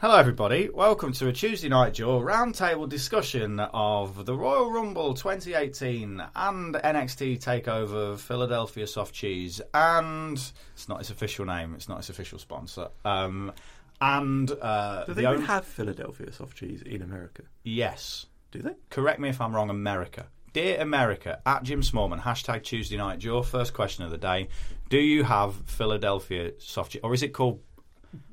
Hello, everybody. Welcome to a Tuesday Night Jaw roundtable discussion of the Royal Rumble 2018 and NXT Takeover Philadelphia Soft Cheese, and it's not its official name. It's not its official sponsor. Um, and uh, Do the they even own- have Philadelphia soft cheese in America? yes. Do they? Correct me if I'm wrong. America, dear America, at Jim Smallman hashtag Tuesday Night Jaw. First question of the day: Do you have Philadelphia soft cheese, or is it called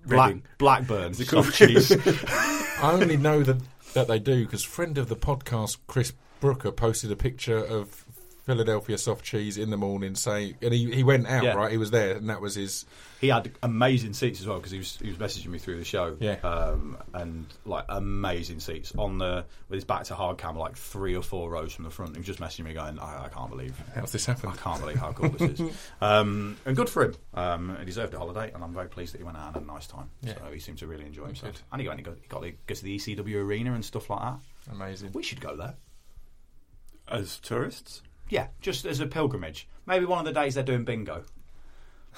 Black, Reading. Blackburn it called- soft cheese? I only know that that they do because friend of the podcast, Chris Brooker, posted a picture of Philadelphia soft cheese in the morning, saying, and he, he went out Yeah. right, he was there, and that was his. He had amazing seats as well because he was he was messaging me through the show. Yeah. Um, and like amazing seats on the with his back to hard cam, like three or four rows from the front. He was just messaging me going, I, I can't believe. How's this happened? I can't believe how cool this is. Um, and good for him. Um, he deserved a holiday, and I'm very pleased that he went out and had a nice time. Yeah. So he seemed to really enjoy himself. Good. And he got, he got, he got to go to the ECW arena and stuff like that. Amazing. We should go there. As tourists? Yeah, just as a pilgrimage. Maybe one of the days they're doing bingo.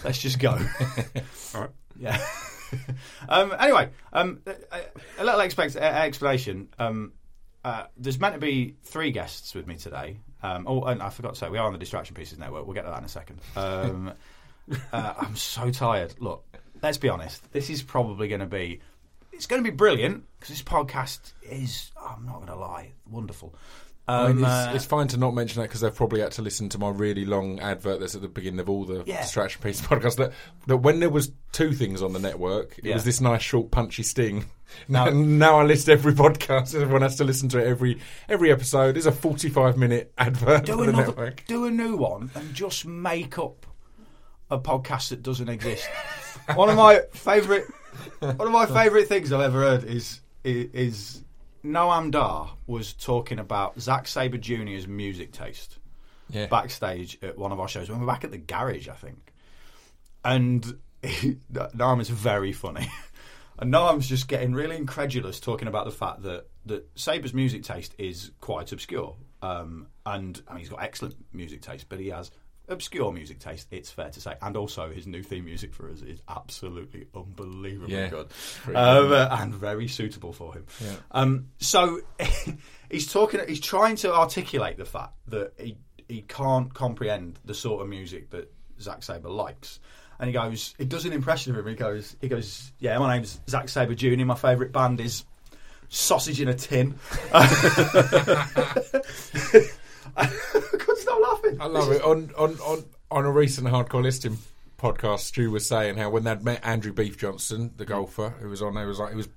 Let's just go. All right. Yeah. um, anyway, um, a, a little expect, explanation. Um, uh, there's meant to be three guests with me today. Um, oh, and I forgot to say, we are on the Distraction Pieces Network. We'll get to that in a second. Um, uh, I'm so tired. Look, let's be honest. This is probably going to be. It's going to be brilliant because this podcast is. I'm not going to lie, wonderful. I mean, Um, it's, uh, it's fine to not mention that because they've probably had to listen to my really long advert that's at the beginning of all the Yeah. distraction piece podcasts. That, that when there was two things on the network, it Yeah. was this nice short punchy sting. Now- Now, I list every podcast. Everyone has to listen to it every every episode. Is a forty five minute advert do another, network. do a new one and just make up a podcast that doesn't exist. one of my favorite, one of my favorite things I've ever heard is is, is Noam Dar was talking about Zack Sabre Jr.'s music taste Yeah. backstage at one of our shows when we were back at the garage, I think. And he, Noam is very funny. And Noam's just getting really incredulous talking about the fact that, that Sabre's music taste is quite obscure. Um, and I mean, he's got excellent music taste, but he has obscure music taste, it's fair to say. And also, his new theme music for us is absolutely unbelievably Yeah, good. Um, uh, and very suitable for him. Um, so he's talking. He's trying to articulate the fact that he he can't comprehend the sort of music that Zack Sabre likes. And he goes, he does an impression of him. He goes, he goes, yeah, my name's Zack Sabre Jr. My favourite band is Sausage in a Tin. I couldn't stop laughing. I love it. On on on on a recent hardcore listing podcast, Stu was saying how when they'd met Andrew Beef Johnston, the mm. golfer who was on there, was like he was.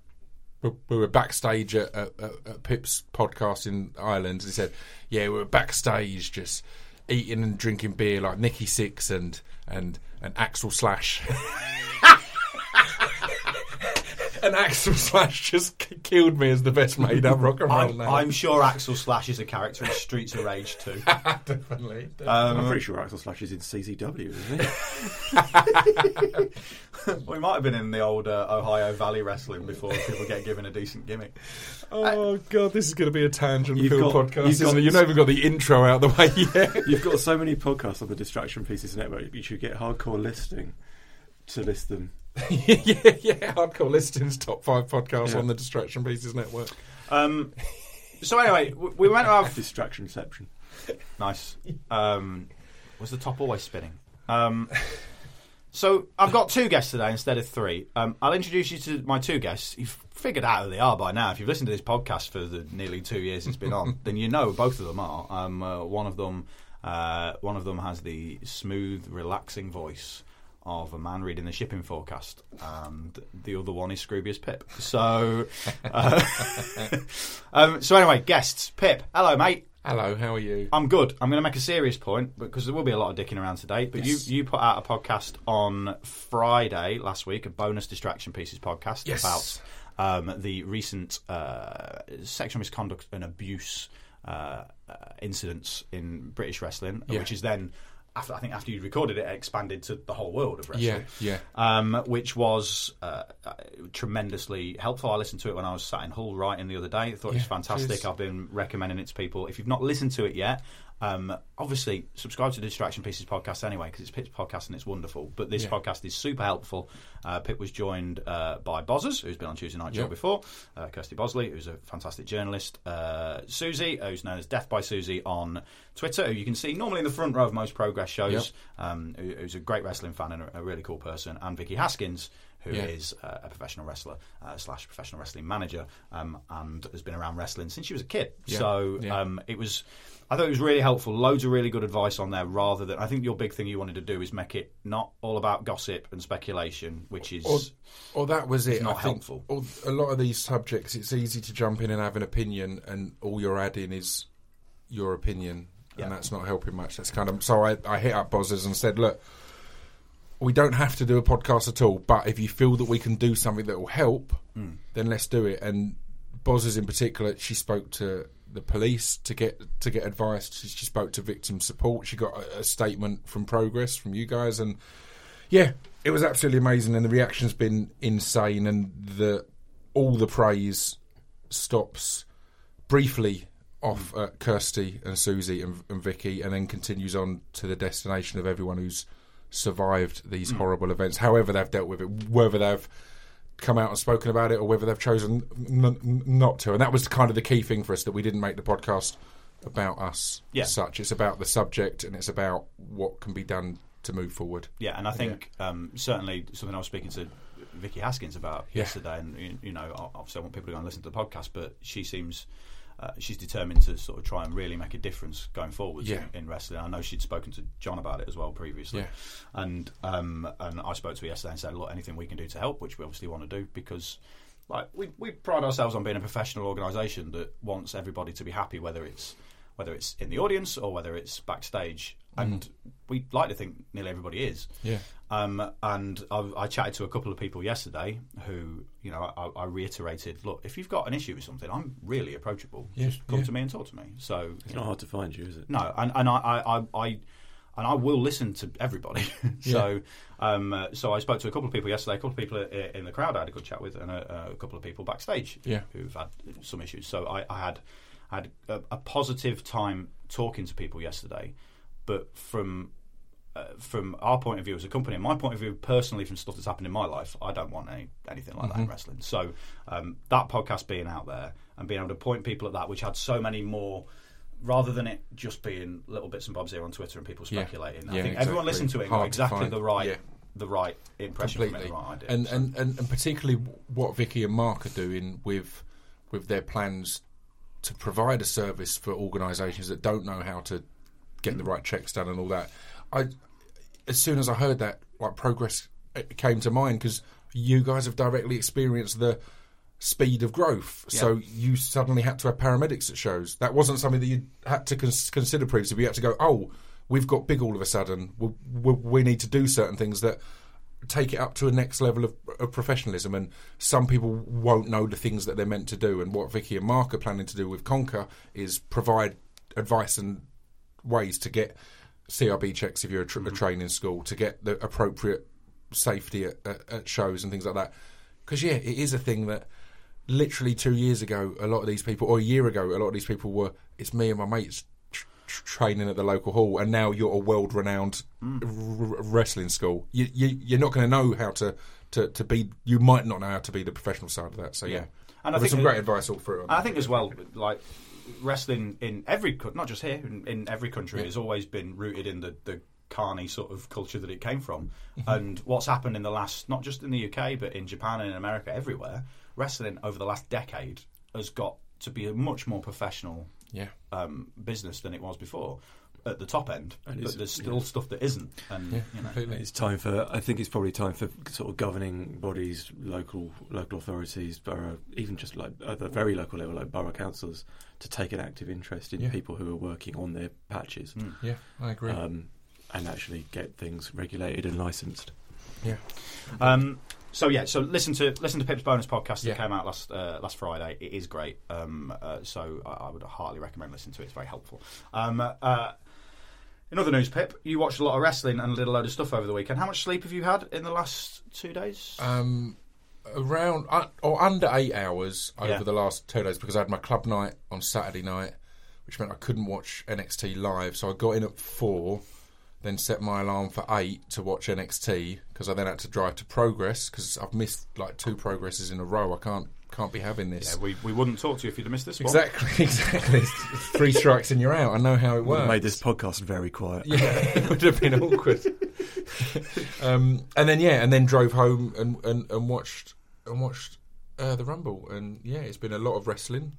We we were backstage at, at, at at Pip's podcast in Ireland. He said, "Yeah, we were backstage, just eating and drinking beer like Nikki Sixx and and and Axel Slash." and Axel Slash just k- killed me as the best made up rock and roll I'm, name. I'm sure Axel Slash is a character in Streets of Rage too. definitely. I'm pretty sure Axel Slash is in CCW, isn't he? we might have been in the old uh, Ohio Valley wrestling before people get given a decent gimmick. Oh god, this is going to be a tangent You've filled podcast. you've isn't got- You've not even got the intro out the way yet. You've got so many podcasts on the Distraction Pieces Network. You should get Hardcore Listing to list them yeah, yeah. Hardcore listings, top five podcasts on the Distraction Pieces Network. Um, so anyway, w- we went to have Distractionception. Nice. Um, was the top always spinning? Um, so I've got two guests today instead of three. Um, I'll introduce you to my two guests. You've figured out who they are by now. If you've listened to this podcast for the nearly two years it's been on, then you know both of them are. Um, uh, one of them, uh, one of them has the smooth, relaxing voice of a man reading the shipping forecast, and the other one is Scroobius Pip. So, uh, um, so anyway, guests. Pip, hello, mate. Hello, how are you? I'm good. I'm going to make a serious point because there will be a lot of dicking around today. But Yes. you you put out a podcast on Friday last week, a bonus distraction pieces podcast Yes. about um, the recent uh, sexual misconduct and abuse uh, uh, incidents in British wrestling, Yeah. which is then. After, I think after you recorded it, it expanded to the whole world of wrestling Yeah, yeah. um, which was uh, uh, tremendously helpful. I listened to it when I was sat in Hull writing the other day. I thought it was fantastic. cheers. I've been recommending it to people. If you've not listened to it yet, um, obviously subscribe to the Distraction Pieces podcast anyway because it's Pip's podcast and it's wonderful. But this Yeah. podcast is super helpful. Uh, Pip was joined uh, by Bozzers, who's been on Tuesday Night Jaw Yep. before, uh, Kirsty Bosley, who's a fantastic journalist, uh, Susie, who's known as Death by Susie on Twitter, who you can see normally in the front row of most Progress shows, Yep. um, who, who's a great wrestling fan and a, a really cool person, and Vicky Haskins, who is Yeah. uh, a professional wrestler uh, slash professional wrestling manager, um, and has been around wrestling since she was a kid. Yeah. So Yeah. um, it was. I thought it was really helpful. Loads of really good advice on there. Rather than, I think your big thing you wanted to do is make it not all about gossip and speculation, which is Or, or that was it. not I helpful. or a lot of these subjects, it's easy to jump in and have an opinion, and all you're adding is your opinion, Yeah. and that's not helping much. That's kind of so. I, I hit up Bozzers and said, look. We don't have to do a podcast at all, but if you feel that we can do something that will help, Hmm. then let's do it. And Bozzers in particular, she spoke to the police to get to get advice. She, she spoke to victim support. She got a, a statement from Progress from you guys, and yeah, it was absolutely amazing, and the reaction's been insane, and the all the praise stops briefly off at Kirsty and Susie and, and Vicky, and then continues on to the destination of everyone who's survived these mm. horrible events, however they've dealt with it, whether they've come out and spoken about it or whether they've chosen n- n- not to. And that was kind of the key thing for us that we didn't make the podcast about us Yeah. as such. It's about the subject and it's about what can be done to move forward. Yeah, and I think um, certainly something I was speaking to Vicky Haskins about Yeah. yesterday, and you- you know, obviously I want people to go and listen to the podcast, but she seems. Uh, she's determined to sort of try and really make a difference going forward Yeah. in, in wrestling. I know she'd spoken to John about it as well previously, Yeah. and um, and I spoke to her yesterday and said, "Look, anything we can do to help, which we obviously want to do, because like we we pride ourselves on being a professional organisation that wants everybody to be happy, whether it's whether it's in the audience or whether it's backstage, and we like to think nearly everybody is. Yeah. Um, and I, I chatted to a couple of people yesterday who, you know, I, I reiterated, look, if you've got an issue with something, I'm really approachable. Yeah, Just come yeah. to me and talk to me. So It's not hard to find you, is it? no, and, and I, I, I, I and I will listen to everybody. so, um, uh, so I spoke to a couple of people yesterday. A couple of people i- in the crowd I had a good chat with, and a, a couple of people backstage Yeah. who've had some issues. So I, I had had a, a positive time talking to people yesterday, but from uh, from our point of view as a company, my point of view personally from stuff that's happened in my life, I don't want any anything like that in wrestling. So um, that podcast being out there and being able to point people at that, which had so many more. Rather than it just being little bits and bobs here on Twitter and people Yeah. speculating, I Yeah, think everyone listened to it and got exactly the right, Yeah. the right impression from it, the right idea. And, So- and, and and particularly what Vicky and Mark are doing with with their plans to provide a service for organisations that don't know how to get the right checks done and all that. I as soon as I heard that, like progress it came to mind because you guys have directly experienced the speed of growth. So you suddenly had to have paramedics at shows. That wasn't something that you had to cons- consider previously. We had to go, oh, we've got big all of a sudden. We, we, we need to do certain things that take it up to a next level of, of professionalism. And some people won't know the things that they're meant to do. And what Vicky and Mark are planning to do with Conquer is provide advice and ways to get CRB checks if you're a, tr- a mm-hmm. training school, to get the appropriate safety at, at, at shows and things like that. Because yeah, it is a thing that literally two years ago, a lot of these people, or a year ago, a lot of these people were. It's me and my mates tr- tr- training at the local hall, and now you're a world-renowned mm. r- r- wrestling school. You, you, you're not going to know how to to, to be. You might not know how to be the professional side of that. So yeah, And and I I think some great advice all through. I think as well, like wrestling in every, co- not just here, in, in every country, Yeah. has always been rooted in the the carny sort of culture that it came from. Mm-hmm. and what's happened in the last, not just in the UK, but in Japan and in America, everywhere, wrestling over the last decade has got to be a much more professional yeah. um, business than it was before at the top end. And but there's still stuff that isn't. And Yeah, you know, completely. It's time for. I think it's probably time for sort of governing bodies, local local authorities, borough, even just like at the very local level, like borough councils, to take an active interest in Yeah. people who are working on their patches, Yeah, I agree. um, and actually get things regulated and licensed. yeah, Um, so yeah, so listen to listen to Pip's bonus podcast Yeah. that came out last uh, last Friday. It is great. Um, uh, so I, I would heartily recommend listening to it. It's very helpful. Um, uh, in other news, Pip, you watched a lot of wrestling and a little load of stuff over the weekend. How much sleep have you had in the last two days? um, around uh, or under eight hours over Yeah. the last two days because I had my club night on Saturday night, which meant I couldn't watch NXT live. So I got in at four, then set my alarm for eight to watch NXT because I then had to drive to Progress because I've missed like two progresses in a row. I can't can't be having this. yeah, we, we wouldn't talk to you if you'd have missed this one. Exactly, exactly. Three strikes and you're out. I know how it Would works. have made this podcast very quiet. Yeah, it would have been awkward. um, and then yeah, and then drove home and, and, and watched and watched uh, the Rumble, and yeah, it's been a lot of wrestling,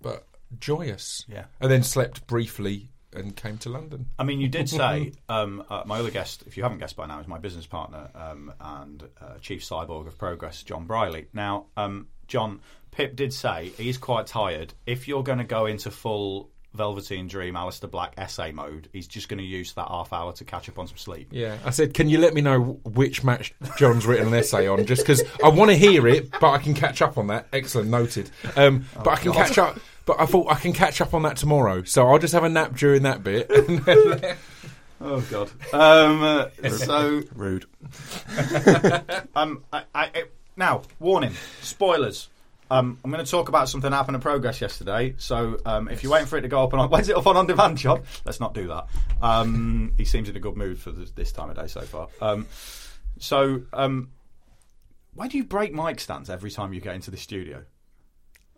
but joyous. Yeah. and then slept briefly and came to London. I mean, you did say um, uh, my other guest, if you haven't guessed by now, is my business partner um, and uh, chief cyborg of Progress, John Briley. Now, um, John Pip did say he's quite tired. If you're going to go into full Velveteen Dream, Aleister Black essay mode, he's just going to use that half hour to catch up on some sleep. Yeah, I said, can you let me know which match John's written an essay on? Just because I want to hear it, but I can catch up on that. Excellent, noted. Um, but I can catch up. But I thought I can catch up on that tomorrow, so I'll just have a nap during that bit. Oh God. Um, uh, so Rude. Um, I, I- now, warning, spoilers. Um, I'm going to talk about something that happened in progress yesterday. So, um, if you're waiting for it to go up and on, when's it up on on demand, John? Let's not do that. Um, he seems in a good mood for this, this time of day so far. Um, so, um, why do you break mic stands every time you get into the studio?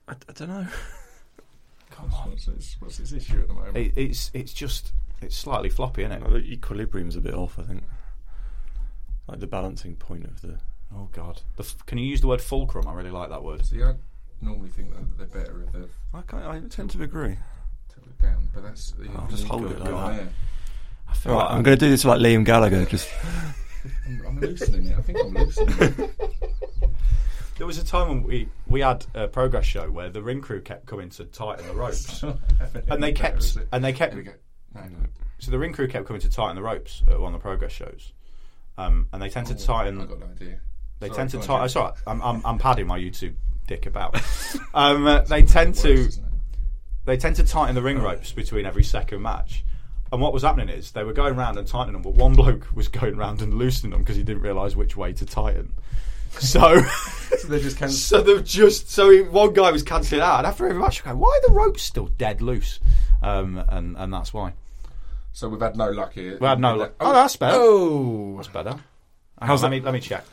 I, I don't know. Come on, what's, his, what's his issue at the moment? it, it's it's just it's slightly floppy, isn't it? the equilibrium's a bit off. I think. Like the balancing point of the. Oh God, the, f- can you use the word fulcrum? I really like that word. See, I normally think that they're better if they're I, can't, I tend to agree. tilted down, but that's I'll just hold it like that. Yeah. I feel All right, like I'm going to do this like Liam Gallagher. Just I'm, I'm loosening it. I think I'm loosening it. There was a time when we, we had a progress show where the ring crew kept coming to tighten the ropes, and they kept and they kept There we go. No, no. so the ring crew kept coming to tighten the ropes at one of the progress shows, um, and they tend to Oh, tighten. I got an idea. They Sorry, tend to go on, tighten. It's all right. I'm, I'm, I'm padding my YouTube dick about. um, they tend to they tend to tighten the ring ropes between every second match. And what was happening is they were going round and tightening them, but one bloke was going round and loosening them because he didn't realise which way to tighten. So. So they're just can- So they've just so he, one guy was cancelling out, and after every match, go, "Why are the ropes still dead loose?" Um, and and that's why So we've had no luck here. we had no luck. Oh, that's better. Oh, That's better. How's on, that- Let me let me check.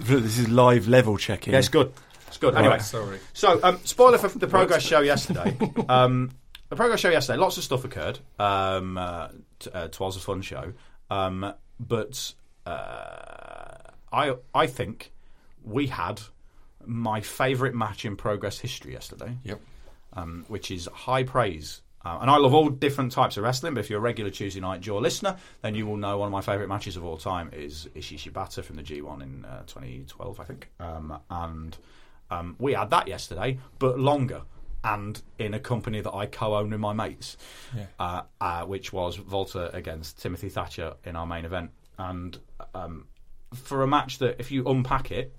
This is live level checking. Yeah, it's good. It's good. Anyway, Right, sorry. so um, spoiler for the progress show yesterday. Um, the progress show yesterday, lots of stuff occurred. Um, uh, t- uh, twas a fun show, um, but uh, I I think we had my favourite match in progress history yesterday. Yep. um, which is high praise. Uh, and I love all different types of wrestling, but if you're a regular Tuesday Night Jaw listener, then you will know one of my favourite matches of all time is Ishii Shibata from the G1 in uh, 2012, I think. Um, and um, we had that yesterday, but longer, and in a company that I co-own with my mates, Yeah. uh, uh, which was WALTER against Timothy Thatcher in our main event. And um, for a match that, if you unpack it,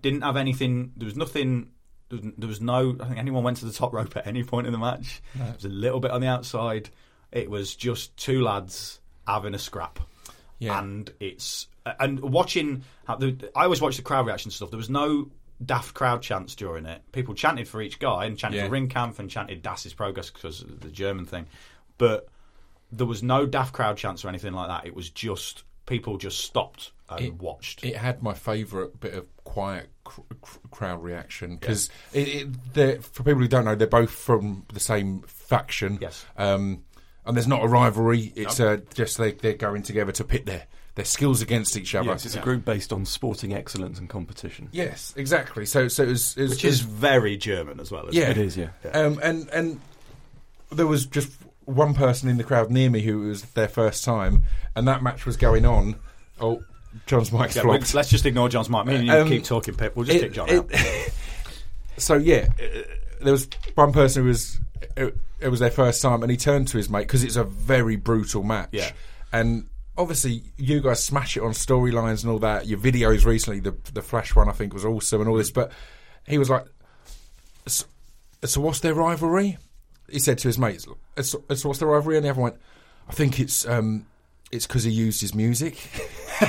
didn't have anything. There was nothing. There was, no. I think anyone went to the top rope at any point in the match. It was a little bit on the outside. It was just two lads having a scrap. Yeah. And it's and watching. The, I always watch the crowd reaction stuff. There was no daft crowd chants during it. People chanted for each guy and chanted Yeah. for Ringkampf and chanted Das's progress because of the German thing. But there was no daft crowd chants or anything like that. It was just people just stopped and It- watched. It had my favourite bit of quiet cr- cr- crowd reaction because it, it, for people who don't know, they're both from the same faction. Yes. Um, and there's not a rivalry. It's uh, just they, they're going together to pit their, their skills against each other. Yes, it's a group based on sporting excellence and competition. Yes, exactly. So, so it was, it was which is very German as well. Isn't Yeah. it? It is, yeah. Um, and and there was just one person in the crowd near me who was their first time, and that match was going on. Oh, John's mic's Yeah, flopped. let's just ignore John's mic. Me and you Um, keep talking, Pip. We'll just it- kick John it- out. so yeah, uh, there was one person who was it, it was their first time, and he turned to his mate because it's a very brutal match. Yeah. and obviously you guys smash it on storylines and all that. Your videos recently, the the Flash one, I think, was awesome and all this. But he was like, "So, so what's their rivalry?" He said to his mates, "So, so what's the rivalry?" And the other went, "I think it's um, it's because he used his music."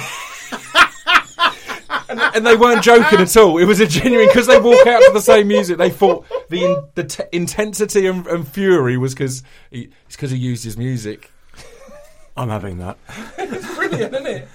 and, and they weren't joking at all. It was a genuine because they walk out to the same music. They thought the in, the t- intensity and, and fury was because he, it's because he used his music. I'm having that. It's brilliant, isn't it?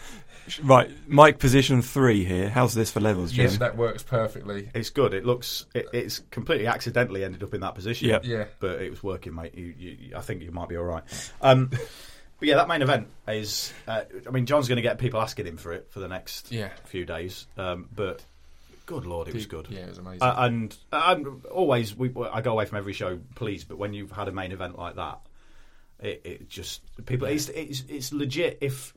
Right, Mike, position three here. How's this for levels, Jim? Yes, that works perfectly. It's good. It looks. It, it's completely accidentally ended up in that position. Yep. Yeah. but it was working, mate. You, you, I think you might be all right. Um, but yeah, that main event is. Uh, I mean, John's going to get people asking him for it for the next Yeah. few days. Um, but good lord, it was good. Yeah, it was amazing. Uh, and and always, we, I go away from every show please. But when you've had a main event like that, it, it just people. It's, it's it's legit. If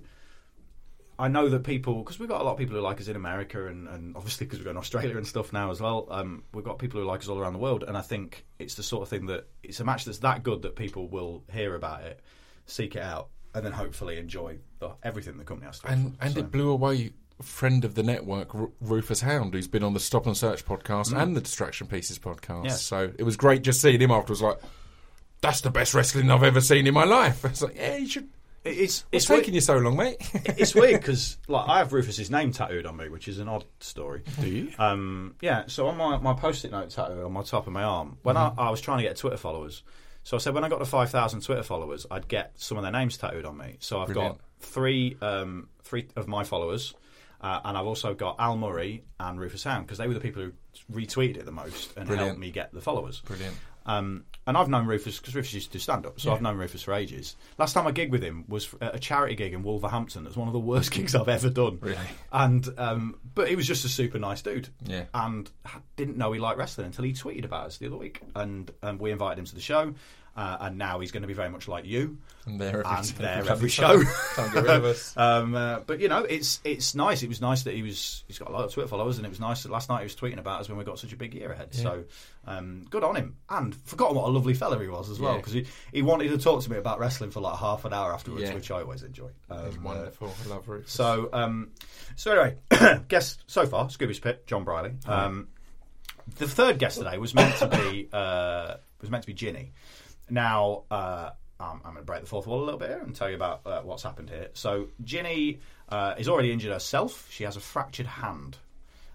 I know that people, because we've got a lot of people who like us in America, and, and obviously because we're got in Australia and stuff now as well. Um, we've got people who like us all around the world, and I think it's the sort of thing that it's a match that's that good that people will hear about it, seek it out, and then hopefully enjoy the, everything the company has to offer. and and So- it blew away friend of the network, R- Rufus Hound, who's been on the Stop and Search podcast and the Distraction Pieces podcast. Yes. So it was great just seeing him afterwards. Like, that's the best wrestling I've ever seen in my life. It's like, yeah, you should. It's it's taking you so long, mate? it's weird because like I have Rufus's name tattooed on me, which is an odd story. Do you? Um, yeah, so on my, my post-it note tattoo on my top of my arm, when I, I was trying to get Twitter followers, so I said when I got to five thousand Twitter followers, I'd get some of their names tattooed on me. So I've Brilliant. got three um, three of my followers, uh, and I've also got Al Murray and Rufus Hound because they were the people who retweeted it the most and Brilliant. helped me get the followers. Brilliant. Um, and I've known Rufus because Rufus used to do stand up, so I've known Rufus for ages. Last time I gigged with him was at a charity gig in Wolverhampton. It was one of the worst gigs I've ever done. Really? And um, but he was just a super nice dude. Yeah. And didn't know he liked wrestling until he tweeted about us the other week, and and we invited him to the show. Uh, and now he's going to be very much like you, And there every, and there every show. Can't get rid of us. Um, uh, but you know, it's it's nice. It was nice that he was. He's got a lot of Twitter followers, and it was nice that last night he was tweeting about us when we got such a big year ahead. So, um, good on him. And forgotten what a lovely fella he was as well, Yeah. because he, he wanted to talk to me about wrestling for like half an hour afterwards, Yeah. which I always enjoy. Um, He's wonderful. I love Rufus. so, um, so anyway, guest so far, Scroobius Pip, John Briley. Um, the third guest today was meant to be uh, was meant to be Ginny. Now, uh, um, I'm going to break the fourth wall a little bit here and tell you about uh, what's happened here. So, Ginny uh, is already injured herself. She has a fractured hand.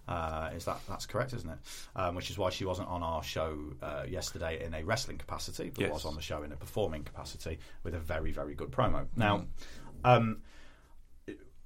Uh, is that that's correct, isn't it? Um, which is why she wasn't on our show uh, yesterday in a wrestling capacity, but Yes. was on the show in a performing capacity with a very very good promo. Now, um,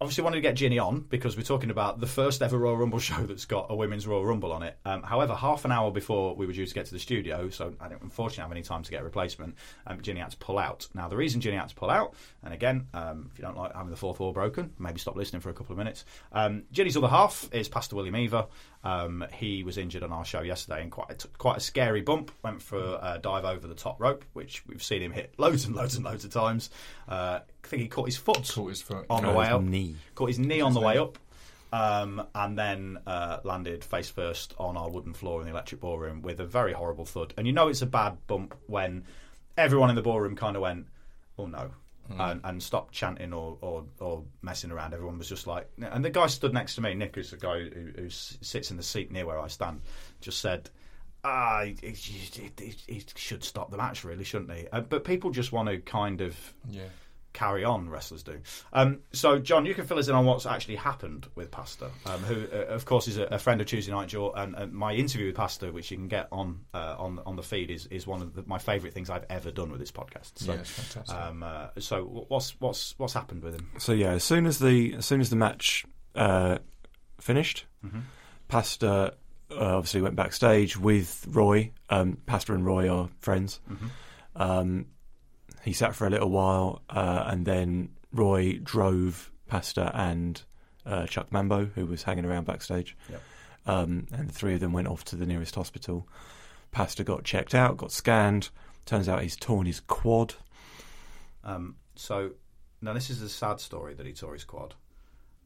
obviously wanted to get Ginny on because we're talking about the first ever Royal Rumble show that's got a women's Royal Rumble on it. Um, however, half an hour before we were due to get to the studio, so I didn't unfortunately have any time to get a replacement, um, Ginny had to pull out. Now, the reason Ginny had to pull out, and again, um, if you don't like having the fourth wall broken, maybe stop listening for a couple of minutes. Um, Ginny's other half is Pastor William Eaver. Um, he was injured on our show yesterday in quite a, quite a scary bump. Went for a dive over the top rope, which we've seen him hit loads and loads and loads of times. Uh, I think he caught his foot Caught his foot. on the way his up. knee. Caught his knee on the way up. Um, and then uh, landed face first on our wooden floor in the electric ballroom with a very horrible thud. And you know it's a bad bump when everyone in the ballroom kind of went, "Oh no," and, and stopped chanting or, or, or messing around. Everyone was just like, and the guy stood next to me, Nick, who's the guy who, who s- sits in the seat near where I stand, just said. Ah, he, he, he- he should stop the match, really, shouldn't he? Uh, but people just want to kind of Yeah. Carry on wrestlers do. Um, so, John, you can fill us in on what's actually happened with Pastor, um, who, uh, of course, is a, a friend of Tuesday Night Jaw. And, and my interview with Pastor, which you can get on uh, on on the feed, is, is one of the, my favourite things I've ever done with this podcast. So, Yeah, fantastic. Um, uh, so, what's what's what's happened with him? So yeah, as soon as the as soon as the match uh, finished, Pastor uh, obviously went backstage with Roy. Um, Pastor and Roy are friends. Um, he sat for a little while, uh, and then Roy drove Pastor and uh, Chuck Mambo, who was hanging around backstage. Yep. Um, and the three of them went off to the nearest hospital. Pastor got checked out, got scanned. Turns out he's torn his quad. Um, so now this is a sad story that he tore his quad.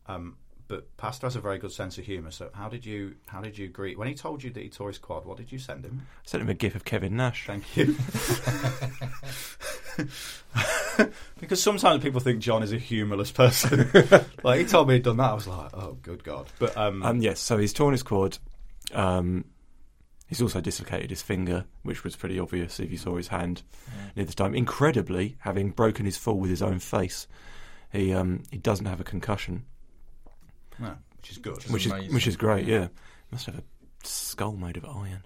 Um, but Pastor has a very good sense of humour. So how did you how did you agree when he told you that he tore his quad? What did you send him? I Sent him a gif of Kevin Nash. Thank you. because sometimes people think John is a humourless person. like he told me he'd done that, I was like, oh, good God. But um, Um, yes, so he's torn his quad. Um, he's also dislocated his finger, which was pretty obvious if you saw his hand near the time. Incredibly, having broken his fall with his own face, he um, he doesn't have a concussion, no, which is good. which is amazing. which is great. Yeah, must have a skull made of iron.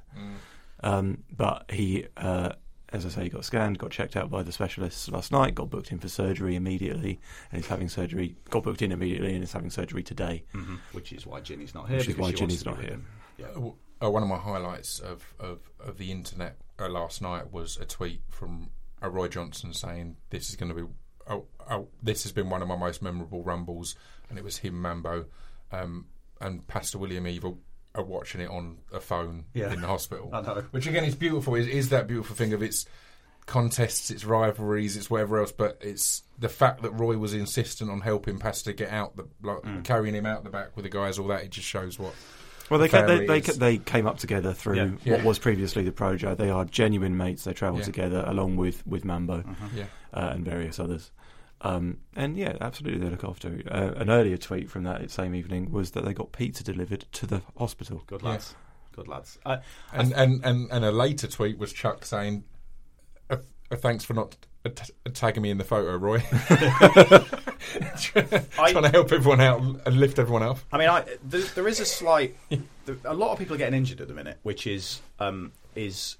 Um, but he, uh, as I say, he got scanned, got checked out by the specialists last night, got booked in for surgery immediately, and he's having surgery. Got booked in immediately, and is having surgery today. Mhm. Which is why Ginny's not here. Which is why she Ginny's not here. Yeah. Oh, uh, one of my highlights of, of, of the internet uh, last night was a tweet from uh, Roy Johnson saying this is going to be oh, this has been one of my most memorable rumbles, and it was him, Mambo, um, and Pastor William Eaver are watching it on a phone Yeah. in the hospital. I know. Which again is beautiful. Is is that beautiful thing of its contests, its rivalries, its whatever else, but it's the fact that Roy was insistent on helping Pastor get out the like, Mm. carrying him out the back with the guys, all that. It just shows what. Well, they, ca- they, they, ca- they came up together through Yeah. what Yeah. was previously the Projo. They are genuine mates. They travel Yeah. together along with, with Mambo Yeah. uh, and various others. Um, and yeah, absolutely, they look after. Uh, an earlier tweet from that same evening was that they got pizza delivered to the hospital. Good Yeah. lads. Good lads. Uh, And, and, and, and a later tweet was Chuck saying, uh, uh, "Thanks for not at- tagging me in the photo, Roy." Trying to help everyone out and lift everyone up. I mean, I, there, there is a slight. there, a lot of people are getting injured at the minute, which is um, is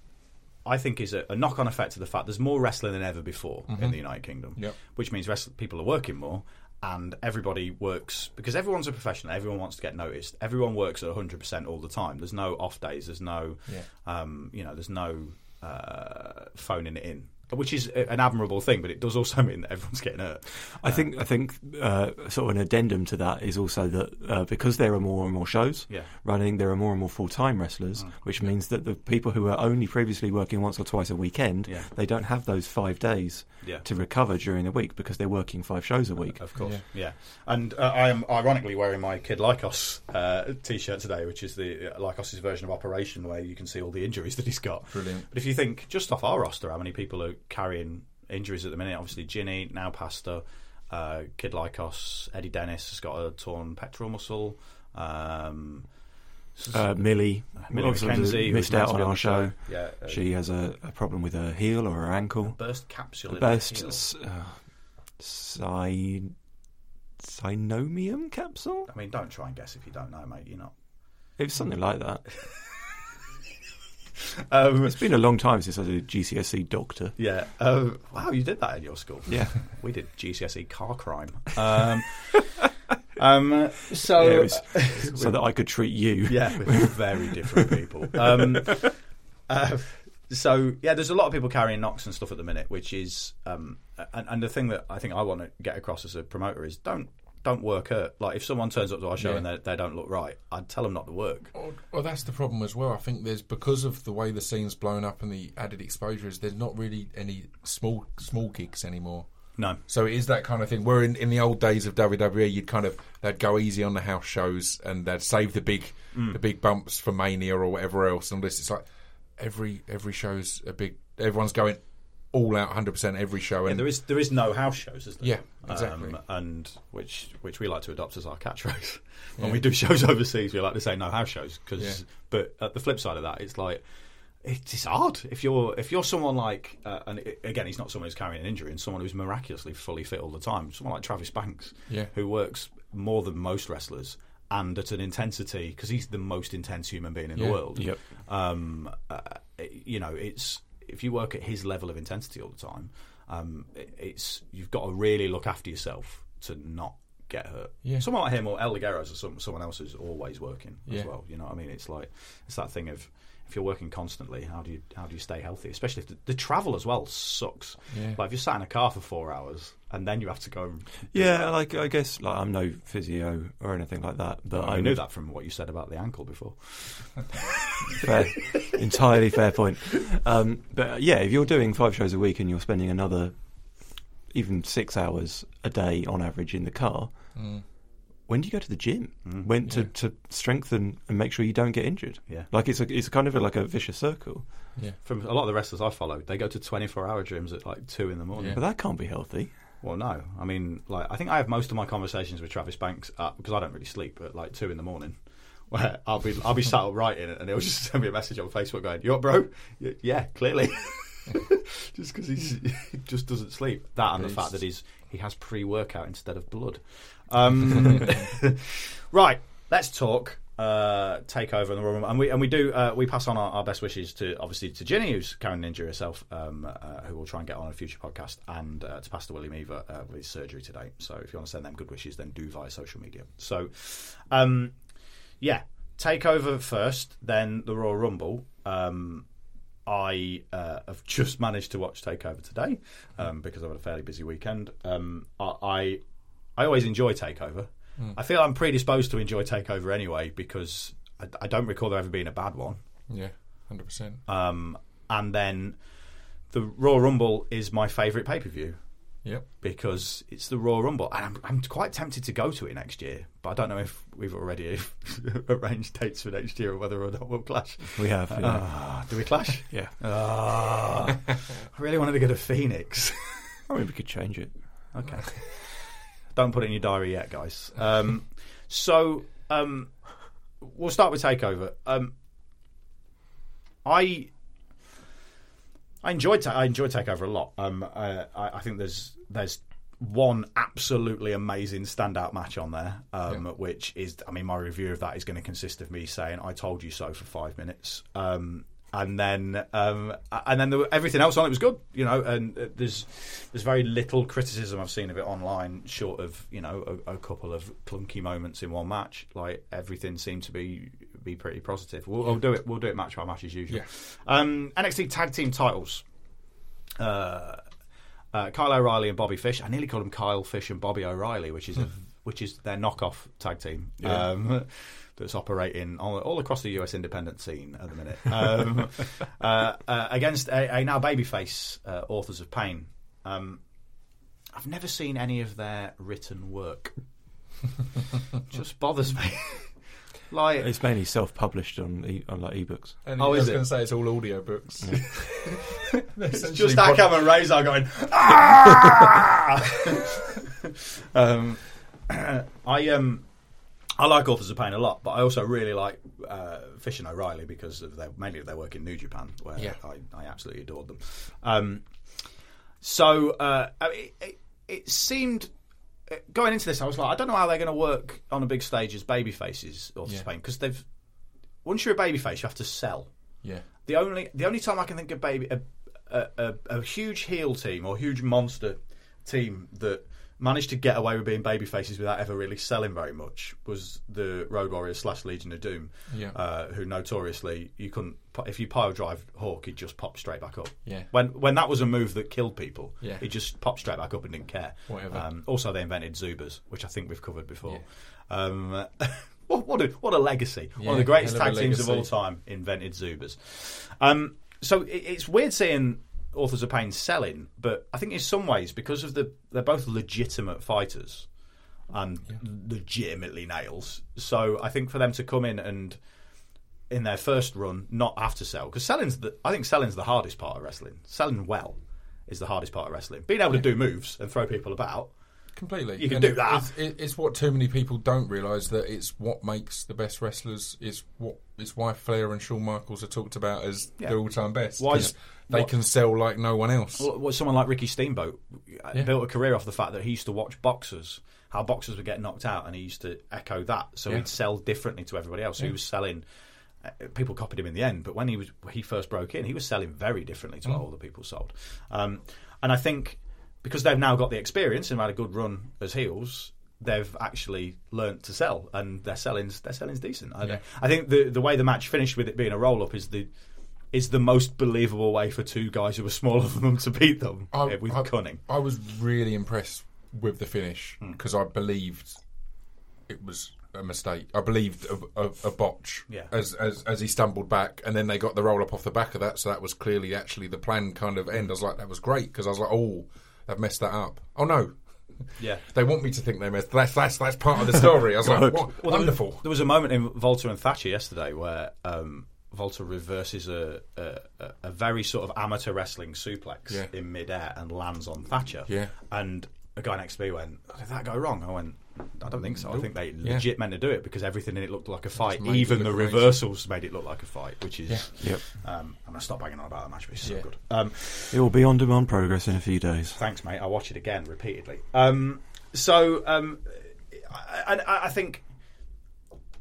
I think is a, a knock on effect of the fact there's more wrestling than ever before in the United Kingdom, Yep. which means wrestl- people are working more. And everybody works because everyone's a professional. Everyone wants to get noticed. Everyone works at 100 percent all the time. There's no off days. There's no, Yeah. um, you know, there's no uh, phoning it in, which is an admirable thing. But it does also mean that everyone's getting hurt. I think I think uh, sort of an addendum to that is also that uh, because there are more and more shows Yeah. running, there are more and more full time wrestlers, which means that the people who were only previously working once or twice a weekend, Yeah. they don't have those five days Yeah. to recover during the week because they're working five shows a week. Of course, yeah. And uh, I am ironically wearing my Kid Lycos uh, t-shirt today, which is the uh, Lycos' version of Operation, where you can see all the injuries that he's got. Brilliant. But if you think just off our roster, how many people are carrying injuries at the minute? Obviously, Ginny, now Pastor, uh, Kid Lycos, Eddie Dennis has got a torn pectoral muscle. Um, Uh, Millie, Millie obviously McKenzie, missed out on our show. Yeah, uh, She has a, a problem with her heel or her ankle. burst capsule. Burst s- uh, sy- synomium capsule? I mean, don't try and guess if you don't know, mate. You're not. It was something like that. Um, It's been a long time since I did a GCSE doctor. Yeah. Um, wow, you did that in your school. Yeah. we did GCSE car crime. Um, um, so Yeah, was so that I could treat you. yeah, we're very different people. Um, uh, so yeah, there's a lot of people carrying knocks and stuff at the minute, which is um, and, and the thing that I think I want to get across as a promoter is don't don't work hurt. Like if someone turns up to our show Yeah. and they, they don't look right, I'd tell them not to work. Well, well, that's the problem as well. I think there's because of the way the scene's blown up and the added exposure is there's not really any small small gigs anymore. No. So it is that kind of thing. Where in, in the old days of WWE, you'd kind of they'd go easy on the house shows and they'd save the big mm. the big bumps for Mania or whatever else. And this, it's like every every show's a big. Everyone's going all out, hundred percent every show. Yeah, And there is there is no house shows, is there? Yeah, exactly. Um, and which which we like to adopt as our catchphrase when we do shows overseas. We like to say no house shows because. Yeah. But at the flip side of that, it's like it's hard if you're if you're someone like uh, and it- again he's not someone who's carrying an injury and someone who's miraculously fully fit all the time someone like Travis Banks Yeah. who works more than most wrestlers and at an intensity because he's the most intense human being in Yeah. the world Yep. um, uh, you know it's if you work at his level of intensity all the time um, it- it's you've got to really look after yourself to not get hurt. Yeah. someone like him or El Ligeros or some, someone else who's always working as well you know what I mean? It's like it's that thing of if you're working constantly, how do you how do you stay healthy? Especially if the, the travel as well sucks. Yeah. Like if you're sat in a car for four hours and then you have to go. And, Yeah, like I guess like I'm no physio or anything like that, but I I knew that from what you said about the ankle before. fair, entirely fair point. Um, but uh, yeah, if you're doing five shows a week and you're spending another even six hours a day on average in the car, Mm. When do you go to the gym? When to, to strengthen and make sure you don't get injured? Yeah. like it's a, it's kind of a, like a vicious circle. Yeah. From a lot of the wrestlers I followed, they go to 24 hour gyms at like two in the morning. Yeah. But that can't be healthy. Well, no. I mean, like I think I have most of my conversations with Travis Banks uh, because I don't really sleep at like two in the morning. Where I'll be I'll be sat up writing it, and he'll just send me a message on Facebook going, "You up, bro?" Yeah, clearly. just because he just doesn't sleep. That and the fact that he's he has pre workout instead of blood. Um, right, let's talk. Uh, take over in the room, and we and we do uh, we pass on our, our best wishes to obviously to Ginny who's carrying an injury herself, um, uh, who will try and get on a future podcast, and uh, to Pastor William Eaver uh, with his surgery today. So if you want to send them good wishes, then do via social media. So, um, yeah, take over first, then the Royal Rumble. Um, I uh, have just managed to watch Takeover today um, because I've had a fairly busy weekend. Um, I, I I always enjoy Takeover. I feel I'm predisposed to enjoy Takeover anyway because I, I don't recall there ever being a bad one. Yeah. Hundred percent. Um, and then the Royal Rumble is my favourite pay per view Yep. because it's the Royal Rumble, and I'm, I'm quite tempted to go to it next year. But I don't know if we've already arranged dates for next year or whether or not we'll clash. We have, yeah. Ah, do we clash? yeah. Ah, I really wanted to go to Phoenix. I mean, we could change it. Okay. Don't put it in your diary yet, guys. Um, so um, we'll start with Takeover. Um, I I enjoyed ta- I enjoyed Takeover a lot. Um, I, I think there's there's one absolutely amazing standout match on there, um, which is I mean my review of that is going to consist of me saying I told you so for five minutes. Um, and then, um, and then were- everything else on it was good, you know. And uh, there's there's very little criticism I've seen of it online, short of you know a, a couple of clunky moments in one match. Like everything seemed to be be pretty positive. We'll, we'll do it. We'll do it match by match as usual. Yeah. Um, NXT tag team titles. Uh, uh, Kyle O'Reilly and Bobby Fish. I nearly called them Kyle Fish and Bobby O'Reilly, which is a, which is their knockoff tag team um, that's operating all, all across the US independent scene at the minute. Um, uh, uh, against a, a now babyface uh, authors of pain. Um, I've never seen any of their written work. Just bothers me. like It's mainly self-published on e- on like ebooks. And Oh, I is was it? going to say it's all audio books. It's just Akam and Rezar going. "Ah!" um, I um, I like Authors of Pain a lot, but I also really like uh, Fish and O'Reilly because of their mainly of their work in New Japan, where Yeah. I, I absolutely adored them. Um, so uh, I mean, it, it seemed uh, going into this, I was like, I don't know how they're going to work on a big stage as baby faces, Authors of Yeah. Pain, because they've once you're a baby face, you have to sell. Yeah. The only the only time I can think of baby a, a, a, a huge heel team or huge monster team that managed to get away with being baby faces without ever really selling very much was the Road Warriors slash Legion of Doom, Yeah. uh, who notoriously you couldn't if you pile drive Hawk, he'd just pop straight back up. Yeah. When when that was a move that killed people, Yeah. he just popped straight back up and didn't care. Whatever. Um, also, they invented Zubaz, which I think we've covered before. Yeah. Um, what, what a what a legacy! One of the greatest tag teams of all time invented Zubaz. Um, so it, it's weird seeing Authors of Pain selling, but I think in some ways because of the they're both legitimate fighters and legitimately nails. So I think for them to come in and in their first run not have to sell because selling's the I think selling's the hardest part of wrestling. Selling well is the hardest part of wrestling. Being able to do moves and throw people about completely. You can And do that. It's, it's what too many people don't realise that it's what makes the best wrestlers. It's what it's why Flair and Shawn Michaels are talked about as Yeah. the all-time best. Why is- they what- can sell like no one else. Well, well, someone like Ricky Steamboat uh, Yeah. built a career off the fact that he used to watch boxers, how boxers would get knocked out, and he used to echo that. So Yeah. he'd sell differently to everybody else. So he was selling. Uh, people copied him in the end, but when he was he first broke in, he was selling very differently to what Mm. all the people sold. Um, and I think because they've now got the experience and had a good run as heels. They've actually learnt to sell, and their selling's their selling's decent. I, Yeah. I think the the way the match finished with it being a roll up is the is the most believable way for two guys who are smaller than them to beat them I- with I- cunning. I was really impressed with the finish Hmm. because I believed it was a mistake. I believed a, a, a botch Yeah. as, as as he stumbled back, and then they got the roll up off the back of that. So that was clearly actually the planned kind of end. I was like, that was great because I was like, oh, they've messed that up. Oh no. Yeah. They want me to think they messed. That's that's that's part of the story. I was like, what, Well, there was- wonderful. There was a moment in WALTER and Thatcher yesterday where um, WALTER reverses a, a, a- a very sort of amateur wrestling suplex Yeah. in midair and lands on Thatcher. Yeah. And a guy next to me went, "Did that go wrong?" I went, "I don't think so. I think they Yeah. legit meant to do it because everything in it looked like a fight. Even the look amazing. reversals made it look like a fight, which is. Yep. Um, I'm gonna stop banging on about that match, but it's so Yeah. good. Um, It will be on demand progress in a few days. Thanks, mate. I'll watch it again repeatedly. Um, so, um, I, I, I think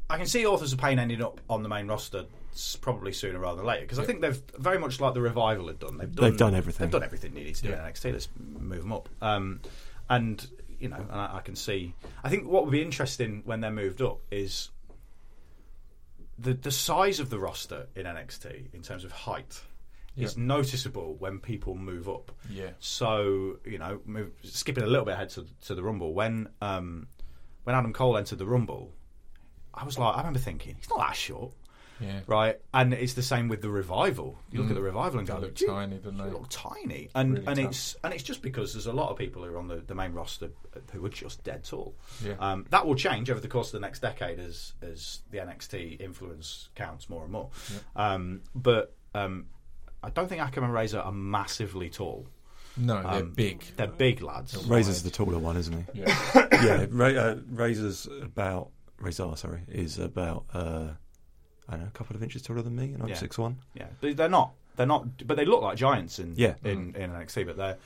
I can see Authors of Pain ending up on the main roster probably sooner rather than later because I think they've very much like the revival had done. They've done, They've done everything. They've done everything they need to do Yeah. in NXT. Let's move them up. Um, and you know, and I, I can see. I think what would be interesting when they're moved up is the the size of the roster in NXT in terms of height is noticeable when people move up. Yeah. So you know, move, skipping a little bit ahead to, to the Rumble when um, when Adam Cole entered the Rumble, I was like, I remember thinking he's not that short, Yeah. right? And it's the same with the revival. You look at the revival and They go, look tiny, don't they they?" look tiny, and Really and tough. it's and it's just because there's a lot of people who are on the, the main roster who are just dead tall. Yeah. Um, that will change over the course of the next decade as as the NXT influence counts more and more. Um, but um, I don't think Akam and Rezar are massively tall. No, they're Um, big. They're big lads. Rezar's the taller one, isn't he? Yeah. yeah, Ra- uh, Rezar's about Rezar, sorry, is about uh, I don't know, a couple of inches taller than me, and I'm Yeah. six one. Yeah, They- they're not. They're not. But they look like giants in Yeah. in, in NXT, but they're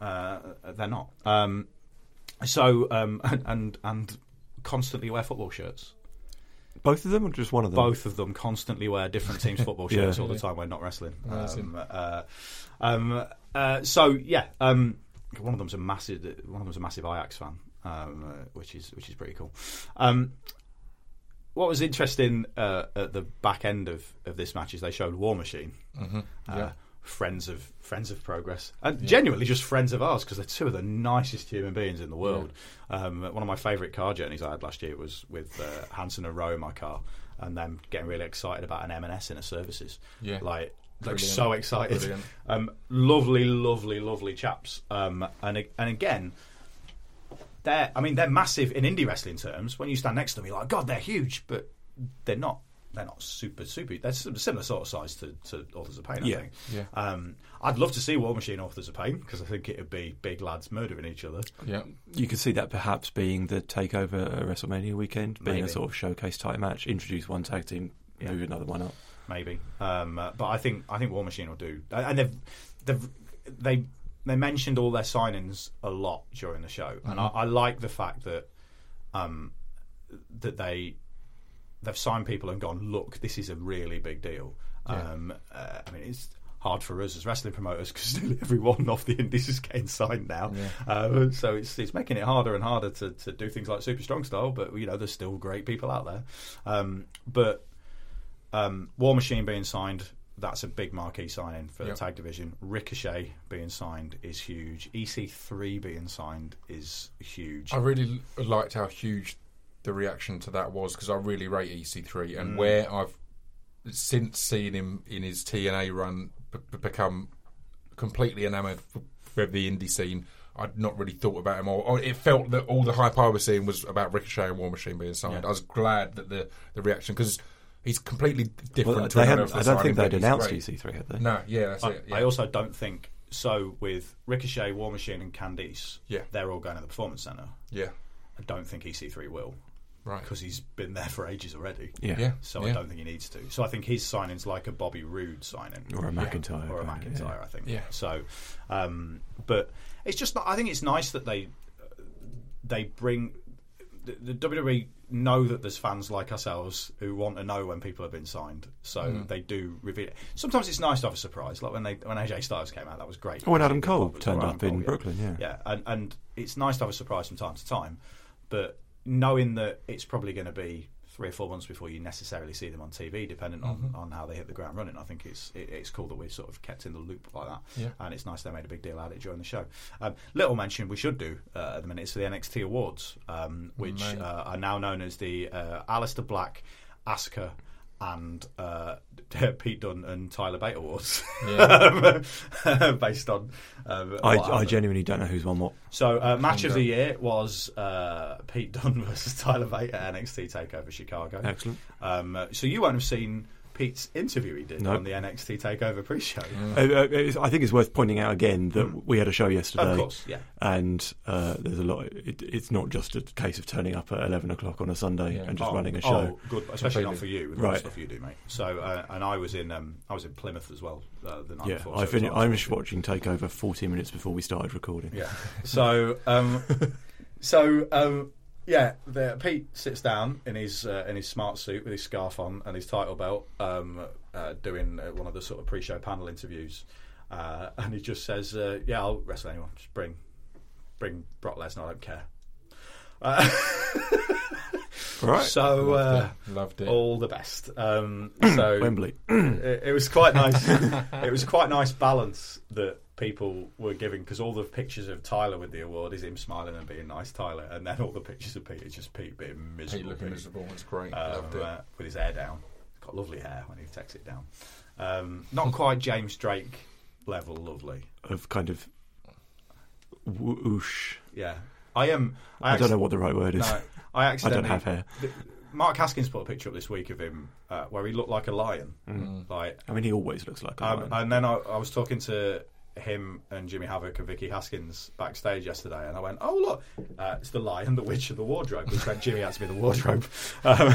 uh, they're not. Um, so um, and, and and constantly wear football shirts. Both of them, or just one of them? Both of them constantly wear different teams' football Yeah. shirts all the time when not wrestling. Amazing. Um, uh, um, uh, so yeah, um, one of them's a massive. One of them's a massive Ajax fan, um, uh, which is which is pretty cool. Um, what was interesting uh, at the back end of, of this match is they showed War Machine, uh, yeah. friends of friends of progress, and genuinely just friends of ours because they're two of the nicest human beings in the world. Um, one of my favourite car journeys I had last year was with uh, Hanson and Rowe in my car, and them getting really excited about an M&S in a services. Yeah. like. Like Brilliant. so excited, um, lovely, lovely, lovely chaps. Um, and and again, they're I mean they're massive in indie wrestling terms. When you stand next to them, you're like, God, they're huge, but they're not. They're not super, super. They're similar sort of size to, to Authors of Pain. I Yeah. think. Yeah. Um, I'd love to see War Machine Authors of Pain because I think it would be big lads murdering each other. Yeah. You could see that perhaps being the takeover at WrestleMania weekend, being Maybe. a sort of showcase type match. Introduce one tag team, Yeah. move another one up. maybe. Um, uh, but I think I think War Machine will do, and they've they've they they mentioned all their signings a lot during the show, and I, I like the fact that um, that they they've signed people and gone, look, this is a really big deal. Um, uh, I mean, it's hard for us as wrestling promoters because nearly everyone off the indies is getting signed now. Uh, so it's it's making it harder and harder to, to do things like Super Strong Style, but you know, there's still great people out there. Um, but um, War Machine being signed, that's a big marquee signing for Yep. the tag division. Ricochet being signed is huge. EC3 being signed is huge. I really liked how huge the reaction to that was because I really rate EC3 Mm. and where I've since seen him in his TNA run b- become completely enamoured with the indie scene. I'd not really thought about him, or, or it felt that all the hype I was seeing was about Ricochet and War Machine being signed. Yeah. I was glad that the the reaction because he's completely different. Well, to they anyone I don't signing, think they'd he's announced. EC3, had they? No, yeah, that's I, it. Yeah. I also don't think so with Ricochet, War Machine, and Candice, Yeah. they're all going to the Performance Centre. Yeah. I don't think EC3 will Right. because he's been there for ages already. Yeah. Yeah. So I don't think he needs to. So I think his signing's like a Bobby Roode signing Or a McIntyre. or a kind of, McIntyre, I think. Yeah. So, um, but it's just not. I think it's nice that they they bring the, the WWE know that there's fans like ourselves who want to know when people have been signed, so Mm. they do reveal it. Sometimes it's nice to have a surprise, like when they when AJ Styles came out, that was great. Oh, when Adam Cole turned up in Cole, Brooklyn, yeah. yeah, and and it's nice to have a surprise from time to time, but knowing that it's probably going to be three or four months before you necessarily see them on TV, depending on, Mm-hmm. on how they hit the ground running. I think it's it, it's cool that we're sort of kept in the loop like that, Yeah. and it's nice they made a big deal out of it during the show. Um, little mention we should do uh, at the minute is for the NXT Awards, um, which uh, are now known as the uh, Aleister Black, Asuka. And uh, Pete Dunne and Tyler Bate Awards, based on. Um, I, I genuinely don't know who's won what. So, uh, match of the year was uh, Pete Dunne versus Tyler Bate at NXT Takeover Chicago. Excellent. Um, so you won't have seen Pete's interview he did No. on the NXT Takeover pre-show. Uh, uh, I think it's worth pointing out again that we had a show yesterday. Mm. Of course, yeah. And uh, there's a lot. It, it's not just a case of turning up at 11 o'clock on a Sunday Yeah. and just oh, running a show. Oh, good, especially not for you with all the Right. stuff you do, mate. So, uh, and I was in um, I was in Plymouth as well uh, the night yeah, before. I so fin- it was I on- was watching Takeover 40 minutes before we started recording. Yeah. So, um, so um, yeah, the, Pete sits down in his uh, in his smart suit with his scarf on and his title belt, um, uh, doing uh, one of the sort of pre-show panel interviews, uh, and he just says, uh, "Yeah, I'll wrestle anyone. Just bring, bring Brock Lesnar. I don't care." Uh, Right. so, uh, Loved it. Loved it. all the best. Um, so Wembley. it, it was quite nice. it was quite nice balance that people were giving because all the pictures of Tyler with the award is him smiling and being nice, Tyler, and then all the pictures of Pete is just Pete being miserable, Pete looking Pete, miserable. It's great. um, Loved it. uh, with his hair down. Got lovely hair when he takes it down. Um, not quite James Drake level lovely. of kind of whoosh. Yeah, I am. I, don't know what the right word is. No, I actually I don't have hair. th- Mark Haskins put a picture up this week of him uh, where he looked like a lion. Mm. Like I mean, he always looks like a Um, lion. and then I, I was talking to him and Jimmy Havoc and Vicky Haskins backstage yesterday, and I went, "Oh look, uh, it's the Lion, the Witch, and the Wardrobe." Which meant Jimmy had to be the wardrobe. Um,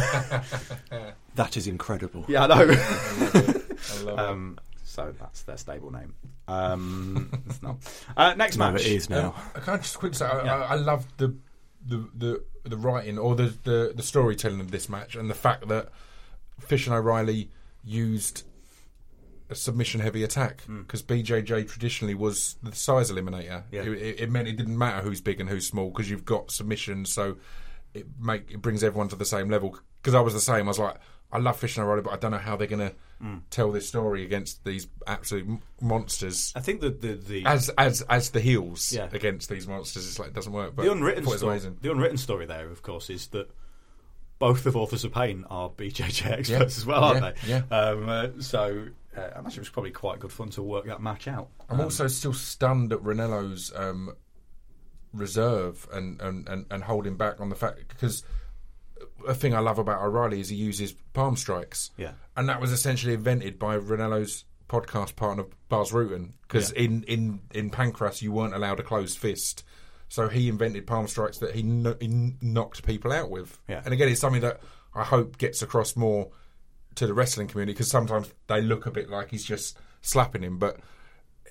that is incredible. yeah, I know. I love it. um, so that's their stable name. Um, it's not. Uh, next No, match. it is now. Um, I can I just quick say I, Yeah. I, I love the, the the the writing or the, the the storytelling of this match and the fact that Fish and O'Reilly used a submission heavy attack because BJJ traditionally was the size eliminator. Yeah. It, it, it meant it didn't matter who's big and who's small because you've got submission, so it make it brings everyone to the same level. Because I was the same. I was like, I love Fish and O'Reilly, but I don't know how they're going to tell this story against these absolute m- monsters I think that the the, as as as the heels Yeah. against these monsters. It's like it doesn't work. But the unwritten I thought it was story. The unwritten story there, of course, is that. Both of Authors of Pain are BJJ experts as well, aren't Yeah, they? yeah. Um, uh, so uh, I imagine it was probably quite good fun to work that match out. I'm also still stunned at Ranallo's um, reserve and, and, and, and holding back on the fact because a thing I love about O'Reilly is he uses palm strikes. Yeah. and that was essentially invented by Ranallo's podcast partner Bas Rutten because Yeah. in, in in Pancrase you weren't allowed a closed fist. So he invented palm strikes that he, kno- he knocked people out with. Yeah. And again, it's something that I hope gets across more to the wrestling community because sometimes they look a bit like he's just slapping him, but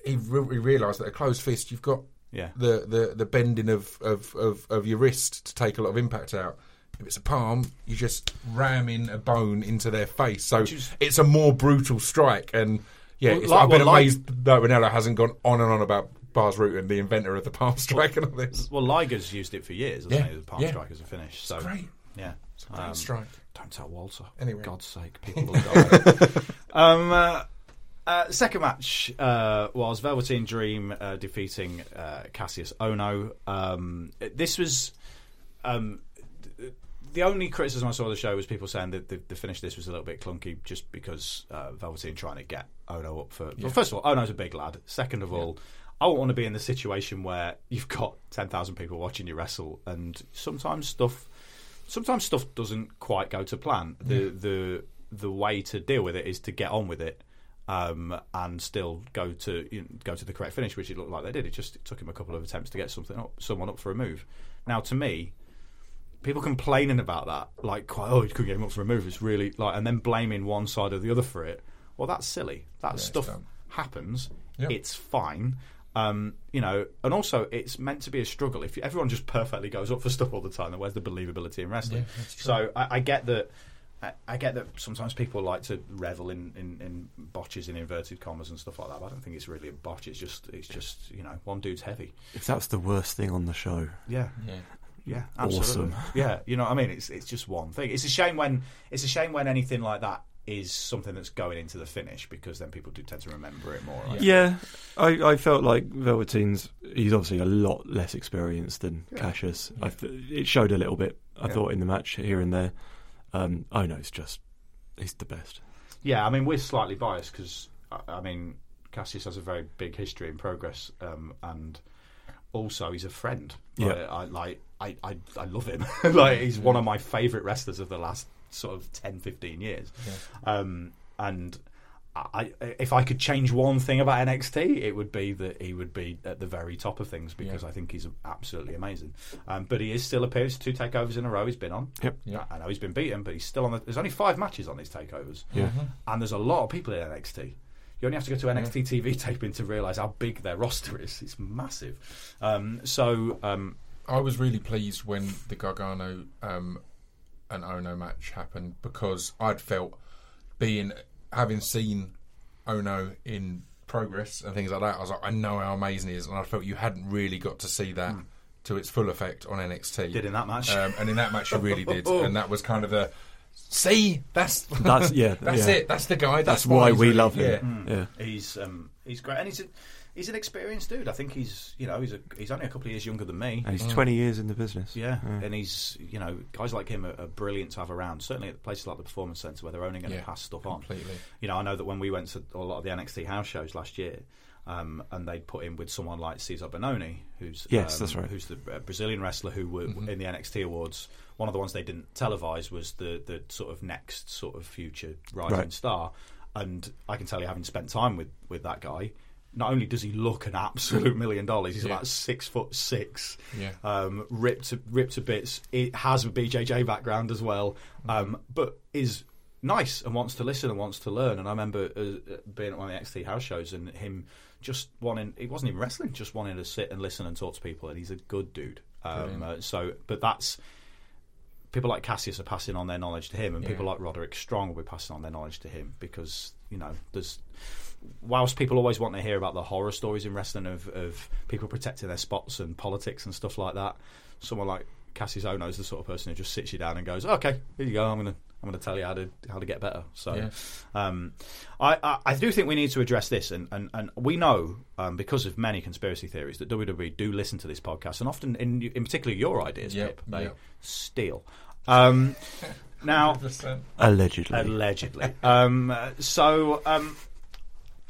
he, re- he realised that a closed fist, you've got Yeah. the, the, the bending of, of, of, of your wrist to take a lot of impact out. If it's a palm, you're just ramming a bone into their face. So is- it's a more brutal strike. And yeah, Well, it's, like- I've been well, like- amazed that Ranallo hasn't gone on and on about Bas Rutten, the inventor of the palm strike and all this. Well, Liger's used it for years, hasn't Yeah, he? The palm yeah. strike as a finish. So great. Yeah. Great Um, strike. Don't tell Walter. Anyway. For God's sake, people will die. um, uh, uh, second match uh, was Velveteen Dream uh, defeating uh, Kassius Ohno. Um, this was um, th- the only criticism I saw of the show was people saying that the, the finish of this was a little bit clunky just because uh, Velveteen trying to get Ohno up for. Well, first of all, Ohno's a big lad. Second of all, I won't want to be in the situation where you've got ten thousand people watching you wrestle, and sometimes stuff, sometimes stuff doesn't quite go to plan. The the the way to deal with it is to get on with it um, and still go to you know, go to the correct finish, which it looked like they did. It just it took him a couple of attempts to get something up, someone up for a move. Now, to me, people complaining about that, like, quite, oh, you couldn't get him up for a move. It's really like, and then blaming one side or the other for it. Well, that's silly. That it's stuff happens. Yep. It's fine. Um, you know, and also it's meant to be a struggle. If everyone just perfectly goes up for stuff all the time, then where's the believability in wrestling? Yeah, so I, I get that. I- I get that sometimes people like to revel in, in, in botches in inverted commas and stuff like that. But I don't think it's really a botch. It's just it's just you know one dude's heavy. If that's the worst thing on the show, Yeah, Yeah. yeah, Awesome. Yeah, you know what I mean. It's it's just one thing. It's a shame when it's a shame when anything like that is something that's going into the finish because then people do tend to remember it more. Right? yeah, I, I felt like Velveteen's. He's obviously a lot less experienced than Kassius. I th- it showed a little bit. I Yeah. thought in the match here and there. Um, oh no, it's just he's the best. Yeah, I mean we're slightly biased because I, I mean Kassius has a very big history in progress, um, and also he's a friend. Yeah. Like, I like I, I, I love him. like he's one of my favourite wrestlers of the last sort of 10, 15 years. Um, and I, if I could change one thing about NXT, it would be that he would be at the very top of things because Yeah. I think he's absolutely amazing. Um, but he is still appears two takeovers in a row. He's been on. Yep. Yeah. I know he's been beaten, but he's still on. The, there's only five matches on these takeovers. Yeah. and there's a lot of people in NXT. You only have to go to NXT TV taping to realise how big their roster is. It's massive. Um, so um, I was really pleased when the Gargano um, and Ohno match happened because I'd felt being having seen Ohno in progress and things like that. I was like, I know how amazing he is, and I felt you hadn't really got to see that to its full effect on NXT. Did in that match. um, and in that match, you really did, and that was kind of the see. That's That's yeah. that's yeah. it. That's the guy. That's, That's, why we really- love yeah. him. Yeah. he's um, he's great, and he's a, he's an experienced dude. I think he's you know he's a, he's only a couple of years younger than me. And he's 20 years in the business. Yeah, and he's you know guys like him are, are brilliant to have around. Certainly at places like the Performance Centre where they're only going to Yeah, pass stuff on. completely. You know, I know that when we went to a lot of the NXT house shows last year, um, and they'd put in with someone like Cesar Bononi, who's Yes, um, that's right. who's the uh, Brazilian wrestler who were Mm-hmm. in the NXT awards. One of the ones they didn't televise was the the sort of next sort of future rising Right. star. And I can tell you, having spent time with with that guy. Not only does he look an absolute million dollars, he's Yeah. about six foot six, Yeah. um, ripped to, ripped to bits. It has a BJJ background as well, um, but is nice and wants to listen and wants to learn. And I remember uh, being at one of the XT house shows and him just wanting, he wasn't even wrestling, just wanting to sit and listen and talk to people. And he's a good dude. Um, uh, so, but that's people like Kassius are passing on their knowledge to him, and people like Roderick Strong will be passing on their knowledge to him because you know there's. Whilst people always want to hear about the horror stories in wrestling of, of people protecting their spots and politics and stuff like that, someone like Kassius Ohno is the sort of person who just sits you down and goes, "Okay, here you go. I'm gonna I'm gonna tell you how to how to get better." So, Yeah. um, I, I I do think we need to address this, and and, and we know um, because of many conspiracy theories that WWE do listen to this podcast, and often in in particular your ideas, Yep, Pip, they yep. steal. Um, now, 100%. Allegedly. allegedly. um, so um,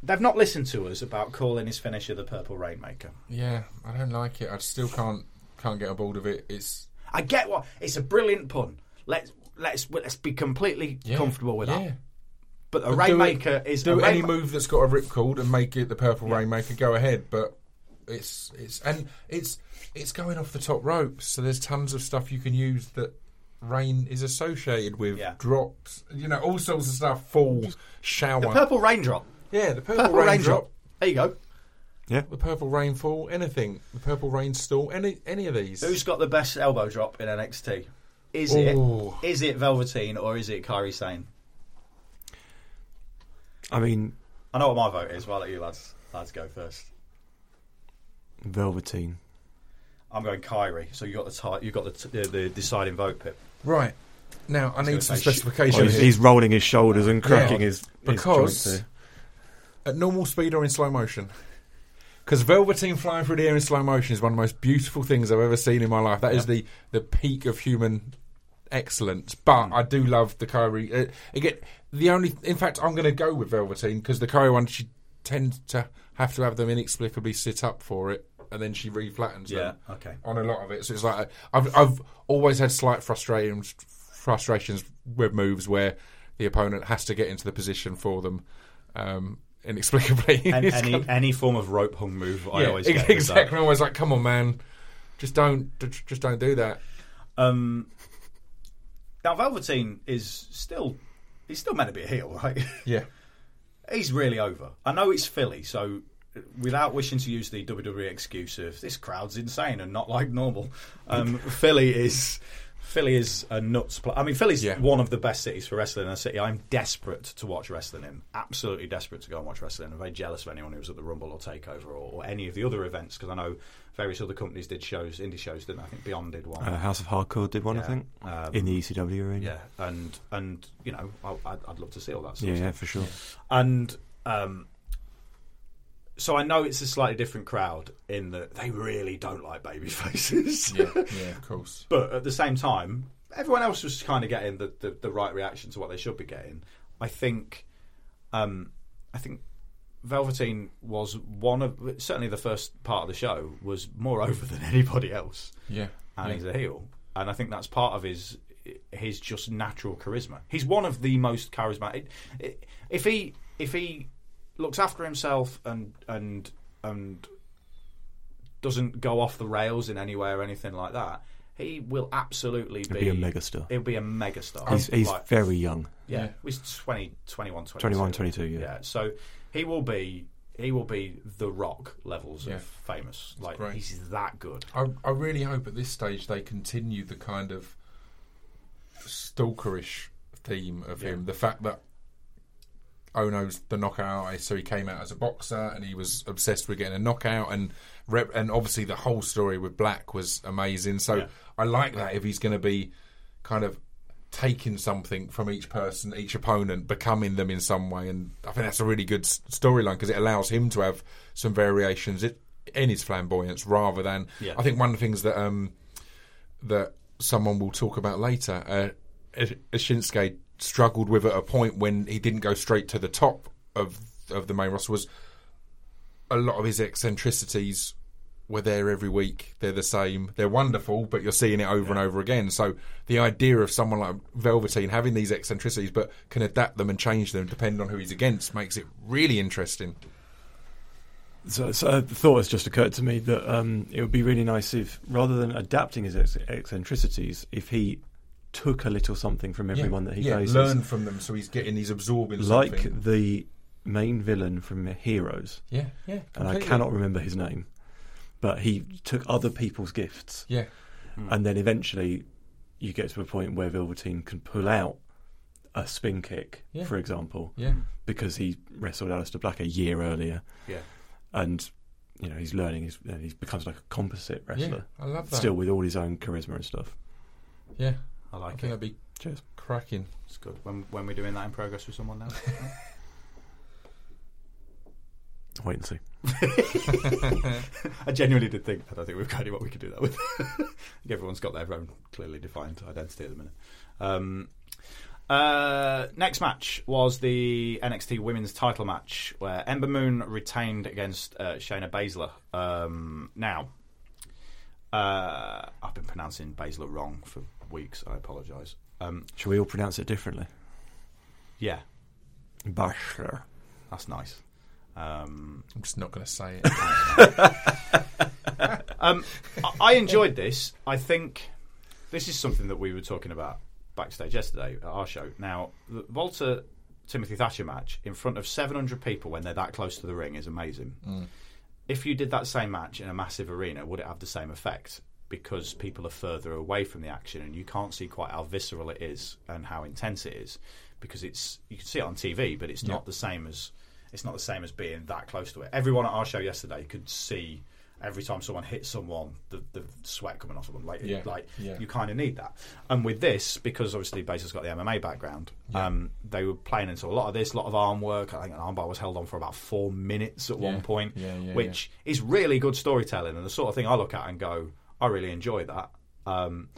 they've not listened to us about calling his finisher the Purple Rainmaker. Yeah, I don't like it. I still can't can't get on board with it. It's I get what it's a brilliant pun. Let's let's let's be completely yeah, comfortable with yeah. that. But a But do Rainmaker it- is do a any move that's got a ripcord and make it the purple rainmaker. Go ahead, but it's it's and it's it's going off the top ropes. So there's tons of stuff you can use that rain is associated with. Yeah. Drops, you know, all sorts of stuff. Fall, shower. The Purple Raindrop. Yeah, the purple, Purple raindrop. Raindrop. There you go. yeah. The purple rainfall, anything. The purple rainstorm, any any of these. Who's got the best elbow drop in NXT? Is Ooh. it is it Velveteen or is it Kairi Sane? I mean, I know what my vote is. Well, I'll let you lads lads go first. Velveteen. I'm going Kairi. So you got the ti you got the, t- the the deciding vote, Pip. Right. Now I gonna need some say sh- Oh, he's, he's rolling his shoulders and cracking Yeah, his, his because- joints there. At normal speed or in slow motion. Because Velveteen flying through the air in slow motion is one of the most beautiful things I've ever seen in my life. That is the, the peak of human excellence. But Hmm. I do love the Kairi. Uh, again, the only, in fact, I'm going to go with Velveteen because the Kairi one she tends to have to have them inexplicably sit up for it, and then she reflattens them. Yeah, okay. On a lot of it, so it's like I've I've always had slight frustrations frustrations with moves where the opponent has to get into the position for them. um, inexplicably. And any kind of- any form of rope hung move, I yeah, always ex- get exactly. I'm always like, come on, man, just don't, just just don't do that. Um, now Velveteen is still he's still meant to be a heel, right? Yeah, he's really over. I know it's Philly, so without wishing to use the WWE excuse of this crowd's insane and not like normal, um, Philly is Philly is a nuts. Pl- I mean, Philly's Yeah. one of the best cities for wrestling in a city. I'm desperate to watch wrestling in. Absolutely desperate to go and watch wrestling. I'm very jealous of anyone who was at the Rumble or Takeover or, or any of the other events because I know various other companies did shows, indie shows, didn't they? I think Beyond did one. Uh, House of Hardcore did one, I think, Um, in the ECW arena. yeah, and and you know, I, I'd, I'd love to see all that. Stuff yeah, yeah, for sure. And um, so I know it's a slightly different crowd in that they really don't like baby faces. yeah, yeah, of course. but at the same time, everyone else was kind of getting the, the, the right reaction to what they should be getting. I think, um, I think Velveteen was one of certainly the first part of the show was more over than anybody else, Yeah, and yeah. he's a heel, and I think that's part of his his just natural charisma. He's one of the most charismatic. If he if he looks after himself and and and doesn't go off the rails in any way or anything like that, he will absolutely be, be a megastar. He'll be a megastar. He's, he's Like, very young. yeah, Yeah. he's 20, 21, 22. 21, 22, yeah. yeah. So he will be he will be the Rock levels Yeah. of famous. Like great. he's that good. I, I really hope at this stage they continue the kind of stalkerish theme of him. The fact that Ohno's the knockout so he came out as a boxer and he was obsessed with getting a knockout, and rep, and obviously the whole story with Black was amazing. So Yeah. I like that if he's going to be kind of taking something from each person, each opponent, becoming them in some way, and I think that's a really good s- storyline because it allows him to have some variations it, in his flamboyance rather than. Yeah. I think one of the things that um, that someone will talk about later, uh, Shinsuke struggled with at a point when he didn't go straight to the top of of the main roster was a lot of his eccentricities were there every week. They're the same. They're wonderful, but you're seeing it over and over again. So the idea of someone like Velveteen having these eccentricities, but can adapt them and change them depending on who he's against, makes it really interesting. So, so a thought has just occurred to me that um, it would be really nice if, rather than adapting his ex- eccentricities, if he took a little something from everyone that he yeah, faces, learn from them, so he's getting, he's absorbing like something. the main villain from Heroes, yeah, yeah, and I cannot remember his name, but he took other people's gifts, Yeah, hmm. and then eventually you get to a point where Velveteen can pull out a spin kick, Yeah. for example, yeah, because he wrestled Aleister Black a year earlier, Yeah. and you know he's learning, he's, he becomes like a composite yeah. wrestler, I love that. still with all his own charisma and stuff. yeah, I I like think it. that'd be Cheers. cracking. It's good. When when we're doing that in progress with someone now. Wait and see. I genuinely did think. I don't think we've got what we could do that with. I think everyone's got their own clearly defined identity at the minute. Um, uh, next match was the NXT Women's Title match where Ember Moon retained against uh, Shayna Baszler. Um, now, uh, I've been pronouncing Baszler wrong for weeks. I apologise. Um, Shall we all pronounce it differently? yeah, Bashler. that's nice. Um, I'm just not going to say it. Um, I- I enjoyed this. I think this is something that we were talking about backstage yesterday at our show. Now, the Walter Timothy Thatcher match in front of 700 people when they're that close to the ring is amazing. If you did that same match in a massive arena, would it have the same effect? Because people are further away from the action and you can't see quite how visceral it is and how intense it is. Because it's you can see it on TV, but it's not the same as it's not the same as being that close to it. Everyone at our show yesterday could see every time someone hits someone, the, the sweat coming off of them. Like, Yeah, like yeah. you kind of need that. And with this, because obviously Baszler's got the MMA background, um, they were playing into a lot of this, a lot of arm work. I think an armbar was held on for about four minutes at Yeah, one point, yeah, yeah, which is really good storytelling and the sort of thing I look at and go, I really enjoy that. Um,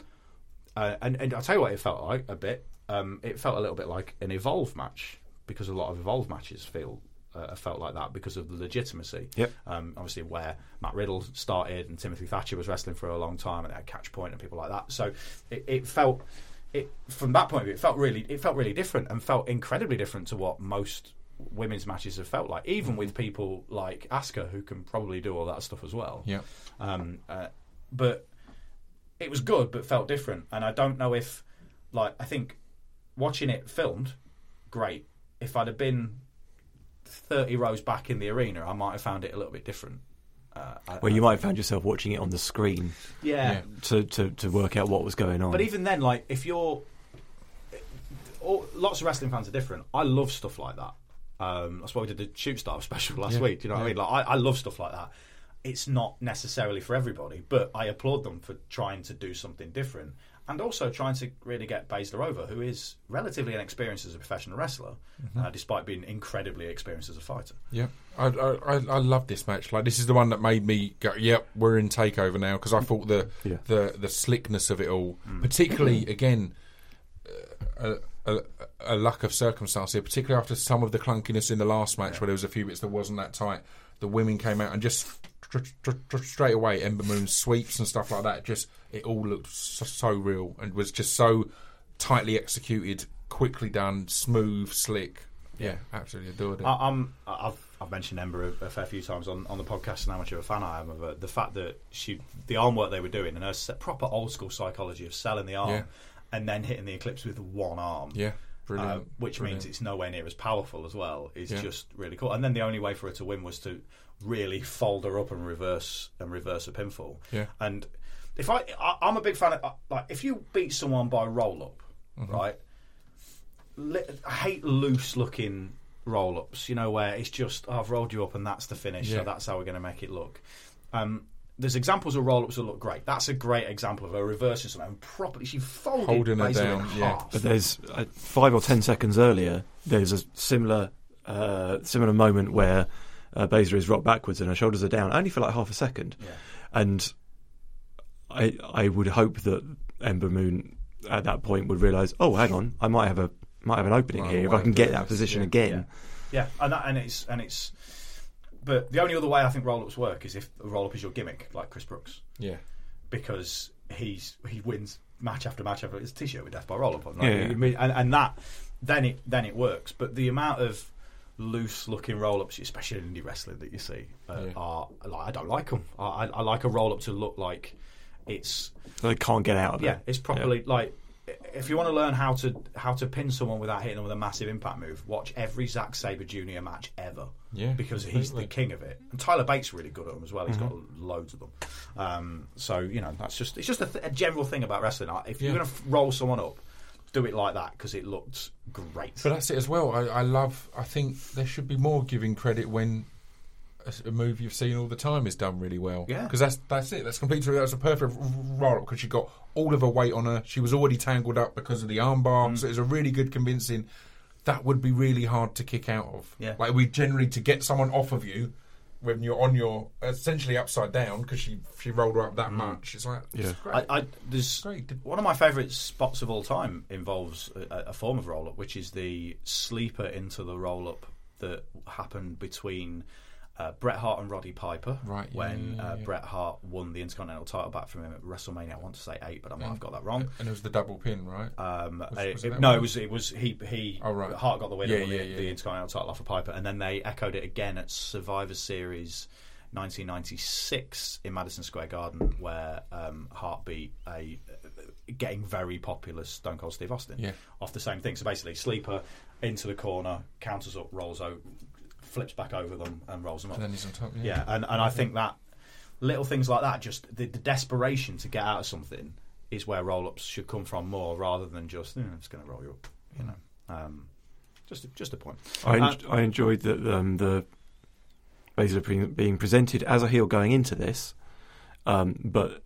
uh, and, and I'll tell you what it felt like a bit. Um, it felt a little bit like an Evolve match because a lot of Evolve matches feel uh, felt like that because of the legitimacy. Yep. Um, obviously, where Matt Riddle started and Timothy Thatcher was wrestling for a long time, and they had Catch Point and people like that. So it, it felt. It, from that point of view, it felt really, it felt really different, and felt incredibly different to what most women's matches have felt like, even with people like Asuka who can probably do all that stuff as well. Yeah. Um, uh, but it was good, but felt different. And I don't know if, like, I think watching it filmed, great. If I'd have been thirty rows back in the arena, I might have found it a little bit different. Uh, I- Well, you might have found yourself watching it on the screen yeah. Yeah. to, to, to work out what was going on. But even then, like if you're, all, lots of wrestling fans are different. I love stuff like that. Um, that's why we did the shoot star special last Yeah. week. Do you know what I mean? Like I, I love stuff like that. It's not necessarily for everybody, but I applaud them for trying to do something different and also trying to really get Baszler over, who is relatively inexperienced as a professional wrestler, Mm-hmm. uh, despite being incredibly experienced as a fighter. Yeah, I, I I I love this match. Like this is the one that made me go, "Yep, we're in takeover now." Because I thought the Yeah. the the slickness of it all, particularly again, uh, a, a, a luck of circumstance here, particularly after some of the clunkiness in the last match where there was a few bits that wasn't that tight. The women came out and just straight away Ember Moon sweeps and stuff like that. Just it all looked so, so real and was just so tightly executed, quickly done, smooth, slick. Yeah, absolutely adored it. I, I'm, I've, I've mentioned Ember a, a fair few times on, on the podcast and how much of a fan I am of her. The fact that she, the arm work they were doing and her proper old school psychology of selling the arm Yeah. and then hitting the eclipse with one arm. Yeah, brilliant. uh, which brilliant. means it's nowhere near as powerful as well. Is Yeah. just really cool. And then the only way for her to win was to really fold her up and reverse and reverse a pinfall. Yeah. And if I, I I'm a big fan of like if you beat someone by roll up, Mm-hmm. right? li- I hate loose looking roll ups, you know, where it's just, oh, I've rolled you up and that's the finish, Yeah. so that's how we're going to make it look. Um, there's examples of roll ups that look great. That's a great example of her reversing something and properly. She folded Holding her down, in yeah. half. But there's uh, five or ten seconds earlier. There's a similar uh, similar moment where uh, Baszler is rocked backwards and her shoulders are down, only for like half a second. Yeah. And I I would hope that Ember Moon at that point would realise, oh, hang on, I might have a might have an opening Right, here if I can get that position yeah. again. Yeah, and that, and it's and it's. But the only other way I think roll ups work is if a roll up is your gimmick, like Chris Brooks, yeah. because he's he wins match after match after. It's a t-shirt with death by roll up on, Yeah, right? yeah. You and and that then it then it works. But the amount of loose looking roll ups, especially in indie wrestling that you see, uh, Yeah. are like I don't like them. I, I, I like a roll up to look like it's they can't get out of yeah, it. it's properly like if you want to learn how to how to pin someone without hitting them with a massive impact move, watch every Zack Sabre Jr. match ever. Yeah, because he's the king of it, and Tyler Bates really good at them as well. He's got loads of them. Um, so you know that's just it's just a, th- a general thing about wrestling. Like, If you're Yeah. going to f- roll someone up, do it like that because it looked great. But that's it as well. I, I love. I think there should be more giving credit when a, a move you've seen all the time is done really well. Yeah. because that's that's it. That's completely true. That was a perfect roll because she got all of her weight on her. She was already tangled up because of the armbar. Mm. So it was a really good convincing. That would be really hard to kick out of. Yeah. like we generally to get someone off of you when you're on your essentially upside down because she she rolled her up Mm. that much. It's like Yeah. it's great. I, I, there's Great. one of my favourite spots of all time involves a, a form of roll up, which is the sleeper into the roll up that happened between uh, Bret Hart and Roddy Piper. Right, yeah, when yeah, uh. Bret Hart won the Intercontinental title back from him at WrestleMania. I want to say eight, but I might have got that wrong. and it was the double pin, right? Um, Was- uh, was it it- no, one? it was it was he he Oh, right. Hart got the win Yeah, yeah, the, the. Intercontinental title off of Piper, and then they echoed it again at Survivor Series 1996 in Madison Square Garden, where um, Hart beat a getting very popular Stone Cold Steve Austin Yeah. off the same thing. So basically, sleeper into the corner, counters up, rolls out, flips back over them, and rolls them up. And then he's on top. Yeah, and, and I think that little things like that, just the, the desperation to get out of something, is where roll ups should come from more rather than just, "Eh, I'm just going to roll you up. You know, um, just a, just a point. I, Uh, en- I enjoyed that um, the Baszler being, being presented as a heel going into this, um, but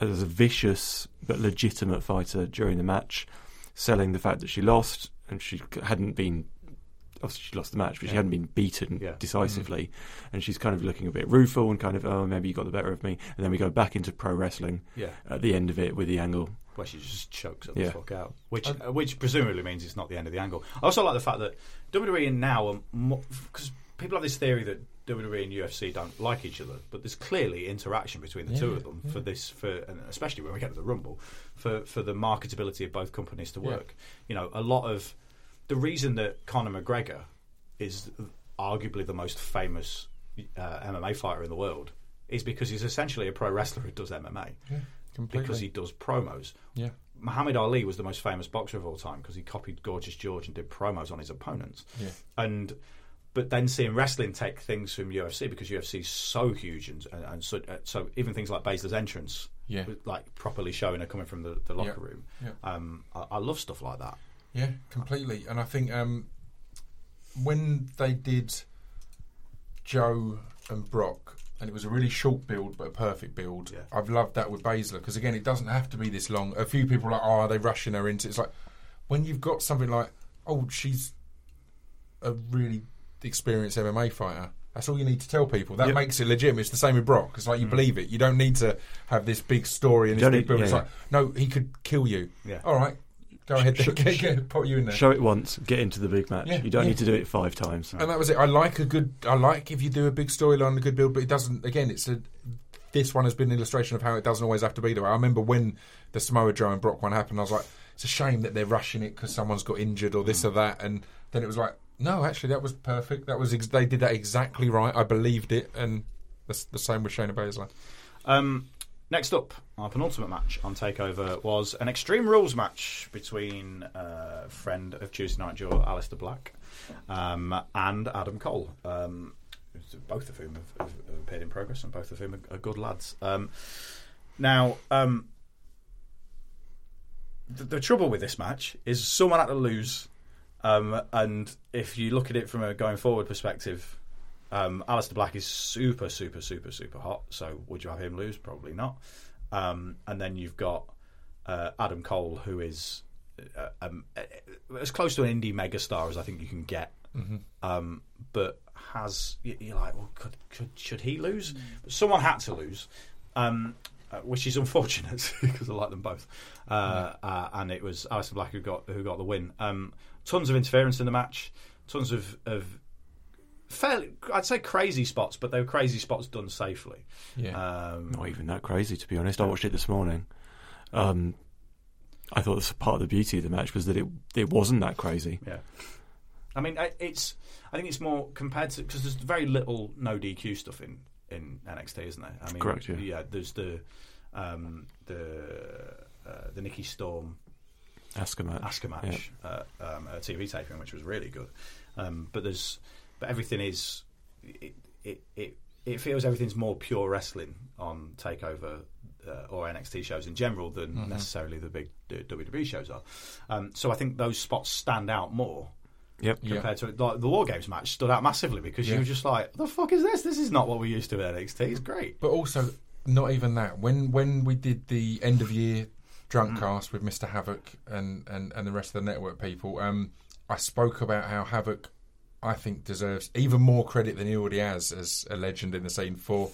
as a vicious but legitimate fighter during the match, selling the fact that she lost and she hadn't been. Obviously, she lost the match, but she hadn't been beaten Yeah. decisively, and she's kind of looking a bit rueful and kind of, oh, maybe you got the better of me. And then we go back into pro wrestling yeah, at the end of it with the angle. where she just chokes it Yeah. the fuck out, which uh, which presumably means it's not the end of the angle. I also like the fact that WWE and now, because people have this theory that WWE and UFC don't like each other, but there's clearly interaction between the two of them for this, for and especially when we get to the Rumble, for for the marketability of both companies to Yeah. work. You know, a lot of the reason that Conor McGregor is arguably the most famous uh, MMA fighter in the world is because he's essentially a pro wrestler who does MMA. completely. Because he does promos. Yeah. Muhammad Ali was the most famous boxer of all time because he copied Gorgeous George and did promos on his opponents. Yeah. And but then seeing wrestling take things from UFC because UFC is so huge and and, and so, uh, so even things like Baszler's entrance, Yeah. like properly showing her coming from the, the locker Yeah. room. Yeah. Um, I, I love stuff like that. Yeah, completely. And I think um, when they did Joe and Brock, and it was a really short build but a perfect build. Yeah. I've loved that with Baszler because again, it doesn't have to be this long. A few people are like, oh, are they rushing her into? It's like when you've got something like, oh, she's a really experienced MMA fighter. That's all you need to tell people. That Yep. makes it legitimate. It's the same with Brock. It's like you believe it. You don't need to have this big story and You this big build. It's yeah. like, no, he could kill you. Yeah. All right, go ahead. sh- get, sh- get- put you in there. Show it once, get into the big match. Yeah, you don't yeah. need to do it five times. And that was it. I like a good. I like if you do a big storyline, a good build, but it doesn't. Again, it's a. This one has been an illustration of how it doesn't always have to be the way. I remember when the Samoa Joe and Brock one happened. I was like, it's a shame that they're rushing it because someone's got injured or this or that. And then it was like, no, actually, that was perfect. That was ex- they did that exactly right. I believed it, and the, the same with Shayna Baszler. Um, next up, our penultimate match on Takeover was an Extreme Rules match between uh, friend of Tuesday Night Jaw, Aleister Black, um, and Adam Cole. Um, both of whom have, have, have appeared in progress, and both of whom are, are good lads. Um, now, um, the, the trouble with this match is someone had to lose, um, and if you look at it from a going forward perspective, um, Aleister Black is super, super, super, super hot. So would you have him lose? Probably not. Um, and then you've got uh, Adam Cole, who is uh, um, uh, as close to an indie megastar as I think you can get. Um, but has you're like, well, could, could should he lose? But someone had to lose. Um, uh, which is unfortunate because I like them both, uh, uh, and it was Aleister Black who got who got the win. Um, tons of interference in the match, tons of, of fairly, I'd say crazy spots, but they were crazy spots done safely. Yeah. Um, Not even that crazy, to be honest. I watched it this morning. Um, I thought this part of the beauty of the match was that it it wasn't that crazy. yeah. I mean, it's. I think it's more compared to because there's very little no DQ stuff in, in NXT, isn't there? I mean, Correct, yeah. yeah there's the um, the uh, the Nikki Storm Ask a match. Asuka match, uh, um, a TV taping, which was really good. Um, but there's, but everything is, it, it, it, it feels everything's more pure wrestling on Takeover uh, or NXT shows in general than Mm-hmm. necessarily the big WWE shows are. Um, so I think those spots stand out more Yep. Compared to like, the War Games match stood out massively because Yeah. you were just like, the fuck is this? This is not what we used to at NXT. It's great. But also, not even that. When when we did the end of year drunk cast with Mr. Havoc and, and, and the rest of the network people, um, I spoke about how Havoc, I think, deserves even more credit than he already has as a legend in the scene for.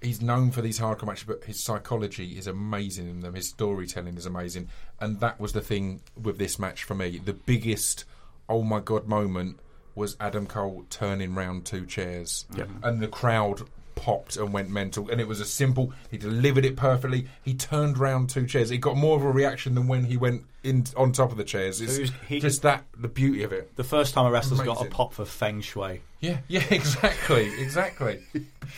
He's known for these hardcore matches, but his psychology is amazing in them. His storytelling is amazing, and that was the thing with this match for me. The biggest oh my god moment was Adam Cole turning round two chairs, and the crowd popped and went mental. And it was a simple. He delivered it perfectly. He turned round two chairs. It got more of a reaction than when he went in on top of the chairs. It's So he was- he- just that the beauty of it. The first time a wrestler's got a pop for Feng Shui. Yeah, yeah, exactly, exactly.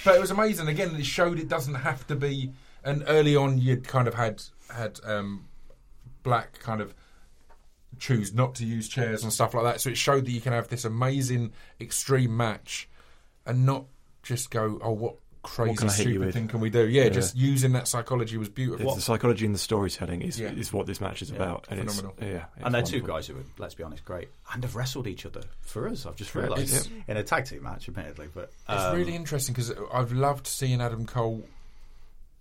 but it was amazing. Again, it showed it doesn't have to be. And early on, you'd kind of had had um, black kind of choose not to use chairs and stuff like that. So it showed that you can have this amazing extreme match and not just go, oh, what crazy can I you stupid thing can we do? Yeah, Yeah. just using that psychology was beautiful. The psychology and the storytelling is Yeah. is what this match is about, and phenomenal. it's yeah. it's and they're two guys who are, let's be honest, great and have wrestled each other for us. I've just realised It's- in a tag team match, admittedly, but It's um, really interesting because I've loved seeing Adam Cole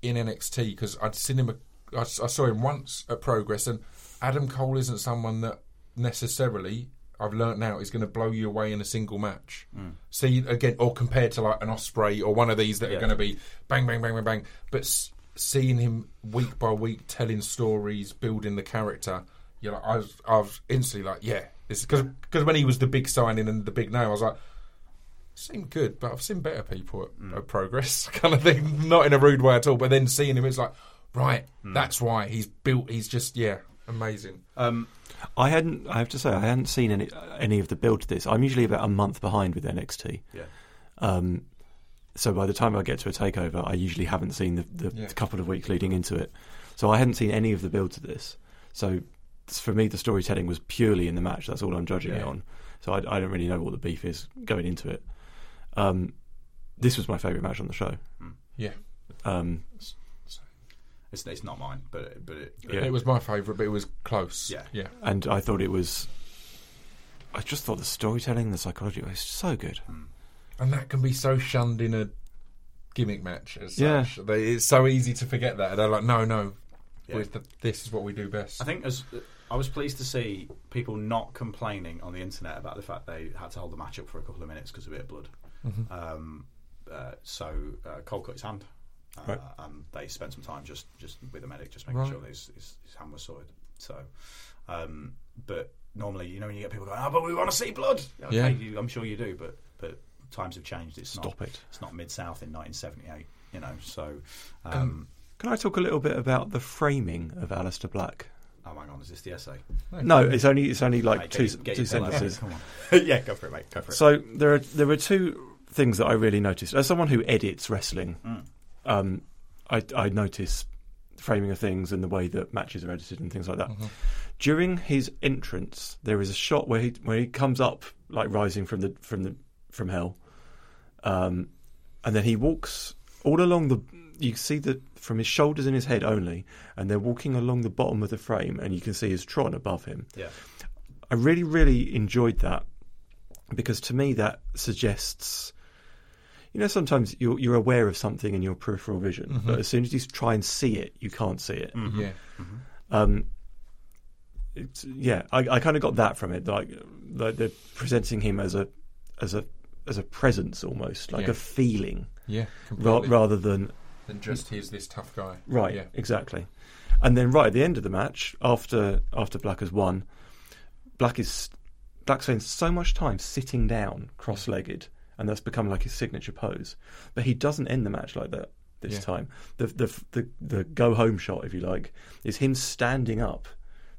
in NXT because I'd seen him, I, I saw him once at Progress, and Adam Cole isn't someone that necessarily I've learnt now is going to blow you away in a single match. Mm. See again, or compared to like an Osprey or one of these that Yeah. are going to be bang, bang, bang, bang, bang. But s- seeing him week by week telling stories, building the character, you're like, I was, I was instantly like, yeah, this because because when he was the big signing and the big name, I was like seemed good, but I've seen better people at, mm. at progress, kind of thing. Not in a rude way at all, but then seeing him, it's like, right, mm. that's why he's built. He's just, yeah, amazing. Um, I hadn't. I have to say, I hadn't seen any any of the build to this. I'm usually about a month behind with NXT. yeah. Um, so by the time I get to a takeover, I usually haven't seen the, the Yeah. couple of weeks leading into it. So I hadn't seen any of the build to this. So for me, the storytelling was purely in the match. That's all I'm judging it on. So I, I don't really know what the beef is going into it. Um, this was my favourite match on the show. Yeah, Um, It's, it's not mine, but but it, Yeah. it was my favourite, but it was close. Yeah. yeah. and I thought it was. I just thought the storytelling, the psychology was so good. And that can be so shunned in a gimmick match as Yeah. such. They, it's so easy to forget that. They're like, no, no, Yeah. the, this is what we do best. I think as I was pleased to see people not complaining on the internet about the fact they had to hold the match up for a couple of minutes because of a bit of blood. Mm-hmm. Um, uh, so uh, Cole cut his hand, uh, and they spent some time just just with the medic, just making Right. sure his, his, his hand was sorted. So, um, but normally, you know, when you get people going, "Oh, but we want to see blood," okay, Yeah. you, I'm sure you do, but but times have changed. It's Stop not, it. It's not mid south in 1978, you know. So, um, Um, Can I talk a little bit about the framing of Aleister Black? oh my god, is this the essay? No, it's only it's only like Mate, two get get two sentences. Come on. yeah, go for it, mate. Go for it. So there are there were two things that I really noticed. As someone who edits wrestling, Mm. Um, I, I notice framing of things and the way that matches are edited and things like that. During his entrance, there is a shot where he where he comes up like rising from the from the from hell, um, and then he walks all along the. You see that from his shoulders and his head only, and they're walking along the bottom of the frame, and you can see his Tron above him. yeah, I really, really enjoyed that because to me that suggests, you know, sometimes you're you're aware of something in your peripheral vision, but mm-hmm. as soon as you try and see it, you can't see it. Mm-hmm. yeah, mm-hmm. Um, it's, yeah, I, I kind of got that from it. Like, like they're presenting him as a as a as a presence almost, like Yeah. a feeling, yeah. ra- rather than than just he's this tough guy. Right, Yeah. exactly. And then right at the end of the match, after after Black has won, Black is Black spends so much time sitting down, cross-legged, and that's become like his signature pose. But he doesn't end the match like that this Yeah. time. The, the the the go home shot, if you like, is him standing up,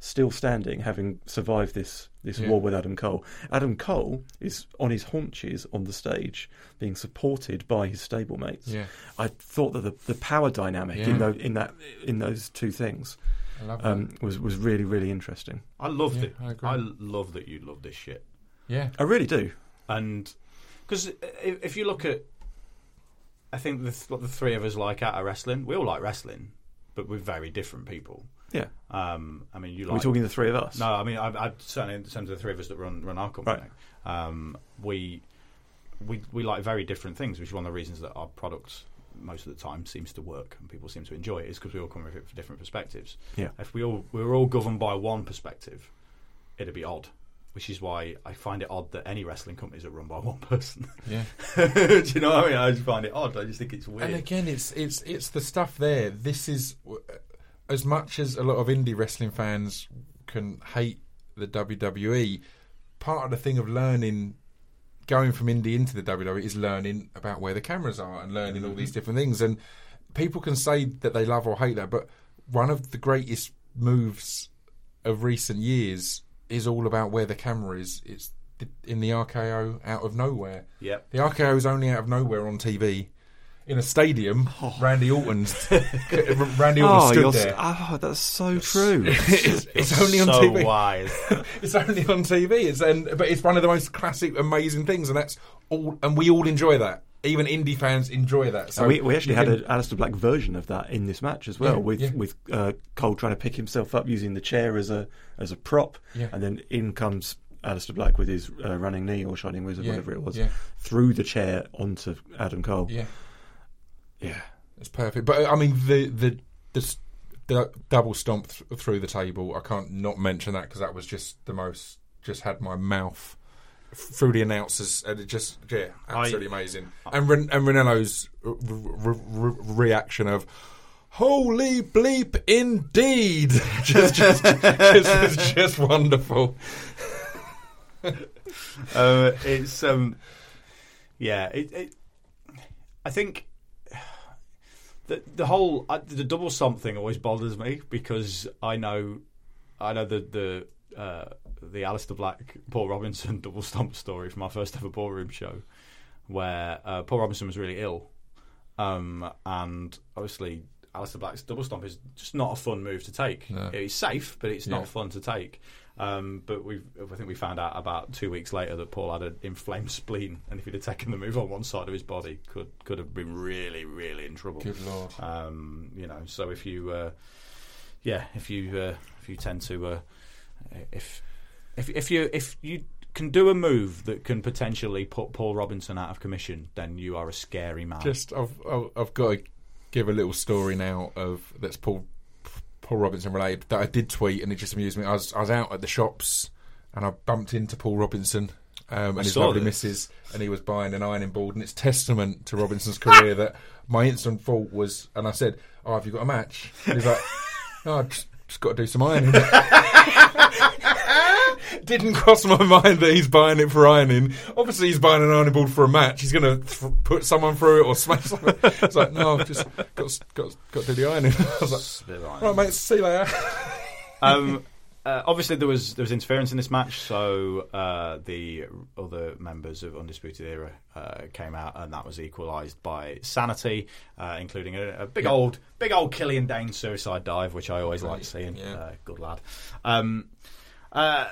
still standing, having survived this this Yeah. war with Adam Cole. Adam Cole is on his haunches on the stage, being supported by his stablemates. Yeah. I thought that the, the power dynamic Yeah. in those in that in those two things I love um, was was really really interesting. I loved Yeah, it. I agree. I love that you love this shit. Yeah, I really do. and because if, if you look at, I think the, what the three of us like out of wrestling, we all like wrestling, but we're very different people. Yeah, Um, I mean, you like We're talking the three of us? No, I mean, I, I certainly in terms of the three of us that run run our company, Right. um, we we we like very different things, which is one of the reasons that our product most of the time seems to work and people seem to enjoy it is because we all come with it from different perspectives. Yeah. If we all we were all governed by one perspective, it'd be odd. Which is why I find it odd that any wrestling companies are run by one person. yeah. Do you know what I mean? I just find it odd. I just think it's weird. And again, it's it's it's the stuff there. This is as much as a lot of indie wrestling fans can hate the WWE. Part of the thing of learning, going from indie into the WWE, is learning about where the cameras are and learning all these mm-hmm. different things. And people can say that they love or hate that, but one of the greatest moves of recent years is all about where the camera is. It's in the RKO out of nowhere. Yep. The RKO is only out of nowhere on TV. In a stadium, Randy Orton's Randy Orton Oh, stood there. s- oh, that's so true. it's, it's only on so TV. wise. It's only on TV. It's and but it's one of the most classic, amazing things, and that's all. And we all enjoy that. Even indie fans enjoy that. So And we, we actually had can- an Aleister Black version of that in this match as well, Yeah, with yeah. with uh, Cole trying to pick himself up using the chair as a as a prop, Yeah. and then in comes Aleister Black with his uh, running knee or shining wizard, whatever it was, through the chair onto Adam Cole. yeah, yeah. it's perfect. But I mean the the the, the double stomp th- through the table. I can't not mention that because that was just the most. Just had my mouth through the announcers, and it just yeah, absolutely amazing. And Ren- and Ranallo's r- r- r- reaction of. Holy bleep, indeed! just, just, just, just wonderful. uh, it's um, yeah. It, it, I think the the whole uh, the double something always bothers me because I know I know the the uh, the Aleister Black Paul Robinson double stomp story from our first ever ballroom show, where uh, Paul Robinson was really ill, um, and obviously Aleister Black's double stomp is just not a fun move to take. It's safe, but it's Yeah. not fun to take. Um, but we, I think we found out about two weeks later that Paul had an inflamed spleen, and if he'd have taken the move on one side of his body, could could have been really, really in trouble. Good lord. Um, you know, so if you, uh, yeah, if you uh, if you tend to, uh, if if if you if you can do a move that can potentially put Paul Robinson out of commission, then you are a scary man. Just, I've, I've, I've got to give a little story now of that's Paul Paul Robinson related that I did tweet and it just amused me. I was I was out at the shops and I bumped into Paul Robinson. Um, and his lovely this. missus, and he was buying an ironing board, and it's testament to Robinson's career that my instant thought was, and I said, "Oh, have you got a match?" And he's like, "Oh, I just, just got to do some ironing." Didn't cross my mind that he's buying it for ironing. Obviously, he's buying an ironing board for a match. He's going to th- put someone through it or smash someone. It's like, no, I've just got got got to do the ironing. I was like, right, mate, see you later. um, uh, obviously, there was there was interference in this match, so uh, the other members of Undisputed Era uh, came out, and that was equalised by Sanity, uh, including a, a big old big old Killian Dain suicide dive, which I always like seeing. Yeah. Uh, good lad. Um, uh,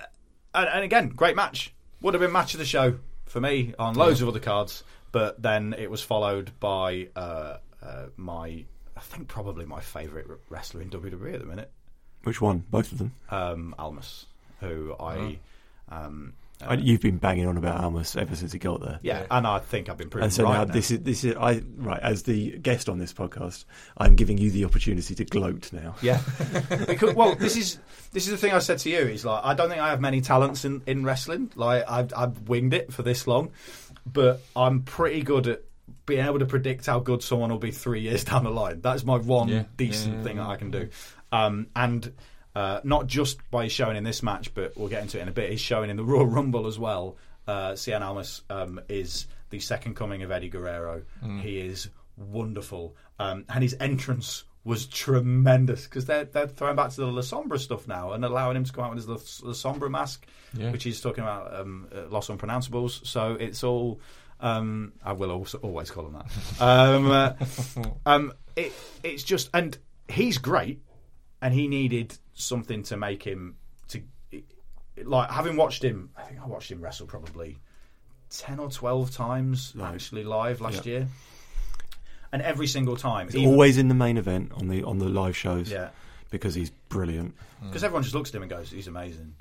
and, and again, great match. Would have been match of the show for me on loads of other cards, but then it was followed by uh, uh, my, I think probably my favourite wrestler in WWE at the minute, Which one? Both of them. um, Almas, who I, um, I, you've been banging on about Almas ever since he got there. yeah, and I think I've been proven And so right. now now. this is this is I right as the guest on this podcast, I'm giving you the opportunity to gloat now. Yeah, because well, this is this is the thing I said to you. Is like I don't think I have many talents in, in wrestling. Like I've I've winged it for this long, but I'm pretty good at being able to predict how good someone will be three years down the line. That's my one Yeah. decent Yeah, yeah, thing yeah. that I can do, um, and. Uh, not just by his showing in this match, but we'll get into it in a bit. He's showing in the Royal Rumble as well. Uh, Cien Almas um, is the second coming of Eddie Guerrero. He is wonderful, um, and his entrance was tremendous because they're they're throwing back to the La Sombra stuff now and allowing him to come out with his La, La Sombra mask, Yeah. which he's talking about um, uh, Los Unpronounceables. So it's all. Um, I will also always call him that. Um, uh, um, it, it's just, and he's great, and he needed something to make him to like having watched him. I think I watched him wrestle probably ten or twelve times actually live last Yeah. year, and every single time, He's even- always in the main event on the on the live shows. yeah, because he's brilliant. because everyone just looks at him and goes, "He's amazing."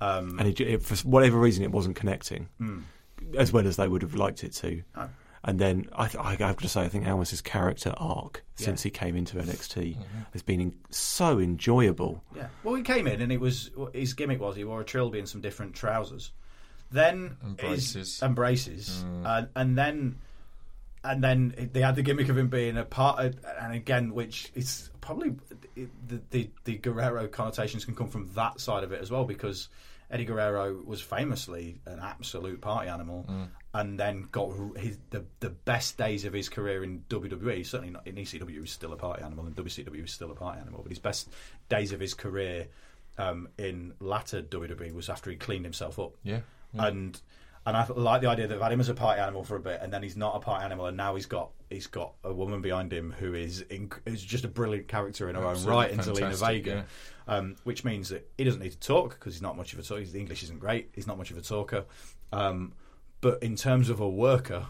Um, and it, it, for whatever reason, it wasn't connecting as well as they would have liked it to. No. And then I, th- I have to say, I think Almas's character arc Yeah. since he came into NXT mm-hmm. has been in, so enjoyable. Yeah. Well, he came in and it was his gimmick was he wore a trilby and some different trousers. Then And his- braces. and mm. braces, and, and then and then they had the gimmick of him being a part, of, and again, which is probably the, the the Guerrero connotations can come from that side of it as well because Eddie Guerrero was famously an absolute party animal, mm. And then got his the the best days of his career in WWE. Certainly not in ECW, he's still a party animal, and WCW was still a party animal. But his best days of his career um, in latter WWE was after he cleaned himself up. Yeah. And and I like the idea that they've had him as a party animal for a bit, and then he's not a party animal, and now he's got he's got a woman behind him who is inc- is just a brilliant character in her Absolutely own right, in Zelina fantastic, Vega. Um, which means that he doesn't need to talk because he's not much of a talker. The English isn't great. He's not much of a talker. Um, but in terms of a worker,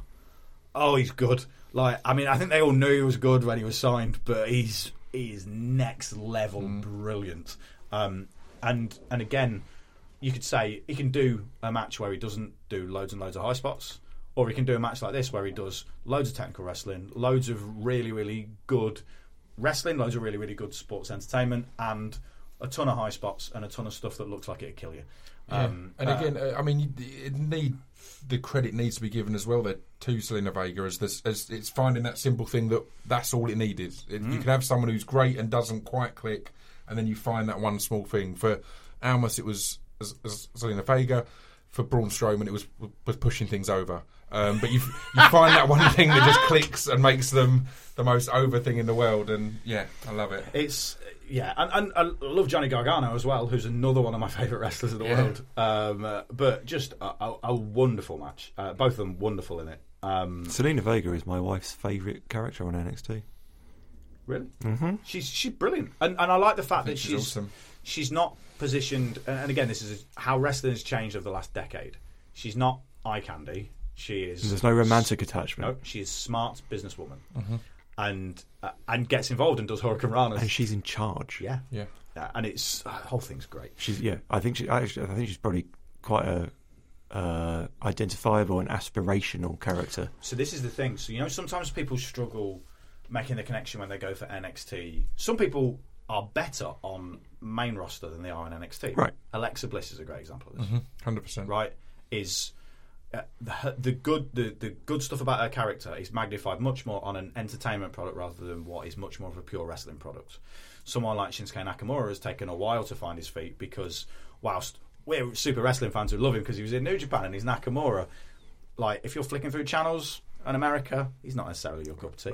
oh, he's good. Like, I mean, I think they all knew he was good when he was signed, but he's he's next level brilliant. Um, and and again, you could say he can do a match where he doesn't do loads and loads of high spots, or he can do a match like this where he does loads of technical wrestling, loads of really really good wrestling, loads of really really good sports entertainment, and a ton of high spots and a ton of stuff that looks like it'll kill you. Yeah. Um, and uh, again, uh, I mean, it need the credit needs to be given as well there to Zelina Vega as this as it's finding that simple thing that that's all it needed. It, Mm. You can have someone who's great and doesn't quite click, and then you find that one small thing. For Almas, it was as, as Zelina Vega. For Braun Strowman, it was was pushing things over. Um, but you you find that one thing that just clicks and makes them the most over thing in the world, and yeah, I love it. It's yeah, and, and I love Johnny Gargano as well, who's another one of my favourite wrestlers in the Yeah. world. Um, uh, but just a, a, a wonderful match. Uh, both of them wonderful in it. Um, Zelina Vega is my wife's favourite character on NXT. really, mm-hmm. she's she's brilliant, and and I like the fact that she's she's awesome. she's not positioned. And and again, this is how wrestling has changed over the last decade. She's not eye candy. She is. There's no romantic attachment. No, she is smart businesswoman, and uh, and gets involved and does hurricanrana. And she's in charge. yeah, Yeah. Yeah, and it's uh, the whole thing's great. She's yeah. I think she actually. I think she's probably quite a uh, identifiable and aspirational character. So this is the thing. So you know, sometimes people struggle making the connection when they go for NXT. Some people are better on main roster than they are on NXT. Right. Alexa Bliss is a great example of this. Hundred percent. Right? Is uh, the, the good the, the good stuff about her character is magnified much more on an entertainment product rather than what is much more of a pure wrestling product. Someone like Shinsuke Nakamura has taken a while to find his feet because whilst we're super wrestling fans who love him because he was in New Japan and he's Nakamura, like if you're flicking through channels in America, he's not necessarily your cup of tea,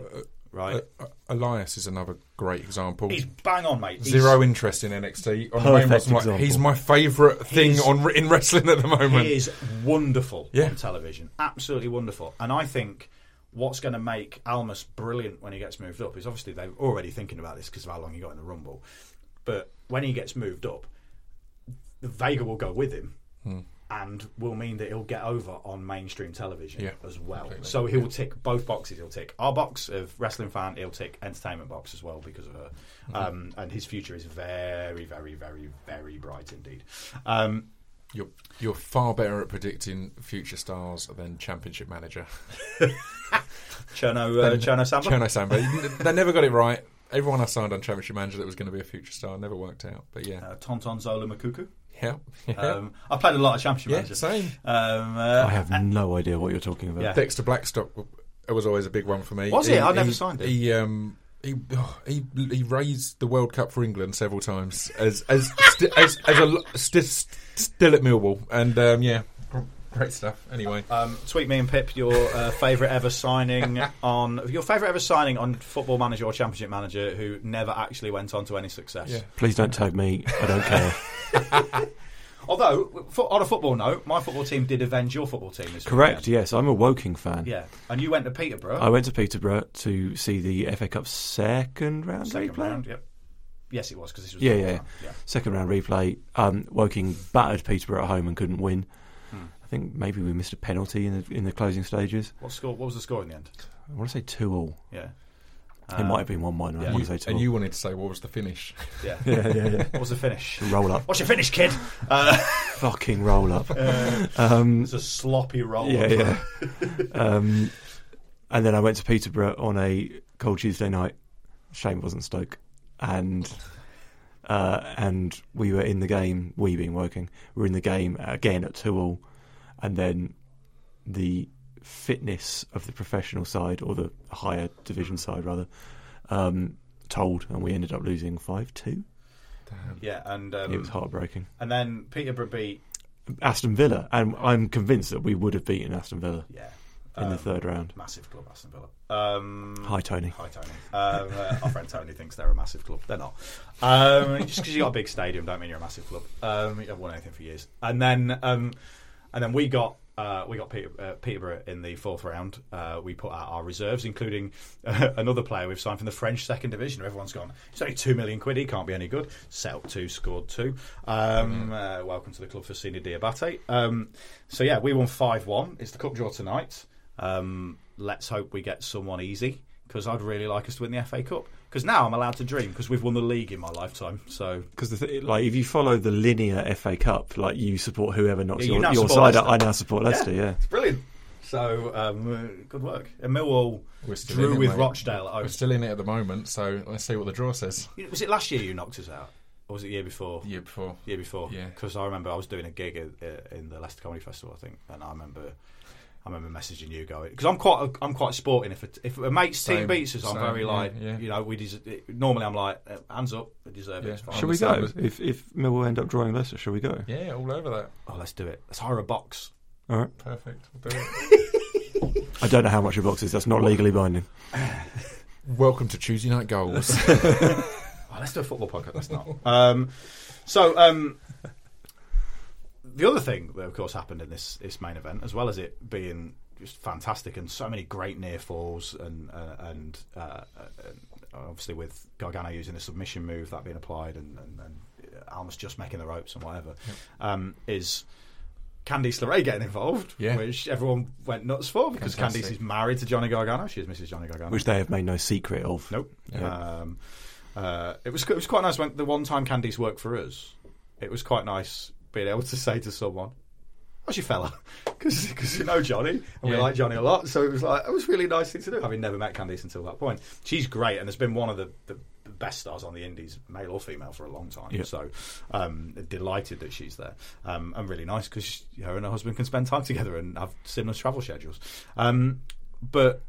right? Uh, Elias is another great example. he's bang on, mate. He's- Zero interest in NXT. On the Perfect main like, example. he's my favourite thing He's- on in wrestling at the moment. He is wonderful Yeah. on television. Absolutely wonderful. And I think what's going to make Almas brilliant when he gets moved up is obviously they're already thinking about this because of how long he got in the Rumble. But when he gets moved up, Vega will go with him. And will mean that he'll get over on mainstream television Yeah, as well. completely. So he'll tick both boxes. He'll tick our box of wrestling fan. He'll tick entertainment box as well because of her. Um, and his future is very, very, very, very bright indeed. Um, You're you're far better at predicting future stars than Championship Manager. Cherno, uh, Cherno Samba. Cherno Samba. they never got it right. Everyone I signed on Championship Manager that was going to be a future star never worked out. But yeah, uh, Tonton Zola Moukoko. Yeah, yeah. Um, I played a lot of Championship yeah, Manager. same. Um, uh, I have no idea what you're talking about. Yeah. Dexter Blackstock w- was always a big one for me. Was it? I never signed it. He um, he, oh, he he raised the World Cup for England several times as as sti- as, as a lo- sti- st- still at Millwall, and um, yeah, great stuff. Anyway, um, tweet me and Pip your uh, favourite ever signing on your favourite ever signing on Football Manager or Championship Manager who never actually went on to any success. yeah, Please don't tag me. I don't care. Although fo- on a football note, my football team did avenge your football team this Correct. weekend. Yes, I'm a Woking fan. Yeah, and you went to Peterborough. I went to Peterborough to see the FA Cup second round second replay. round. Yep. Yes, it was because this was Yeah, the yeah, fourth yeah. Second round replay. Um, Woking battered Peterborough at home and couldn't win. I think maybe we missed a penalty in the in the closing stages. What score? What was the score in the end? I want to say two all. Yeah. it might have been one one. I Uh, yeah. want You- to say two. and all. you wanted to say what was the finish? Yeah. yeah, yeah, yeah. What was the finish? roll up, What's your finish, kid? Uh, fucking roll up. um, it's a sloppy roll. yeah, yeah. um, and then I went to Peterborough on a cold Tuesday night. Shame it wasn't Stoke, and uh, and we were in the game. We being Woking, we were in the game again at two all, and then the fitness of the professional side or the higher division side rather um, told, and we ended up losing five two. Yeah, and um, it was heartbreaking. and then Peterborough beat Aston Villa, and I'm convinced that we would have beaten Aston Villa yeah in the um, third round. massive club Aston Villa. Um, Hi, Tony. Hi Tony. Um, uh, our friend Tony thinks they're a massive club. They're not. Um, just because you've got a big stadium, don't mean you're a massive club. Um, you haven't won anything for years. And then, um, and then we got uh, we got Peter, uh, Peterborough in the fourth round. Uh, we put out our reserves, including uh, another player we've signed from the French second division. Everyone's gone. It's only two million quid. He can't be any good. Set two, scored two. Um, uh, welcome to the club for Senior Diabate. Um, so yeah, we won five one. It's the cup draw tonight. Um, let's hope we get someone easy because I'd really like us to win the FA Cup. Because now I'm allowed to dream because we've won the league in my lifetime. So Because th- like if you follow the linear FA Cup, like you support whoever knocks Yeah, you your, your side out. Leicester. I now support Leicester. Yeah, it's brilliant. So um, uh, good work. And Millwall We're still drew in it, with mate. Rochdale at home. We're still in it at the moment, so let's see what the draw says. Was it last year you knocked us out, or was it year before? Year before. Year before, Yeah. Because I remember I was doing a gig at, uh, in the Leicester Comedy Festival, I think, and I remember, I remember messaging you going because I'm quite, a, I'm quite sporting. If a, if a mate's team Same, beats us, I'm same, very yeah, like, yeah. you know, we des- normally I'm like, uh, hands up, we deserve Yeah. it. It's. Shall we go? If if Millwall end up drawing Leicester, shall we go? Yeah, all over that. Oh, let's do it. Let's hire a box. All right. Perfect. We'll do it. I don't know how much a box is. That's not legally binding. Welcome to Tuesday Night Goals. I let's do a football podcast. Let's not. Um, so um, the other thing that, of course, happened in this this main event, as well as it being just fantastic and so many great near falls and uh, and uh, uh, obviously with Gargano using a submission move that being applied and, and, and Almas just making the ropes and whatever, um, is. Candice LeRae getting involved, Yeah. which everyone went nuts for because Fantastic. Candice is married to Johnny Gargano. She is Mrs. Johnny Gargano. which they have made no secret of. Nope. Yeah. Um, uh, it was it was quite nice when the one time Candice worked for us. It was quite nice being able to say to someone, "How's your fella?" Because you know Johnny, and we like Johnny a lot. So it was like it was a really nice thing to do. Having never met Candice until that point, she's great and has been one of the, the best stars on the Indies, male or female, for a long time. Yeah. So um, delighted that she's there, um, and really nice because her and her husband can spend time together and have similar travel schedules. Um, but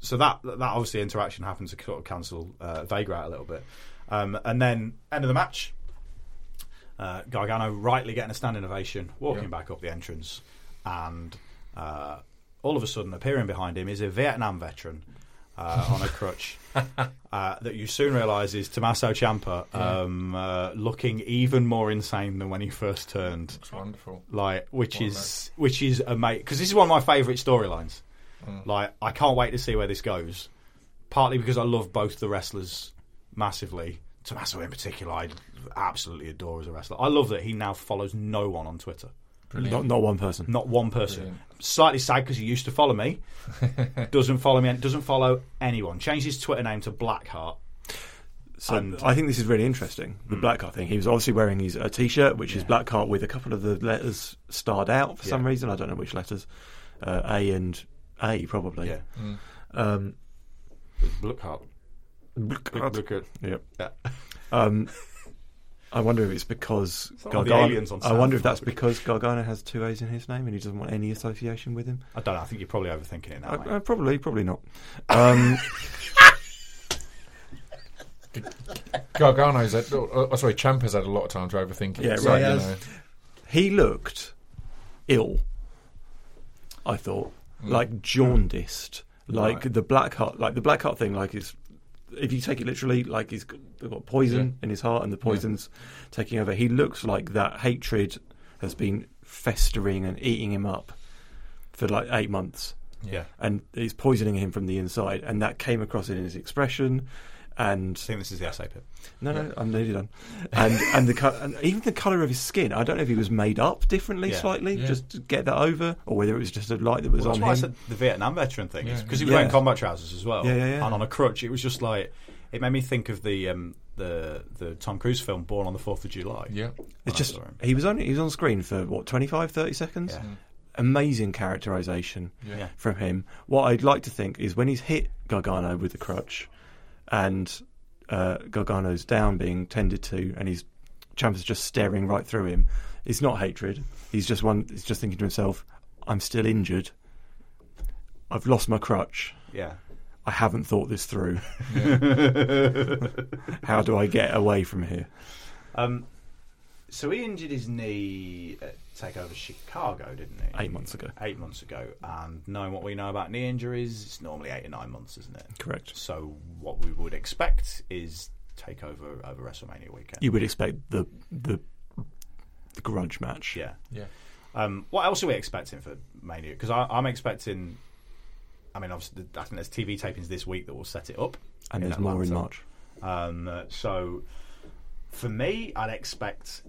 so that that obviously interaction happened to sort of cancel uh, Vega out a little bit, um, and then end of the match. Uh, Gargano rightly getting a standing ovation, walking Yeah. back up the entrance, and uh, all of a sudden appearing behind him is a Vietnam veteran uh, on a crutch uh, that you soon realise is Tommaso Ciampa, um, uh, looking even more insane than when he first turned It's wonderful. like which What a is which is amazing because this is one of my favourite storylines. Mm. Like I can't wait to see where this goes. Partly because I love both the wrestlers massively. Tommaso in particular, I absolutely adore as a wrestler. I love that he now follows no one on Twitter. Not, not one person. Not one person. Brilliant. Slightly sad because he used to follow me. doesn't follow me. Doesn't follow anyone. Changed his Twitter name to Blackheart. So And- I think this is really interesting. The Blackheart thing. He was obviously wearing his a t-shirt, which is Blackheart with a couple of the letters starred out for some reason. I don't know which letters. Uh, a and A probably. Yeah. Um, Blackheart. Blackheart. Look at Yep. yeah. Um, I wonder if it's because like all the Gargano. aliens on I wonder if that's because Gargano has two A's in his name and he doesn't want any association with him. I don't know. I think you're probably overthinking it now. Uh, mate. uh, probably, probably not. Um, Gargano's had, oh, oh, sorry, Ciampa's had a lot of time to overthink it. Yeah, so, right. you He know. he looked ill. I thought, like jaundiced, like Right. the black heart, like the black heart thing. Like is, if you take it literally, like he's got, poison in his heart, and the poison's taking over. He looks like that hatred has been festering and eating him up for like eight months, yeah. and it's poisoning him from the inside, and that came across in his expression. And I think this is the essay bit. no, no, I'm nearly done. And and the co- and even the colour of his skin. I don't know if he was made up differently Yeah. slightly Yeah. just to get that over, or whether it was just a light that was Well, that's on why I him. said the Vietnam veteran thing is Yeah. because he was Yeah. wearing combat trousers as well, Yeah, yeah, yeah. and on a crutch. It was just like it made me think of the um, the the Tom Cruise film Born on the Fourth of July. Yeah. It's just he was only he was on screen for what 25, 30 seconds. Yeah. Amazing characterization Yeah. from him. What I'd like to think is when he's hit Gargano with the crutch, and uh, Gargano's down being tended to, and he's Ciampa's just staring right through him. It's not hatred. He's just one. He's just thinking to himself, "I'm still injured. I've lost my crutch. yeah. I haven't thought this through. How do I get away from here?" Um, so he injured his knee at Takeover Chicago, didn't he? Eight months ago. Eight months ago, and knowing what we know about knee injuries, it's normally eight or nine months, isn't it? Correct. So what we would expect is Takeover over WrestleMania weekend. You would expect the the, the grudge match. yeah. Yeah. Um, what else are we expecting for Mania? Because I'm expecting. I mean, obviously, I think there's TV tapings this week that will set it up, and in there's more in March. Um, uh, so, for me, I'd expect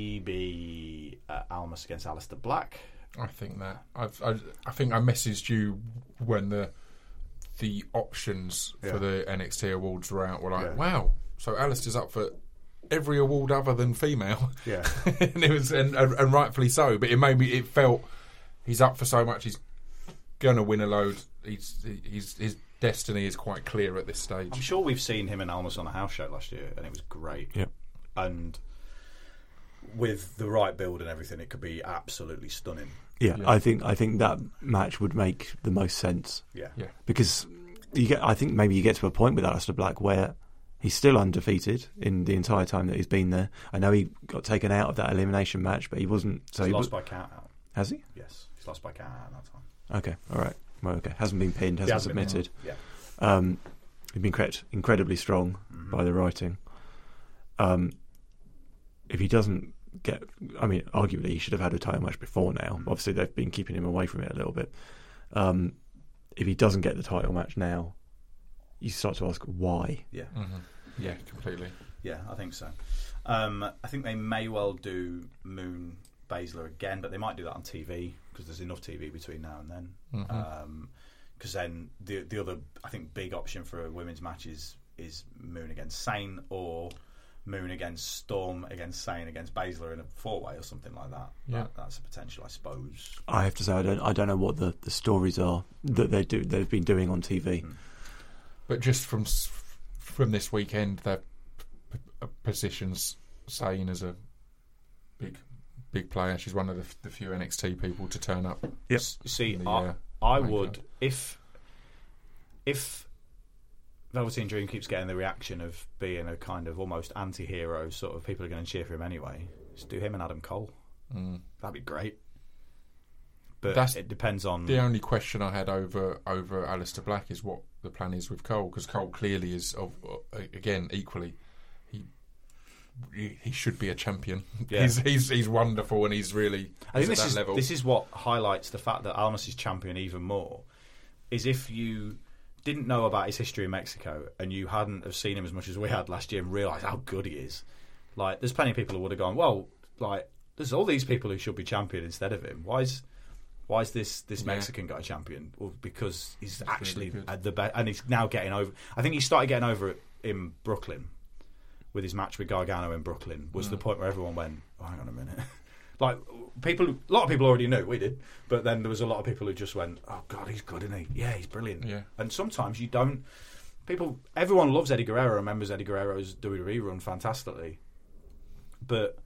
maybe uh, Almas against Aleister Black. I think that I've, I, I think I messaged you when the the options Yeah. for the NXT awards were out. Were like, Yeah. wow, so Aleister's up for every award other than female. Yeah. and it was and, and, and rightfully so. But it made me it felt he's up for so much. He's gonna win a load. He's he's his destiny is quite clear at this stage. I'm sure we've seen him and Almas on a house show last year, and it was great. Yep. And with the right build and everything, it could be absolutely stunning. Yeah, Yeah. I think I think that match would make the most sense Yeah. Yeah. because you get. I think maybe you get to a point with Aleister Black where he's still undefeated in the entire time that he's been there. I know he got taken out of that elimination match, but he wasn't. So he's he lost was, by count out. has he? Yes, he's lost by count out that time. Okay, all right. Well, okay, hasn't been pinned, hasn't hasn't been submitted. Yeah. Um, He's been cre- incredibly strong Mm-hmm. by the writing. Um, if he doesn't get, I mean, arguably he should have had a title match before now. Mm-hmm. Obviously, they've been keeping him away from it a little bit. Um, if he doesn't get the title match now, you start to ask why. Yeah. Yeah, completely. Yeah, I think so. Um, I think they may well do Moon Baszler again, but they might do that on TV because there's enough TV between now and then. Mm-hmm. Um, because then the the other I think big option for a women's match is is Moon against Sane or Moon against Storm against Sane against Baszler in a four way or something like that. Yeah. That- that's a potential, I suppose. I have to say, I don't, I don't know what the, the stories are that they do they've been doing on TV. Hmm. But just from from this weekend, their p- p- positions Sane as a big big player. She's one of the, the few NXT people to turn up. Yep. S- See, the, I, uh, I would card. if if Velveteen Dream keeps getting the reaction of being a kind of almost anti-hero sort of people are going to cheer for him anyway. Just do him and Adam Cole. That'd be great. But That's it depends on The only question I had over over Aleister Black is what the plan is with Cole because Cole clearly is of uh, again equally he. He he should be a champion. Yeah. He's, he's he's wonderful and he's really I think this is level. this is what highlights the fact that Almas is champion even more. Is if you didn't know about his history in Mexico and you hadn't have seen him as much as we had last year and realised how good he is. Like, there's plenty of people who would have gone, well, like, there's all these people who should be champion instead of him. Why is why is this this Yeah. Mexican guy champion? Well, because he's really actually at the best, and he's now getting over. I think he started getting over it in Brooklyn with his match with Gargano in Brooklyn. Was Mm. the point where everyone went, oh, "Hang on a minute." like people, a lot of people already knew we did, but then there was a lot of people who just went, "Oh God, he's good, isn't he? Yeah, he's brilliant." Yeah. And sometimes you don't. People, everyone loves Eddie Guerrero, remembers Eddie Guerrero's WWE run fantastically, but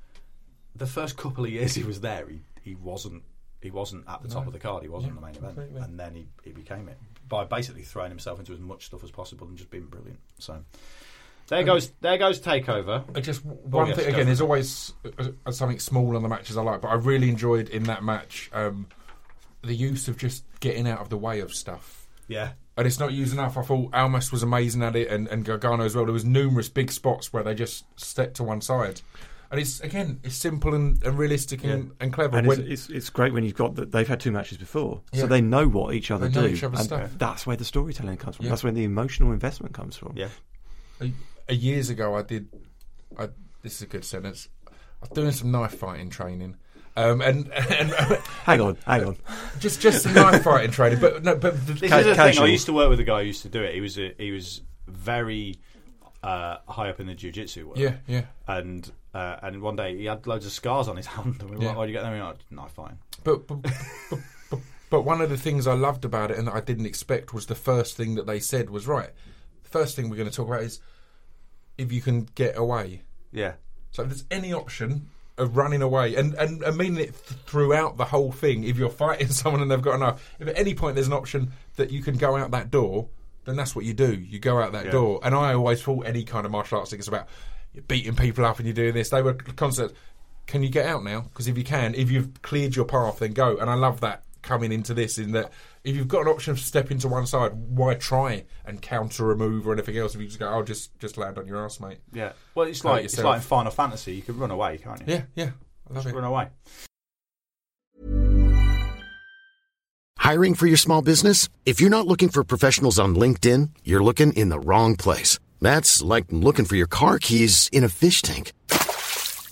the first couple of years he was there, he, he wasn't he wasn't at the top No. of the card. He wasn't Yeah, the main event, completely. and then he, he became it by basically throwing himself into as much stuff as possible and just being brilliant. So there goes there goes takeover. I just one yes, thing again. it. There's always uh, uh, something small on the matches I like, but I really enjoyed in that match um, the use of just getting out of the way of stuff. Yeah, And it's not used enough. I thought Almas was amazing at it, and, and Gargano as well. There was numerous big spots where they just stepped to one side, and it's again it's simple and, and realistic and, and clever. And it's, When- it's it's great when you've got that they've had two matches before, Yeah. so they know what each other They know do. each other's and stuff. That's where the storytelling comes from. Yeah. That's where the emotional investment comes from. yeah. A, a years ago, I did. I, this is a good sentence. I was doing some knife fighting training, um, and, and Hang on, hang on. just just some knife fighting training. But no, but the, This Ca- is the thing. I used to work with a guy who used to do it. He was a, he was very uh, high up in the jiu-jitsu world. yeah, yeah. And uh, and one day he had loads of scars on his hand. And we were Yeah. like, "Why do you get them?" Like, "Knife fighting." But but, but but but one of the things I loved about it and that I didn't expect was the first thing that they said was right. The first thing we're going to talk about is if you can get away. Yeah. So if there's any option of running away, and, and, and meaning it th- throughout the whole thing, if you're fighting someone and they've got enough, if at any point there's an option that you can go out that door, then that's what you do. You go out that Yeah. door. And I always thought any kind of martial arts thing is about you're beating people up and you're doing this. They were constant. Can you get out now? Because if you can, if you've cleared your path, then go. And I love that coming into this in that if you've got an option to step into one side, why try and counter a move or anything else? If you just go, oh, just just land on your ass, mate. Yeah. Well, it's Hurt like it's like in Final Fantasy. You can run away, can't you? Yeah, yeah. I love Just it. run away. Hiring for your small business? If you're not looking for professionals on LinkedIn, you're looking in the wrong place. That's like looking for your car keys in a fish tank.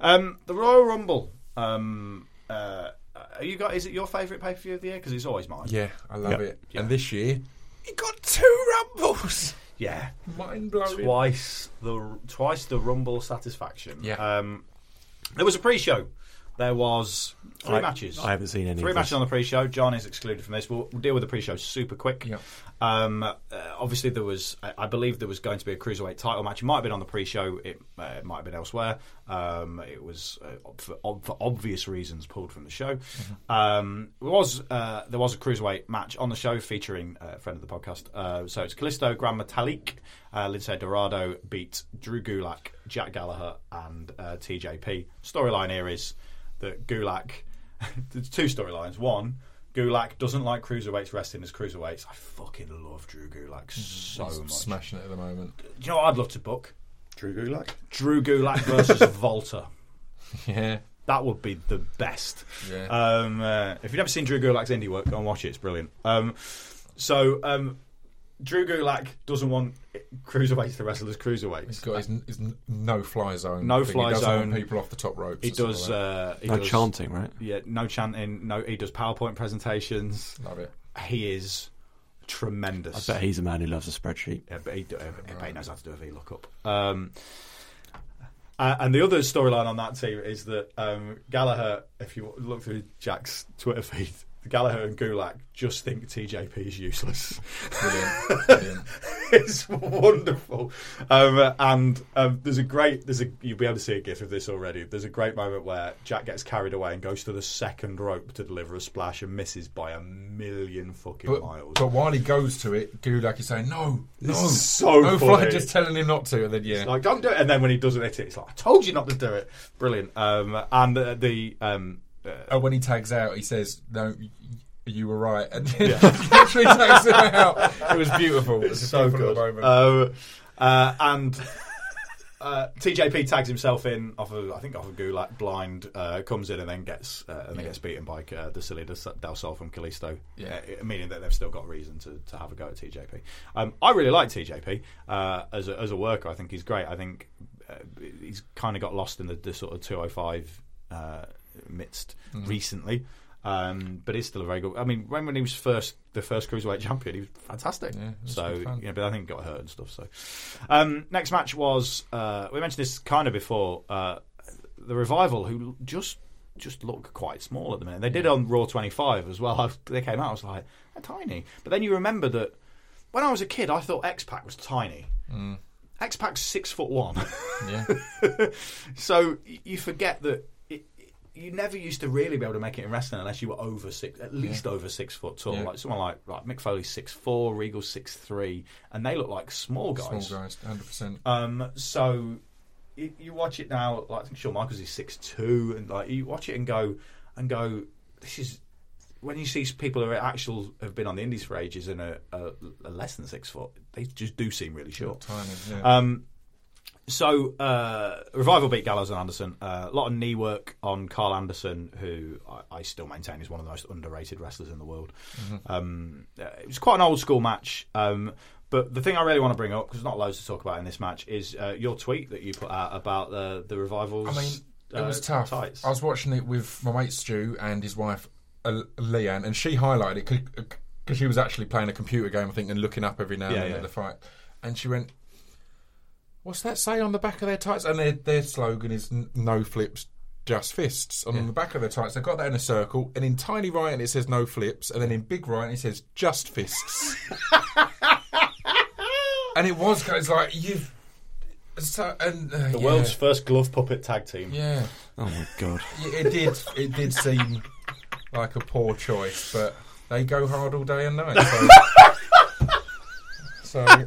Um, the Royal Rumble. Um, uh, are you got? Is it your favourite pay per view of the year? Because it's always mine. Yeah, I love Yep. it. Yeah. And this year, it got two rumbles. Yeah. Mind blowing. Twice the twice the Rumble satisfaction. Yeah. Um, there was a pre-show. There was three I- matches. I haven't seen any Three of matches this. on the pre-show. John is excluded from this. We'll, we'll deal with the pre-show super quick. Yep. Um, uh, obviously, there was. I, I believe there was going to be a cruiserweight title match. It might have been on the pre-show. It, uh, it might have been elsewhere. Um, it was uh, for, ob- for obvious reasons pulled from the show. Um, there was uh, there was a cruiserweight match on the show featuring uh, a friend of the podcast. Uh, so it's Kalisto, Gran Metalik, uh, Lince Dorado beat Drew Gulak, Jack Gallagher, and uh, TJP. Storyline here is that Gulak. There's two storylines. One, Gulak doesn't like cruiserweights wrestling as cruiserweights. I fucking love Drew Gulak so He's much. smashing it at the moment. Do you know what I'd love to book? Drew Gulak. Drew Gulak versus Volta. Yeah. That would be the best. Yeah. Um, uh, if you've never seen Drew Gulak's indie work, go and watch it. It's brilliant. Um, so um, Drew Gulak doesn't want cruiserweights to wrestle as cruiserweights. He's got his, his no fly zone. No thing. fly he doesn't zone. Want people off the top ropes. he does. Uh, he No does, chanting, right? Yeah, no chanting. No, he does PowerPoint presentations. Love it. He is tremendous. I bet he's a man who loves a spreadsheet. Yeah, but he, do- I bet he knows how to do a VLOOKUP. Um, uh, and the other storyline on that team is that um, Gallagher, if you look through Jack's Twitter feed, Gallagher and Gulak just think TJP is useless. Brilliant. Brilliant. it's wonderful. Um, and um, there's a great, there's a you'll be able to see a gif of this already. There's a great moment where Jack gets carried away and goes to the second rope to deliver a splash and misses by a million fucking But, miles. but while he goes to it, Gulak is saying, no, no. Is so no funny. fly, just telling him not to. And then, yeah. It's like, don't do it. And then when he doesn't hit it, it's like, I told you not to do it. Brilliant. Um, and the, the um, uh, Oh, when he tags out, he says, "No, you were right," and then he tags him out. It was beautiful. It was so beautiful good. moment. Um, uh, and uh, TJP tags himself in off of, I think off of Gulak, blind, uh, comes in and then gets uh, and then gets beaten by uh, the Salida Del Sol from Kalisto, Yeah. uh, meaning that they've still got reason to, to have a go at TJP. Um, I really like TJP uh, as a, as a worker. I think he's great. I think uh, he's kind of got lost in the, the sort of 205 uh, midst Mm-hmm. recently. Um, but he's still a very good. I mean, when, when he was first the first cruiserweight champion, he was fantastic. Yeah, was so you know, but I think he got hurt and stuff. So um, next match was uh, we mentioned this kind of before uh, the revival, who just just look quite small at the minute. They did on Raw 25 as well. I, they came out, I was like, they're tiny. But then you remember that when I was a kid, I thought X Pac was tiny. X Pac's six foot one. yeah. so you forget that you never used to really be able to make it in wrestling unless you were over six, at least over six foot tall. Yeah. Like someone like like Mick Foley, six four, Regal six three, and they look like small guys. Small guys, hundred percent. Um, so you, you watch it now. Like I think Shawn Michaels is six two, and like you watch it and go and go. This is when you see people who are actual have been on the Indies for ages and are, are, are less than six foot. They just do seem really short. Tiny. Yeah. Um, so uh, revival beat Gallows and Anderson. Uh, a lot of knee work on Carl Anderson, who I, I still maintain is one of the most underrated wrestlers in the world. Um, uh, it was quite an old school match. Um, but the thing I really want to bring up, because there's not loads to talk about in this match, is uh, your tweet that you put out about the the revivals. I mean, it uh, was tough. Tights. I was watching it with my mate Stu and his wife uh, Leanne, and she highlighted it because she was actually playing a computer game, I think, and looking up every now and Yeah, then yeah. at the fight. And she went, "What's that say on the back of their tights?" And their their slogan is "No flips." Just fists on the back of their tights. They've got that in a circle, and in tiny writing it says no flips, and then in big writing it says just fists. and it was, it's like you've, so, and uh, the yeah. world's first glove puppet tag team. yeah. Oh my god. It did. It did seem like a poor choice, but they go hard all day and night. So, so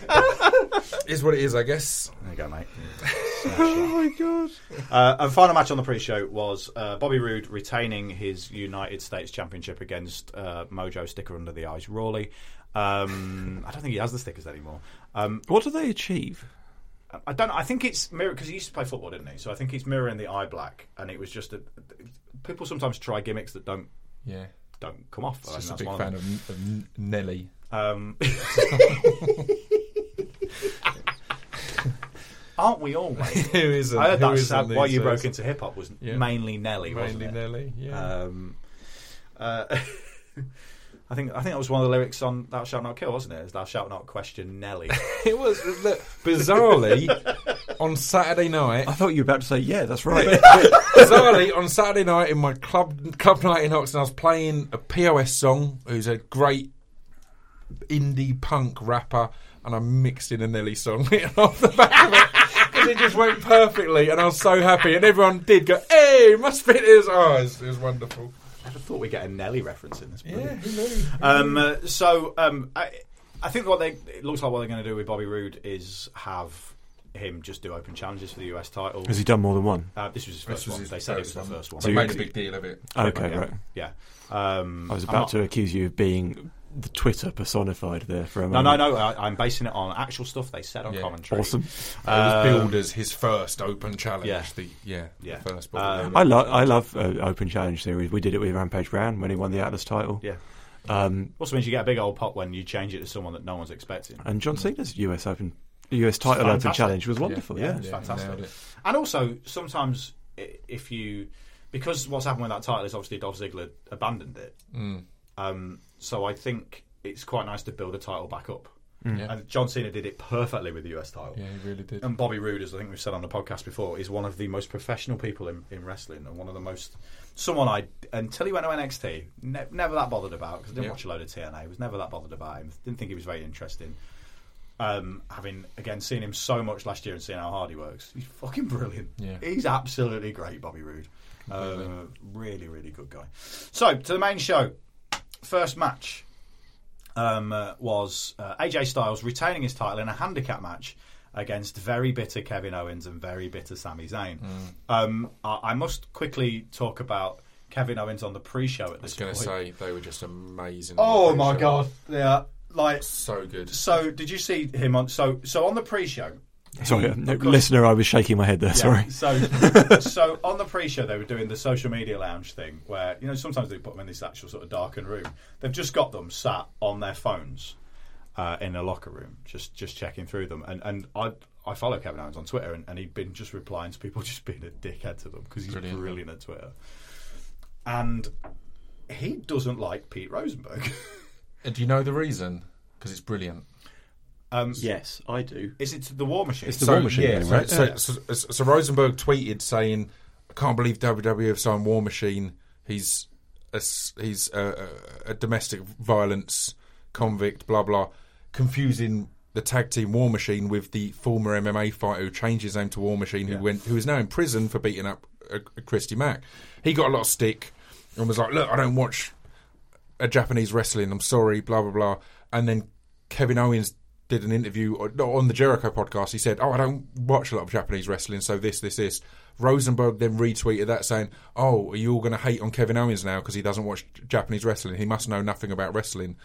is what it is, I guess. There you go, mate. oh my god! Uh, and final match on the pre-show was uh, Bobby Roode retaining his United States Championship against uh, Mojo Sticker under the eyes Rawley. Um, I don't think he has the stickers anymore. Um, What do they achieve? I don't. I think it's mirror because he used to play football, didn't he? So I think he's mirroring the eye black, and it was just a, people sometimes try gimmicks that don't Yeah. don't come off. I Just a big fan of of, of Nelly. Um, aren't we all? Who isn't? I heard Who that's isn't why these you days? broke into hip hop was Yeah. mainly Nelly, wasn't Mainly it? Nelly. Yeah. Um, uh, I think I think that was one of the lyrics on "Thou Shalt Not Kill," wasn't it? Is "Thou Shalt Not Question Nelly." it was look, bizarrely on Saturday night. I thought you were about to say, yeah, that's right. bizarrely on Saturday night in my club club night in Oxon, I was playing a POS song. Who's a great indie punk rapper, and I mixed in a Nelly song off the back of it. And it just went perfectly, and I was so happy. And everyone did go, "Hey, must fit his eyes." It was wonderful. I just thought we'd get a Nelly reference in this. Yeah, who knew? Um, uh, so um, I, I think what they it looks like what they're going to do with Bobby Roode is have him just do open challenges for the US title. Has he done more than one? Uh, this was his first was one. his They said it was first the first one. They you- made a big deal of it. Okay, yeah. right. Yeah. Um, I was I'm about not- to accuse you of being the Twitter personified there for a No, moment. no, no. I, I'm basing it on actual stuff they said on Yeah. commentary. Awesome. It was Um, billed as his first open challenge. yeah. The, yeah, Yeah. the first. Um, I love I love uh, Open Challenge series. We did it with Rampage Brown when he won the Atlas title. Yeah. Um, Also means you get a big old pot when you change it to someone that no one's expecting. and John Cena's US Open US title Open. Challenge was wonderful. Yeah. It's Yeah, fantastic. nailed it. And also, sometimes if you, because what's happened with that title is obviously Dolph Ziggler abandoned it. Mm. Um, so I think it's quite nice to build a title back up. Yeah. And John Cena did it perfectly with the US title. yeah, he really did. And Bobby Roode, as I think we've said on the podcast before, is one of the most professional people in, in wrestling and one of the most. Someone I, until he went to NXT, ne- never that bothered about because I didn't Yeah. watch a load of TNA, was never that bothered about him. Didn't think he was very interesting. Um, having, again, seen him so much last year and seeing how hard he works, he's fucking brilliant. Yeah. He's absolutely great, Bobby Roode. Uh, really, really good guy. So, to the main show. First match um, uh, was uh, AJ Styles retaining his title in a handicap match against very bitter Kevin Owens and very bitter Sami Zayn. Mm. Um, I, I must quickly talk about Kevin Owens on the pre-show at this I was going to say they were just amazing. oh my god, yeah, like so good. so. Did you see him on? So so on the pre-show. Sorry, no, listener, I was shaking my head there. Yeah, Sorry. So, so on the pre-show, they were doing the social media lounge thing, where you know sometimes they put them in this actual sort of darkened room. They've just got them sat on their phones uh, in a locker room, just just checking through them. And and I I follow Kevin Owens on Twitter, and, and he'd been just replying to people just being a dickhead to them because he's Brilliant. brilliant. at Twitter. And he doesn't like Pete Rosenberg. And do you know the reason? Because it's brilliant. Um, Yes, I do. Is it the War Machine? It's the War Machine yeah, thing, so, right? so, Yeah. so, so, so Rosenberg tweeted saying, "I can't believe WWE have signed War Machine. He's a, s- he's a, a, a domestic violence convict. Blah blah, confusing." The tag team War Machine with the former MMA fighter who changed his name to War Machine, who went, who is now in prison for beating up uh, Christy Mack. He got a lot of stick and was like, "Look, I don't watch a Japanese wrestling. I'm sorry, blah blah blah. And then Kevin Owens did an interview on the Jericho podcast. He said, "Oh, I don't watch a lot of Japanese wrestling, so this, this, this." Rosenberg then retweeted that saying, "Oh, are you all going to hate on Kevin Owens now because he doesn't watch Japanese wrestling? He must know nothing about wrestling."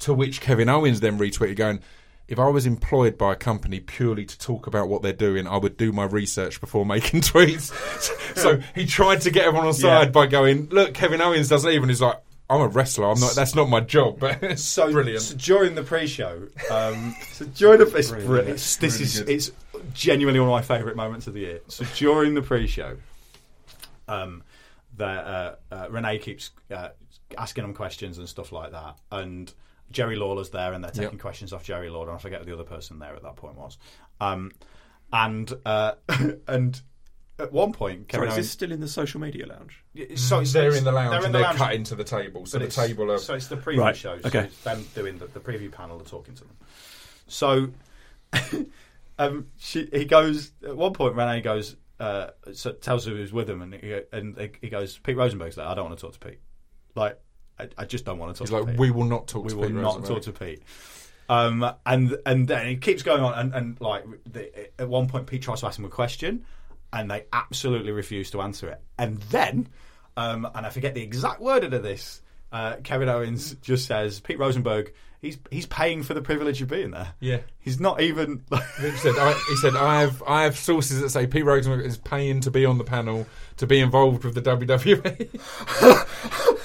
To which Kevin Owens then retweeted, going. If I was employed by a company purely to talk about what they're doing, I would do my research before making tweets. so he tried to get everyone on side by going, "Look, Kevin Owens doesn't even." He's like, I'm a wrestler. I'm not. That's not my job. But it's so brilliant. So during the pre-show, um, so during the it's brilliant. It's, this really is good. it's genuinely one of my favourite moments of the year. So during the pre-show, um, the, uh, uh, Renee keeps uh, asking them questions and stuff like that, and Jerry Lawler's there, and they're taking Yep. questions off Jerry Lawler. And I forget who the other person there at that point was, um, and uh, and. At one point, Kevin Sorry, is this still in the social media lounge? so it's, they're it's- in the lounge they're in and the they're lounge. cut into the table. So But the it's- table are. So it's the preview Right, show. So okay. it's them doing the, the preview panel and talking to them. So um, she, he goes at one point. Renee goes, uh, so tells her who's with him, and he, and he goes, Pete Rosenberg's there. I don't want to talk to Pete. Like, I, I just don't want to talk He's to like, Pete. we will not talk we to will Pete not Rosenberg." talk to Pete. Um, and and then it keeps going on, and, and like the, at one point, Pete tries to ask him a question, and they absolutely refuse to answer it. And then, um, and I forget the exact wording of this. Uh, Kevin Owens just says Pete Rosenberg. He's he's paying for the privilege of being there. Yeah. he's not even. He said, I, he said, I have I have sources that say Pete Rosenberg is paying to be on the panel to be involved with the WWE.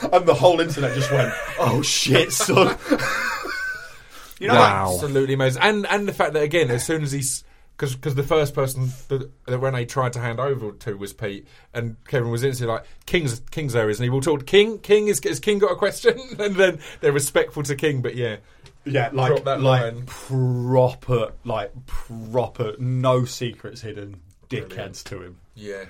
and the whole internet just went, "Oh shit, son!" you know, Wow. Absolutely amazing, and and the fact that again, as soon as he's because because the first person that, that Renee tried to hand over to was Pete, and Kevin was instantly like, "King's King's there, isn't he?" We'll talk. King King is has King got a question? and then they're respectful to King, but yeah, Yeah, Drop like that like line. proper, like proper, no secrets hidden, dickheads to him. yeah.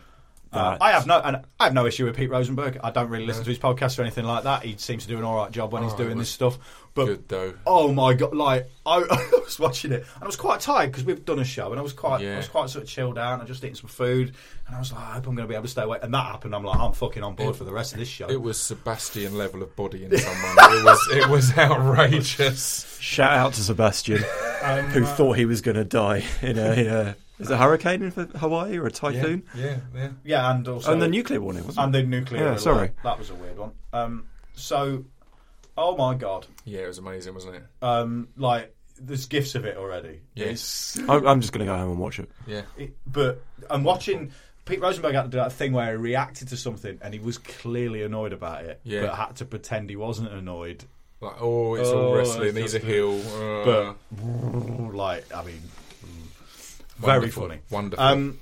Uh, I have no, and I have no issue with Pete Rosenberg. I don't really listen to his podcast or anything like that. He seems to do an all right job when he's Oh, doing it this stuff. But good, though. oh my god, like I, I was watching it and I was quite tired because we've done a show and I was quite, Yeah. I was quite sort of chilled out. and I just eating some food and I was like, I hope I'm going to be able to stay awake. And that happened. I'm like, I'm fucking on board for the rest of this show. It was Sebastian level of body in someone. it was it was outrageous. Shout out to Sebastian, who thought he was going to die in a, in a is it a hurricane in Hawaii or a typhoon? yeah, yeah. yeah, and also and the nuclear warning wasn't and it? the nuclear. Yeah, alert. sorry. that was a weird one. Um, so, oh my god, Yeah, it was amazing, wasn't it? um, like there's gifs of it already. Yeah. I'm, I'm just going to go home and watch it. Yeah. it- but I'm watching. Pete Rosenberg had to do that thing where he reacted to something and he was clearly annoyed about it, Yeah. but had to pretend he wasn't annoyed. Like, oh, it's Oh, all wrestling. it's He's a heel. Uh, But like, I mean, very wonderful, funny. Wonderful. Um,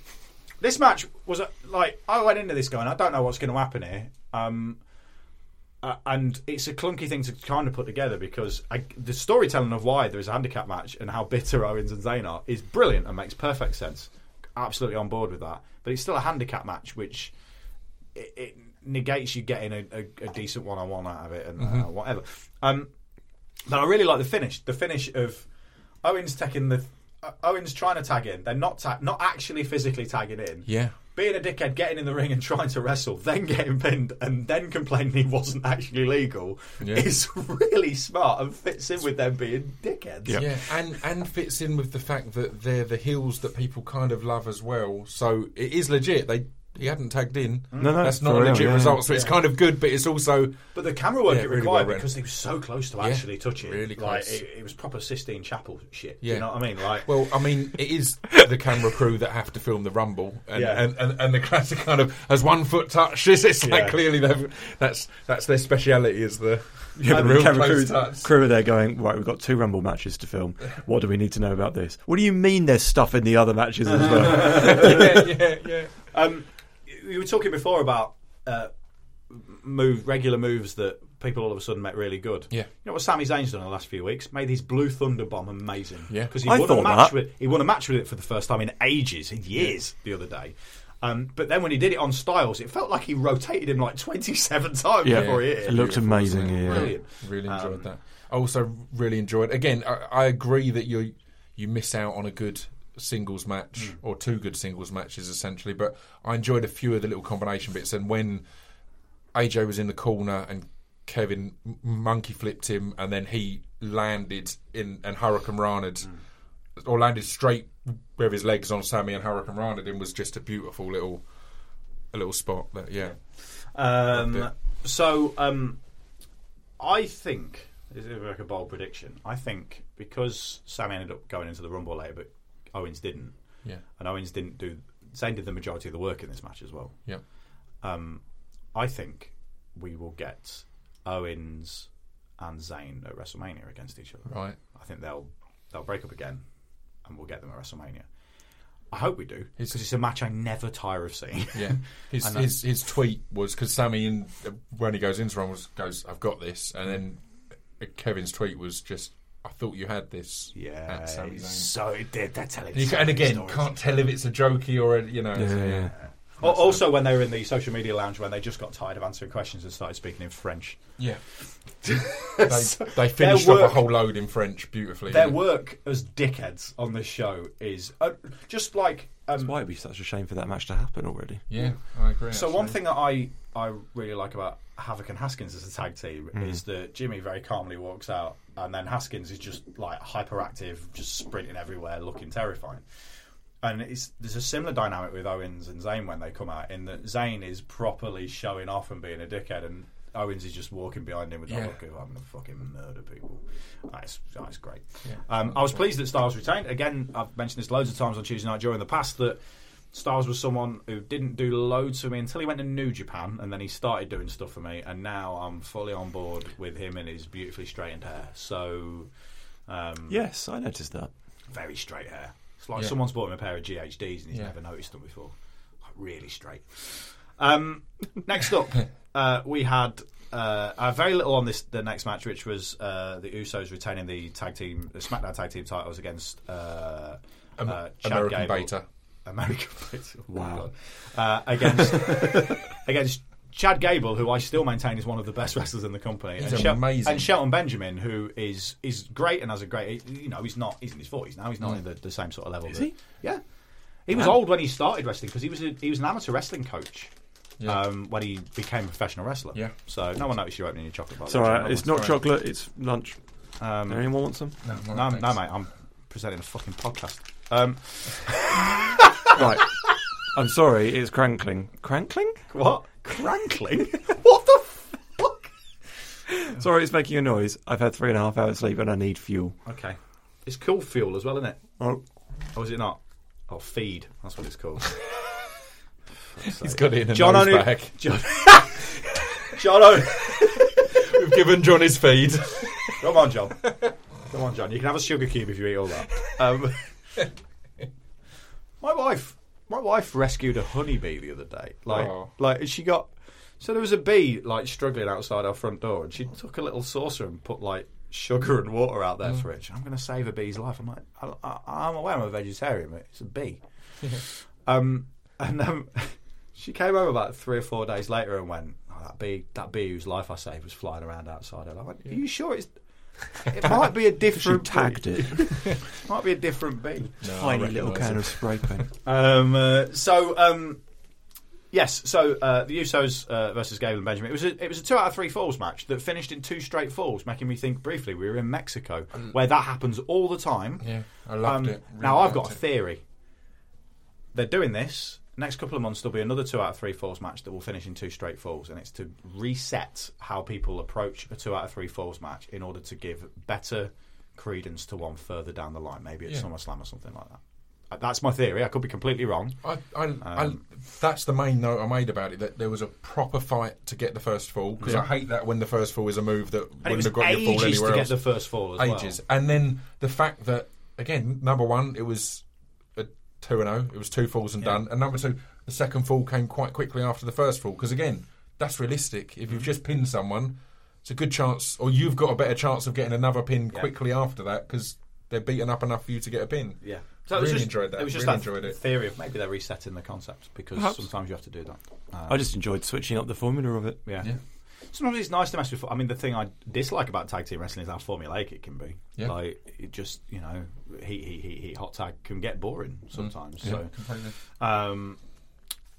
this match was a, like I went into this going, I don't know what's going to happen here, um, uh, and it's a clunky thing to kind of put together because I, the storytelling of why there is a handicap match and how bitter Owens and Zayn are is brilliant and makes perfect sense. Absolutely on board with that, but it's still a handicap match, which it, it negates you getting a, a, a decent one-on-one out of it and uh, whatever. Um, but I really like the finish. The finish of Owens taking the uh, Owens trying to tag in. They're not ta- not actually physically tagging in. yeah. Being a dickhead, getting in the ring and trying to wrestle, then getting pinned, and then complaining he wasn't actually legal Yeah. is really smart and fits in with them being dickheads. Yep. Yeah, and and fits in with the fact that they're the heels that people kind of love as well. So it is legit. They he hadn't tagged in. No, no, that's not for a real, legit yeah, result. yeah. So it's kind of good, but it's also But the camera work Yeah, it really required well because he was so close to Yeah, actually touching. really Like close. it, it was proper Sistine Chapel shit. Yeah. You know what I mean? Like well. I mean, it is the camera crew that have to film the Rumble, and Yeah. and, and, and the classic kind of has one foot touches. It's, it's like Yeah. clearly they've that's that's their speciality is the Yeah, the but real camera crew, touch. crew are there going, right, we've got two Rumble matches to film. What do we need to know about this? What do you mean there's stuff in the other matches as well? yeah, yeah, yeah. Um, we were talking before about uh, move regular moves that people all of a sudden make really good. Yeah. you know what Sami Zayn's done in the last few weeks? Made his Blue Thunder Bomb amazing. Yeah. because he I won a match that. with he won a match with it for the first time in ages, in years, the other day. Um, but then when he did it on Styles, it felt like he rotated him like twenty-seven times Yeah. before he hit It him. looked amazing. Yeah. Brilliant. Really enjoyed Um, that. I also really enjoyed. Again, I, I agree that you you miss out on a good singles match or two good singles matches essentially, but I enjoyed a few of the little combination bits. And when AJ was in the corner and Kevin monkey flipped him, and then he landed in and hurricanrana'd or landed straight with his legs on Sami and hurricanrana'd him was just a beautiful little a little spot. That yeah, Um, so um, I think this is like a bold prediction. I think because Sami ended up going into the Rumble later, but Owens didn't, yeah, and Owens didn't do. Zayn did the majority of the work in this match as well. yeah. Um, I think we will get Owens and Zayn at WrestleMania against each other. Right. I think they'll they'll break up again, and we'll get them at WrestleMania. I hope we do because it's a match I never tire of seeing. Yeah, his his, his tweet was because Sami in, when he goes into Rumble goes, "I've got this," and then Kevin's tweet was just, "I thought you had this." Yeah, at Sami it's so it did. They're telling And, you, so and again, stories. can't tell if it's a jokey or a, you know. Yeah, yeah. Al- Also, when they were in the social media lounge, when they just got tired of answering questions and started speaking in French, yeah. they, they finished Their off a whole load in French beautifully. their work as dickheads on this show is uh, just like That's why it'd be such a shame for that match to happen already. Yeah, I agree. So one thing that I I really like about Havoc and Haskins as a tag team Hmm. is that Jimmy very calmly walks out, and then Haskins is just like hyperactive, just sprinting everywhere, looking terrifying. And it's there's a similar dynamic with Owens and Zayn when they come out, in that Zayn is properly showing off and being a dickhead, and Owens is just walking behind him with Yeah. look of I'm gonna fucking murder people. That's that's great. Um, I was pleased that Styles retained. Again, I've mentioned this loads of times on Tuesday Night Jaw in the past that Styles was someone who didn't do loads for me until he went to New Japan, and then he started doing stuff for me, and now I'm fully on board with him and his beautifully straightened hair. So, um, Yes, I noticed that. very straight hair. It's like Yeah. someone's bought him a pair of GHDs and he's Yeah. never noticed them before. Like, really straight. Um, next up, uh, we had uh, uh, very little on this the next match, which was uh, the Usos retaining the tag team, the SmackDown tag team titles against uh, Am- uh, Chad American Gable. Beta. American Beta. Wow. Uh, against against Chad Gable, who I still maintain is one of the best wrestlers in the company, He's and, Shel- amazing. and Shelton Benjamin, who is is great and has a great. You know, he's not. He's in his forties now. He's Mm. not in the, the same sort of level. Is that- he? Yeah. He was old when he started wrestling because he was a, he was an amateur wrestling coach. Yeah. Um, when he became a professional wrestler. Yeah. So no one noticed you opening your chocolate bar. It's all right. It's not right. chocolate. It's lunch. Um, Anyone want some? No, no, no, no, mate. I'm presenting a fucking podcast. Um, right. I'm sorry. It's crankling. Crankling? what? Crankling? what the fuck? Sorry, it's making a noise. I've had three and a half hours sleep and I need fuel. Okay. It's cool fuel as well, isn't it? Oh, Or is it not? Oh, feed. That's what it's called. He's got it in a John nose O'Neill. bag. John, John O. We've given John his feed. Come on, John. Come on, John. You can have a sugar cube if you eat all that. Um, my wife, my wife rescued a honeybee the other day. Like, Oh. like she got. So there was a bee like struggling outside our front door, and she took a little saucer and put like sugar and water out there for it. I'm going to save a bee's life. I'm like, I, I, I'm aware I'm a vegetarian, but it's a bee. um, and um, she came home about three or four days later and went, oh, "That bee, that bee whose life I saved was flying around outside." And I went, "Are you sure it's?" It might be a she different. tagged bee. it. Might be a different bee. Tiny little can it. of spray paint. Um, uh, so, um, yes, so uh, the Usos uh, versus Gable and Benjamin. It was a, it was a two out of three falls match that finished in two straight falls, making me think briefly we were in Mexico, where that happens all the time. Yeah, I loved Um, it. Really now I've got liked a it. theory. They're doing this. Next couple of months, there'll be another two out of three falls match that will finish in two straight falls, and it's to reset how people approach a two out of three falls match in order to give better credence to one further down the line, maybe at Yeah. SummerSlam or something like that. Uh, That's my theory. I could be completely wrong. I, I, I, Um, that's the main note I made about it. That there was a proper fight to get the first fall because I hate that when the first fall is a move that wouldn't have got your fall ages anywhere to get the first fall as ages, and then the fact that again, number one, it was a two and zero. It was two falls and Yeah. done, and number two, the second fall came quite quickly after the first fall because again, that's realistic. If Mm. you've just pinned someone, it's a good chance, or you've got a better chance of getting another pin Yeah. quickly after that because they're beaten up enough for you to get a pin. Yeah. Yeah. Really it was just, enjoyed that. It was just Really that enjoyed it. theory of maybe they're resetting the concept because Perhaps. sometimes you have to do that. Um, I just enjoyed switching up the formula of it. yeah. Yeah. Sometimes it's nice to mess with. I mean, the thing I dislike about tag team wrestling is how formulaic it can be. Yeah. Like it just you know, heat, heat, heat, heat, hot tag can get boring sometimes. Yeah, So, completely. um,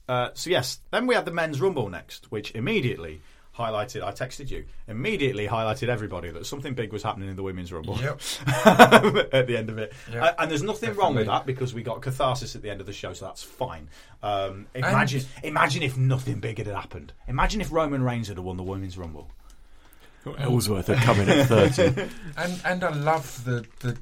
uh, so yes. Then we had the men's rumble next, which immediately highlighted. I texted you immediately highlighted everybody that something big was happening in the women's rumble. Yep. at the end of it. Yeah, Uh, and there's nothing wrong with that because we got catharsis at the end of the show, so that's fine. Um, imagine, imagine if nothing big had happened. Imagine if Roman Reigns had won the women's rumble. Ellsworth had come in at 30. and and I love the the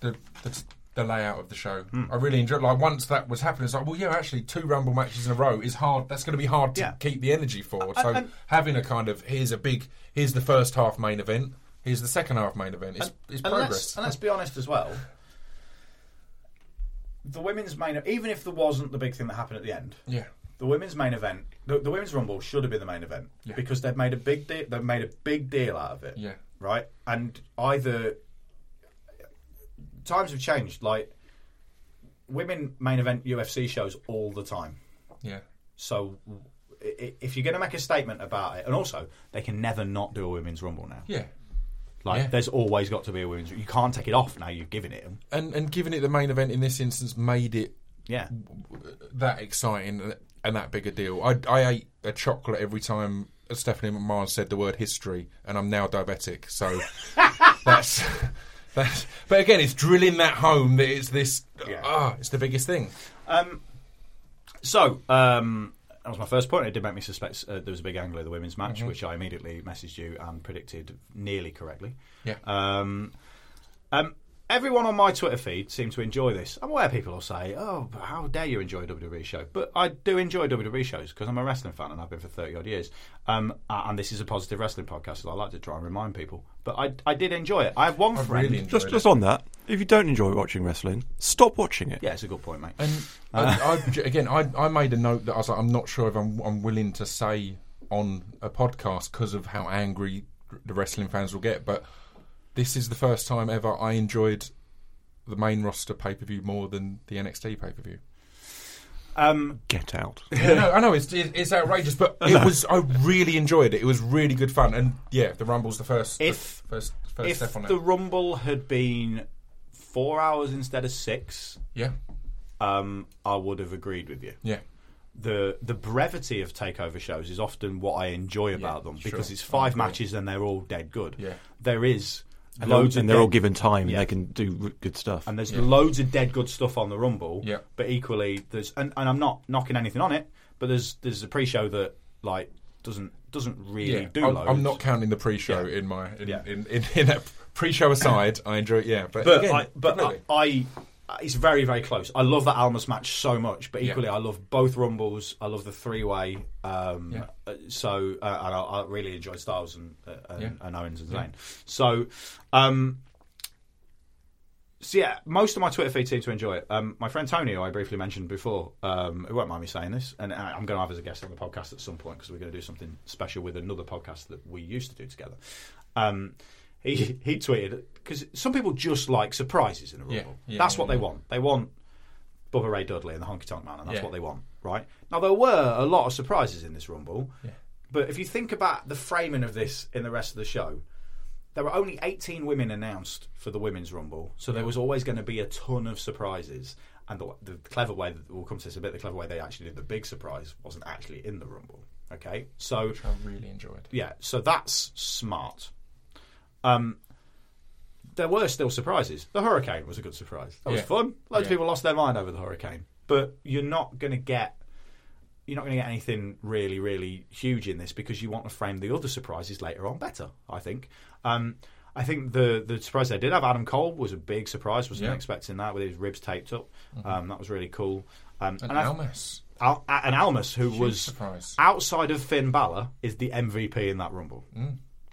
the, the, the layout of the show. Hmm. I really enjoyed. Like once that was happening, it's like, well, yeah, actually, two Rumble matches in a row is hard. That's going to be hard to Yeah. keep the energy for. So and- having a kind of here's a big here's the first half main event, here's the second half main event. It's, it's and let's, progress. and let's be honest as well. The women's main, even if there wasn't the big thing that happened at the end, yeah, the women's main event, the, the women's rumble should have been the main event Yeah. because they've made a big deal. They've made a big deal out of it. Yeah. right. And either times have changed. Like women main event UFC shows all the time. yeah, So i- if you're going to make a statement about it, and also they can never not do a women's rumble now. yeah. Like Yeah. there's always got to be a women's. You can't take it off now. You've given it. And and giving it the main event in this instance made it Yeah. that exciting and that big a deal. I, I ate a chocolate every time Stephanie McMahon said the word history, and I'm now diabetic. So that's that's. But again, it's drilling that home that it's this. Ah, it's the biggest thing. So, um, that was my first point. It did make me suspect uh, there was a big angle of the women's match, which I immediately messaged you and predicted nearly correctly. Yeah. Um, um, everyone on my Twitter feed seemed to enjoy this. I'm aware people will say, "Oh, how dare you enjoy a WWE show?" But I do enjoy WWE shows because I'm a wrestling fan and I've been for 30 odd years. Um, uh, and this is a positive wrestling podcast, so I like to try and remind people. But I, I did enjoy it. I have one I friend. really Just, it. just on that, if you don't enjoy watching wrestling, stop watching it. yeah, it's a good point, mate. And I, I, again, I, I made a note that I was like, I'm not sure if I'm, I'm willing to say on a podcast because of how angry the wrestling fans will get. But this is the first time ever I enjoyed the main roster pay per view more than the NXT pay per view. Um, Get out. I know, I know it's it's outrageous, but it was I really enjoyed it. It was really good fun, and yeah, the Rumble's the first If- the first first if step on the it. Rumble had been four hours instead of six, Yeah, um, I would have agreed with you. yeah, the the brevity of takeover shows is often what I enjoy about them sure. because it's five matches and they're all dead good. Yeah. There is And, loads and of they're all given time Yeah. and they can do r- good stuff. and there's loads of dead good stuff on the Rumble. Yeah. But equally there's and, and I'm not knocking anything on it, but there's there's a pre show that like doesn't doesn't really yeah. do I'm, loads. I'm not counting the pre-show Yeah. in my in, Yeah. in, in, in that pre-show aside. I enjoy it. Yeah, but but again, I, but. I, I, it's very very close. I love that Almas match so much, but Yeah. equally I love both rumbles. I love the three way. Um, Yeah. uh, So uh, and I, I really enjoy Styles and uh, and, Yeah. and Owens and Yeah. Zayn. So. Um, so yeah, most of my Twitter feed seem to enjoy it. Um, my friend Tony, who I briefly mentioned before, um, who won't mind me saying this, and I- I'm going to have as a guest on the podcast at some point because we're going to do something special with another podcast that we used to do together. Um, he he tweeted because some people just like surprises in a rumble. Yeah, yeah, That's yeah, what they want. They want Bubba Ray Dudley and the Honky Tonk Man, and that's what they want, right? Now there were a lot of surprises in this rumble, but if you think about the framing of this in the rest of the show, there were only 18 women announced for the women's rumble, so there was always going to be a ton of surprises. And the, the clever way that we'll come to this a bit, the clever way they actually did the big surprise wasn't actually in the rumble. Okay, so which I really enjoyed. yeah, so that's smart. Um, there were still surprises. The hurricane was a good surprise. That was Yeah. fun. Loads of people lost their mind over the hurricane, but you're not going to get you're not going to get anything really, really huge in this because you want to frame the other surprises later on better. I think. Um, I think the the surprise they did have Adam Cole was a big surprise. Wasn't Yeah. Mm-hmm. expecting that with his ribs taped up. Um, that was really cool. Um, And, I- Almas, Al- and Almas, who Huge was surprise. outside of Finn Balor, is the MVP in that Rumble.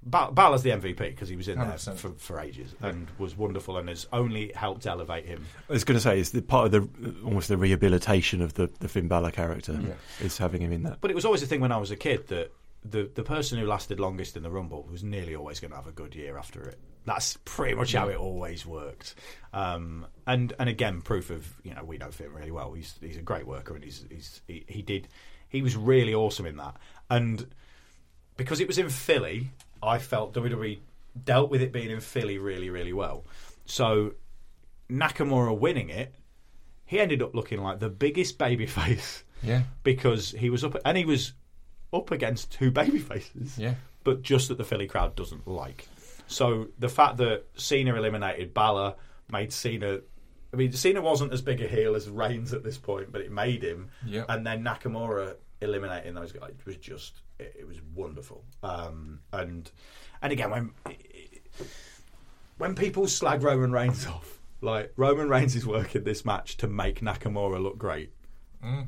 Ba- Balor's the MVP because he was in there 100%. for, for ages and was wonderful and has only helped elevate him. I was going to say it's the part of the almost the rehabilitation of the the Finn Balor character is having him in that. But it was always a thing when I was a kid that the the person who lasted longest in the Rumble was nearly always going to have a good year after it. That's pretty much how it always worked. Um, and and again, proof of you know we know Finn really well. He's he's a great worker and he's, he's he, he did he was really awesome in that. And because it was in Philly, I felt WWE dealt with it being in Philly really really well. So Nakamura winning it, he ended up looking like the biggest babyface Yeah. because he was up and he was up against two baby faces. Yeah. But just that the Philly crowd doesn't like. So the fact that Cena eliminated Balor made Cena I mean Cena wasn't as big a heel as Reigns at this point, but it made him. Yeah. And then Nakamura eliminating those guys was just it, it was wonderful. Um, and and again when when people slag Roman Reigns off, like Roman Reigns is working this match to make Nakamura look great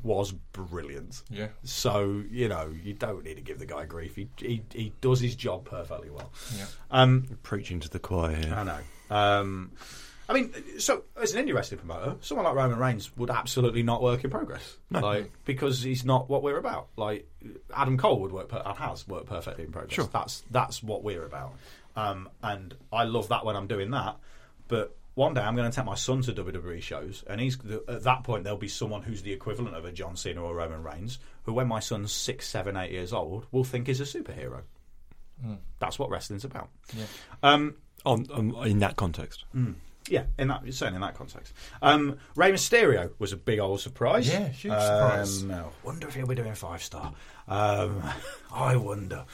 was brilliant. Yeah. So you know you don't need to give the guy grief. He he, he does his job perfectly well. Yeah. Um, Preaching to the choir here. I know. Um, I mean, so as an indie wrestling promoter, someone like Roman Reigns would absolutely not work in progress, like because he's not what we're about. Like Adam Cole would work, per- and has worked perfectly in progress. Sure. That's that's what we're about, um, and I love that when I'm doing that. But one day I'm going to take my son to WWE shows, and he's at that point there'll be someone who's the equivalent of a John Cena or Roman Reigns, who when my son's six, seven, eight years old, will think is a superhero. That's what wrestling's about. Um, On, on in that context. Yeah, in that certainly in that context. Um, Rey Mysterio was a big old surprise. Yeah, huge surprise. Um, I wonder if he'll be doing five star. Um, I wonder.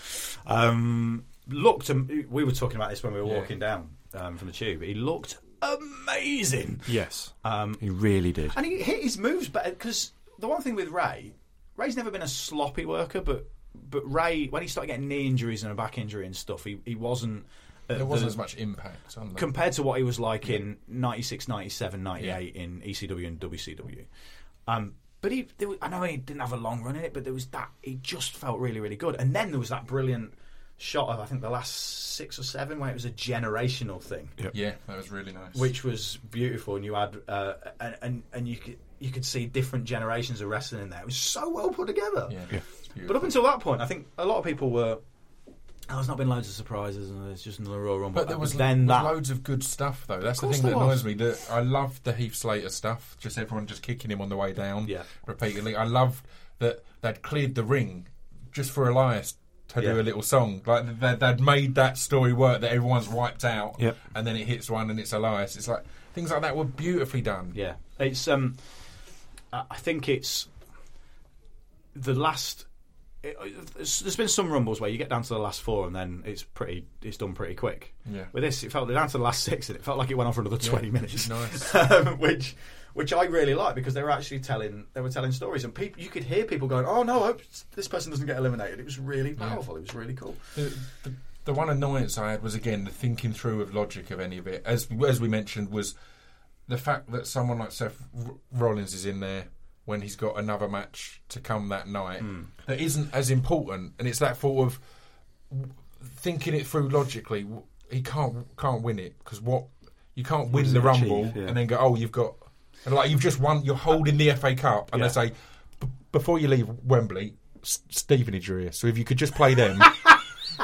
Um, looked. We were talking about this when we were Yeah. walking down um, from the tube. He looked amazing. Yes, Um, he really did. and he hit his moves better because the one thing with Rey, Rey's never been a sloppy worker, but but Rey when he started getting knee injuries and a back injury and stuff, he he wasn't. At There wasn't the- as much impact on them. compared to what he was like in 96, 97, 98 in ECW and WCW. Um, but he, there was, I know he didn't have a long run in it, but there was that. He just felt really, really good. And then there was that brilliant shot of I think the last six or seven where it was a generational thing, yeah, that was really nice. which was beautiful. And you had uh, and, and and you could you could see different generations of wrestling in there. It was so well put together. yeah, Yeah. But up until that point, I think a lot of people were. Oh, there's not been loads of surprises, and there's just another Royal Rumble. But there was, then was that loads of good stuff though. That's the thing that was. annoys me. That I love the Heath Slater stuff. Just everyone just kicking him on the way down. Yeah. repeatedly. I love that they'd cleared the ring just for Elias to Yeah. do a little song. Like they'd, they'd made that story work. That everyone's wiped out. Yep. and then it hits one and it's Elias. It's like things like that were beautifully done. Yeah, it's. Um, I think it's the last. It, there's been some rumbles where you get down to the last four and then it's pretty. It's done pretty quick. Yeah. With this, it felt down to the last six and it felt like it went on for another twenty minutes. nice. um, which, which I really like because they were actually telling. They were telling stories and people. You could hear people going, "Oh no, I hope this person doesn't get eliminated." It was really powerful. It was really cool. The, the, the one annoyance I had was again the thinking through of logic of any of it. As as we mentioned, was the fact that someone like Seth Rollins is in there when he's got another match to come that night hmm. that isn't as important, and it's that thought of thinking it through logically. He can't can't win it because what you can't win the rumble achieve? Yeah. and then go oh you've got and like you've just won you're holding the FA Cup and Yeah. they say before you leave Wembley S- Stevenage are here so if you could just play them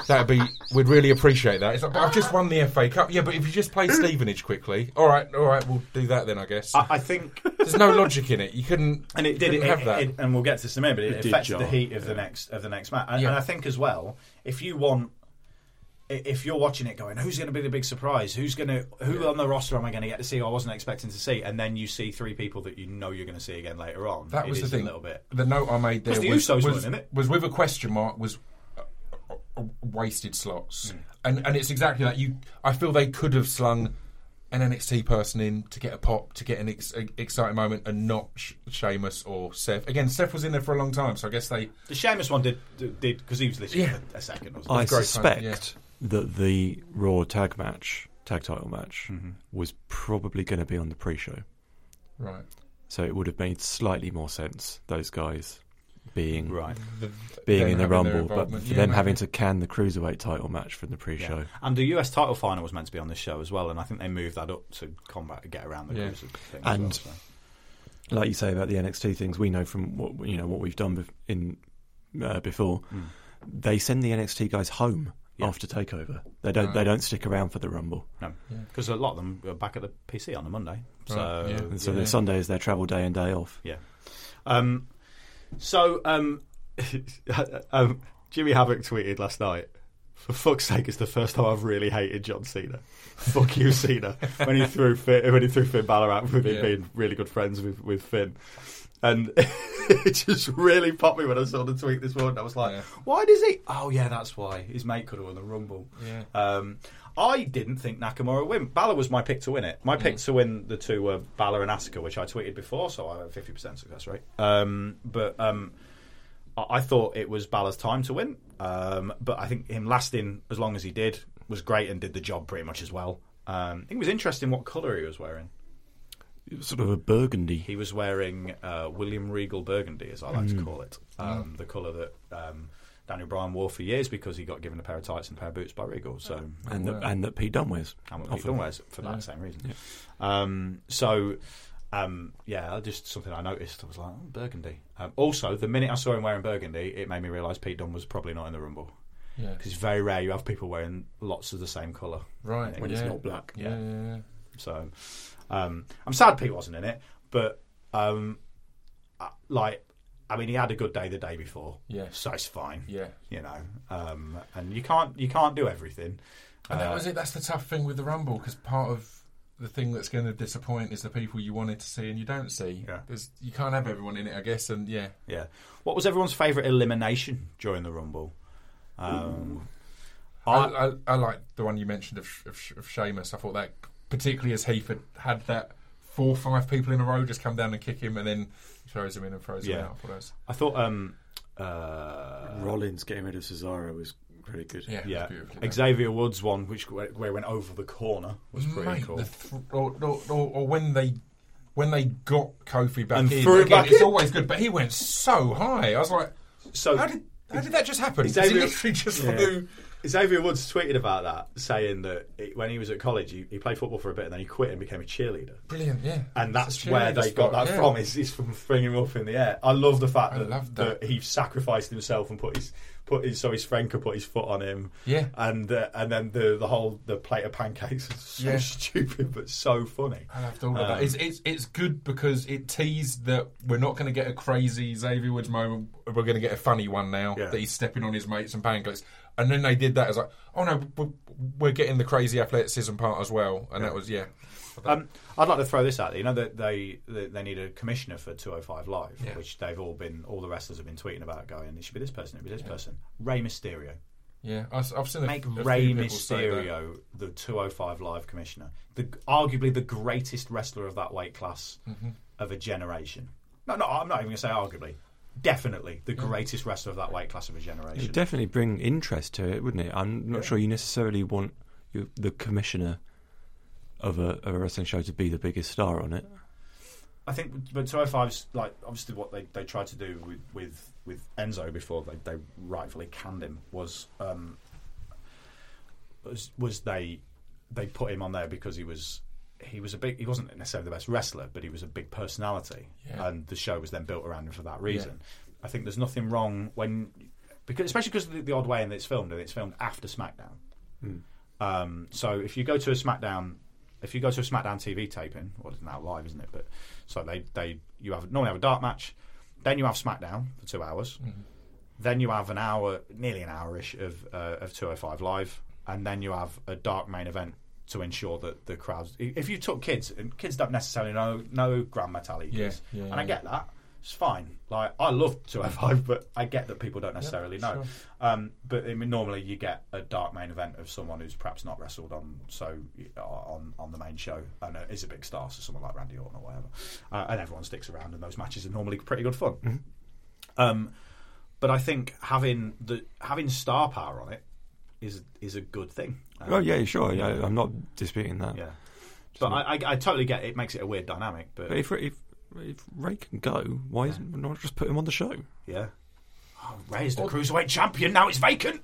That'd be. We'd really appreciate that. It's like, but I've just won the FA Cup. Yeah, but if you just play Stevenage quickly, all right, all right, we'll do that then. I guess I, I think there's no logic in it. You couldn't. and it did couldn't it, have it- that. it- and we'll get to this in a minute. But it, It did affected the heat of the next of the next match, and, Yeah. and I think as well, if you want, if you're watching it, going, who's going to be the big surprise? Who's going to who on the roster am I going to get to see? Who I wasn't expecting to see, and then you see three people that you know you're going to see again later on. that It was the is thing. A little bit. The note I made there 'Cause the was, Usos was, weren't in it. was with a question mark. Was wasted slots, Hmm. and and it's exactly that. You, I feel they could have slung an NXT person in to get a pop, to get an ex- exciting moment, and not Sh- Sheamus or Seth. Again, Seth was in there for a long time, so I guess they. The Sheamus one did did because he was literally Yeah. for a second. Wasn't I he? great suspect yeah. that the Raw tag match, tag title match, Mm-hmm. was probably going to be on the pre-show. Right. So it would have made slightly more sense those guys being right. The, being in the Rumble, but for Yeah, them maybe. having to can the cruiserweight title match from the pre-show. Yeah. And the US title final was meant to be on this show as well, and I think they moved that up to combat to get around the Yeah. cruiser thing. as And- well, so. Like you say about the NXT things, we know from what you know what we've done in uh, before. They send the NXT guys home Yeah. after Takeover. They don't. They don't stick around for the Rumble, No, because a lot of them were back at the PC on the Monday. So, Right, yeah. and so Yeah. the Sunday is their travel day and day off. yeah. Um, so, um, um, Jimmy Havoc tweeted last night. For fuck's sake, it's the first time I've really hated John Cena. Fuck you, Cena. When he threw Finn, when he threw Finn Balor out with him Yeah. being really good friends with, with Finn, and it just really popped me when I saw the tweet this morning. I was like, Yeah. why does he? Oh yeah, that's why his mate could have won the Rumble. Yeah. Um, I didn't think Nakamura would win. Balor was my pick to win it. My pick to win the two were Balor and Asuka, which I tweeted before, so I had fifty percent success rate. Um, but um, I, I thought it was Balor's time to win. Um, but I think him lasting as long as he did was great and did the job pretty much as well. Um, I think it was interesting what colour he was wearing. It was sort of a burgundy. He was wearing uh, William Regal Burgundy, as I like Mm. to call it, um, the colour that um, Daniel Bryan wore for years because he got given a pair of tights and a pair of boots by Regal. So and that and that Pete Dunne wears. and what. Pete Dunne wears for that same reason. Um, so, um, yeah, just something I noticed. I was like, oh, burgundy. Um, also, the minute I saw him wearing burgundy, it made me realise Pete Dunne was probably not in the Rumble. Yeah. Because it's very rare you have people wearing lots of the same colour. Right. When yeah. it's not black. Yeah. Yeah. yeah, yeah. So, um, I'm sad Pete wasn't in it, but um, uh, like, I mean, he had a good day the day before. Yeah. So it's fine. Yeah. You know, um, and you can't you can't do everything. And that Uh, was it. That's the tough thing with the Rumble because part of the thing that's going to disappoint is the people you wanted to see and you don't see. Yeah. There's, you can't have everyone in it, I guess. And yeah, Yeah. What was everyone's favourite elimination during the Rumble? Um, I, I, I, I like the one you mentioned of, of, of Sheamus. I thought that, particularly as Heath had, had that four or five people in a row just come down and kick him, and then he throws him in and throws him Yeah. out. I thought I thought, um, uh, Rollins getting rid of Cesaro was pretty good. yeah, it was yeah. Xavier Woods one, which where where went over the corner, was pretty Mate, cool. the th- or, or, or, or when they when they got Kofi back And in, threw him again, back it's in. always good. But he went so high. I was like, So how did how did that just happen? Xavier- he literally just flew. Xavier Woods tweeted about that, saying that it, when he was at college, he, he played football for a bit, and then he quit and became a cheerleader. Brilliant, yeah. And that's where they got that yeah. from. Is, is from throwing him up in the air. I love the fact that, love that. he sacrificed himself and put his put his so his friend could put his foot on him. Yeah. and uh, and then the the whole the plate of pancakes is so Yeah. stupid but so funny. I loved all of Um, that. It's, it's it's good because it teased that we're not going to get a crazy Xavier Woods moment. We're going to get a funny one now Yeah. that he's stepping on his mates and pancakes. And then they did that as like, oh no, we're, getting the crazy athleticism part as well. And that was yeah. Um, I'd like to throw this out there. You know that they they, they need a commissioner for 205 Live, Yeah. which they've all been all the wrestlers have been tweeting about. Going, it should be this person, it should be this person. Rey Mysterio. Yeah, I've, I've seen Make a few Rey say that. Mysterio the 205 Live commissioner, the arguably the greatest wrestler of that weight class Mm-hmm. of a generation. No, no, I'm not even going to say arguably. Definitely the greatest wrestler of that weight class of a generation. It'd definitely bring interest to it, wouldn't it? I'm not sure you necessarily want you, the commissioner of a, of a wrestling show to be the biggest star on it. I think, but 205's like obviously what they, they tried to do with, with, with Enzo before they, they rightfully canned him was um, was, was they they put him on there because he was he was a big he wasn't necessarily the best wrestler, but he was a big personality, Yeah. and the show was then built around him for that reason. I think there's nothing wrong when because especially because of the, the odd way in that it's filmed and it's filmed after SmackDown. Um, so if you go to a SmackDown, if you go to a SmackDown TV taping, well, it's now live, isn't it? But so they they you have normally have a dark match, then you have SmackDown for two hours, then you have an hour, nearly an hour-ish of uh, of 205 live, and then you have a dark main event to ensure that the crowds. If you took kids, and kids don't necessarily know know Gran Metalik, Yeah, is, yeah, and I get that. It's fine. Like I love 205, but I get that people don't necessarily know. sure. Um, but I mean, normally you get a dark main event of someone who's perhaps not wrestled on so on on the main show and uh, is a big star, so someone like Randy Orton or whatever, uh, and everyone sticks around, and those matches are normally pretty good fun. Um, but I think having the having star power on it is is a good thing. Um, Oh yeah, sure. Yeah, I'm not disputing that. yeah. But I, I, I totally get it. it. Makes it a weird dynamic, but, But if if if Rey can go, why isn't not just put him on the show? yeah. Oh, Rey's the cruiserweight champion. Now it's vacant.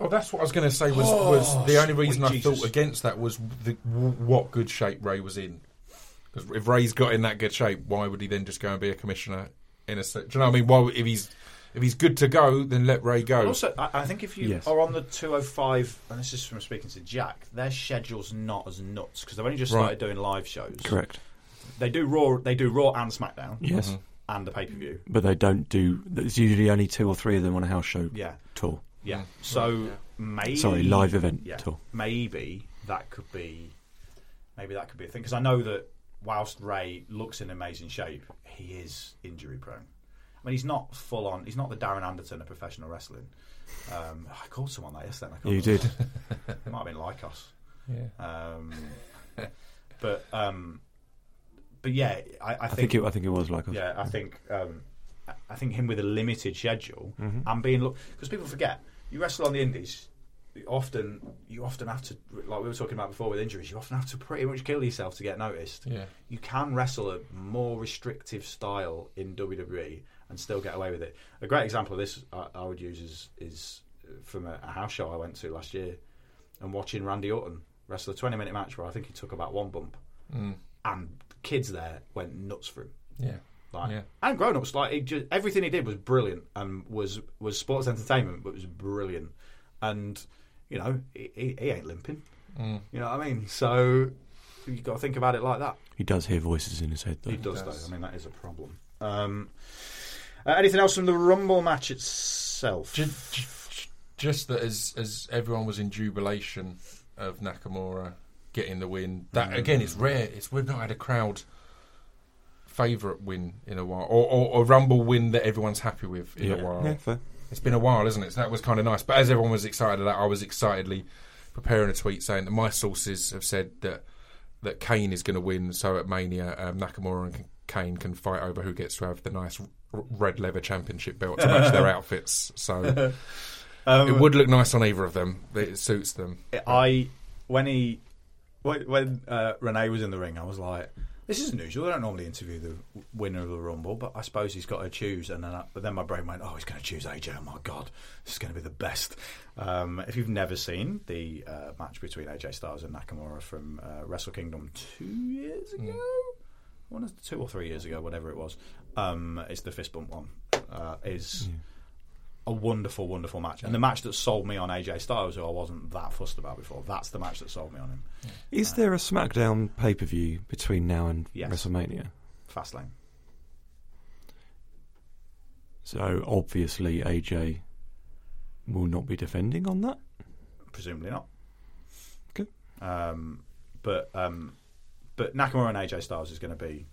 Oh, that's what I was going to say. Was was the only reason I Jesus. thought against that was the, what good shape Rey was in. Because if Rey's got in that good shape, why would he then just go and be a commissioner? In a, se- do you know what I mean? Why if he's if he's good to go, then let Rey go. Also, I, I think if you Yes. are on the 205, and this is from speaking to Jack, their schedule's not as nuts because they've only just Right. started doing live shows. Correct. They do Raw. They do Raw and SmackDown. Yes, mm-hmm. And the pay per view. but they don't do. There's usually only two or three of them on a house show Yeah. tour. Yeah. Mm-hmm. So maybe Sorry, live event Yeah. tour. Maybe that could be. Maybe that could be a thing because I know that whilst Rey looks in amazing shape, he is injury prone. I mean, he's not full on. He's not the Darren Anderton of professional wrestling. Um, I called someone that yesterday. You did. It might have been Lykos. Yeah. Um, but um, but yeah, I, I, I think it. I think it was like. yeah, I think um, I- think him with a limited schedule Mm-hmm. and being look because people forget you wrestle on the indies. you Often, you often have to, like we were talking about before with injuries, you often have to pretty much kill yourself to get noticed. Yeah. You can wrestle a more restrictive style in WWE and still get away with it. A great example of this I, I would use is is from a, a house show I went to last year and watching Randy Orton wrestle a 20 minute match where I think he took about one bump and kids there went nuts for him. Yeah. Like, Yeah. and grown ups, like he just, everything he did was brilliant and was was sports entertainment, but was brilliant. And you know, he, he, he ain't limping. Mm. You know what I mean? So you've got to think about it like that. He does hear voices in his head, though. He does, does. though. I mean, that is a problem. Um, uh, anything else from the Rumble match itself? Just, just, just that as as everyone was in jubilation of Nakamura getting the win. That again, it's rare. It's we've not had a crowd favourite win in a while, or, or a Rumble win that everyone's happy with in a while. Yeah, fair. It's been a while, isn't it? So that was kind of nice. But as everyone was excited about, I was excitedly preparing a tweet saying that my sources have said that that Kane is going to win. So at Mania, um, Nakamura and Kane can fight over who gets to have the nice red leather championship belt to match their outfits. So Um, it would look nice on either of them. It suits them. I when he when, when uh, Renee was in the ring, I was like, "This is unusual. I don't normally interview the winner of the Rumble, but I suppose he's got to choose." And then, I, but then my brain went, "Oh, he's going to choose AJ. Oh my god, this is going to be the best." Um, if you've never seen the uh, match between AJ Styles and Nakamura from uh, Wrestle Kingdom two years ago, one or two or three years ago, whatever it was, um, it's the fist bump one. Uh, is a wonderful, wonderful match. And the match that sold me on AJ Styles, who I wasn't that fussed about before, that's the match that sold me on him. Is there a SmackDown pay per view between now and Yes. WrestleMania? Fastlane. So obviously AJ will not be defending on that. Presumably not. Okay. Um, but um, but Nakamura and AJ Styles is going to be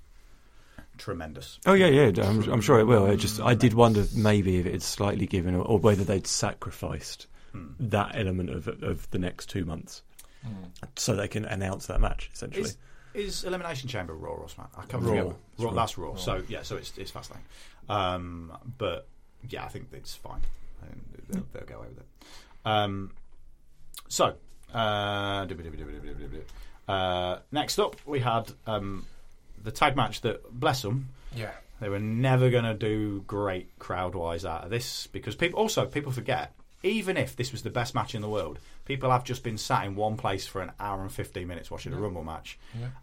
tremendous. Oh yeah, yeah. I'm, I'm sure it will. I just I did wonder maybe if it's slightly given, or, or whether they'd sacrificed Hmm. that element of of the next two months, so they can announce that match essentially. Is, is Elimination Chamber Raw or SmackDown? I can't Raw. remember. Raw, Raw. That's Raw. So yeah, so it's it's Fastlane. Um, but yeah, I think it's fine. I They'll, they'll go away with it. Um, so uh, uh, next up, we had um, the tag match that bless them. Yeah. They were never going to do great crowd wise out of this because people also people forget even if this was the best match in the world, people have just been sat in one place for an hour and fifteen minutes watching a Rumble match,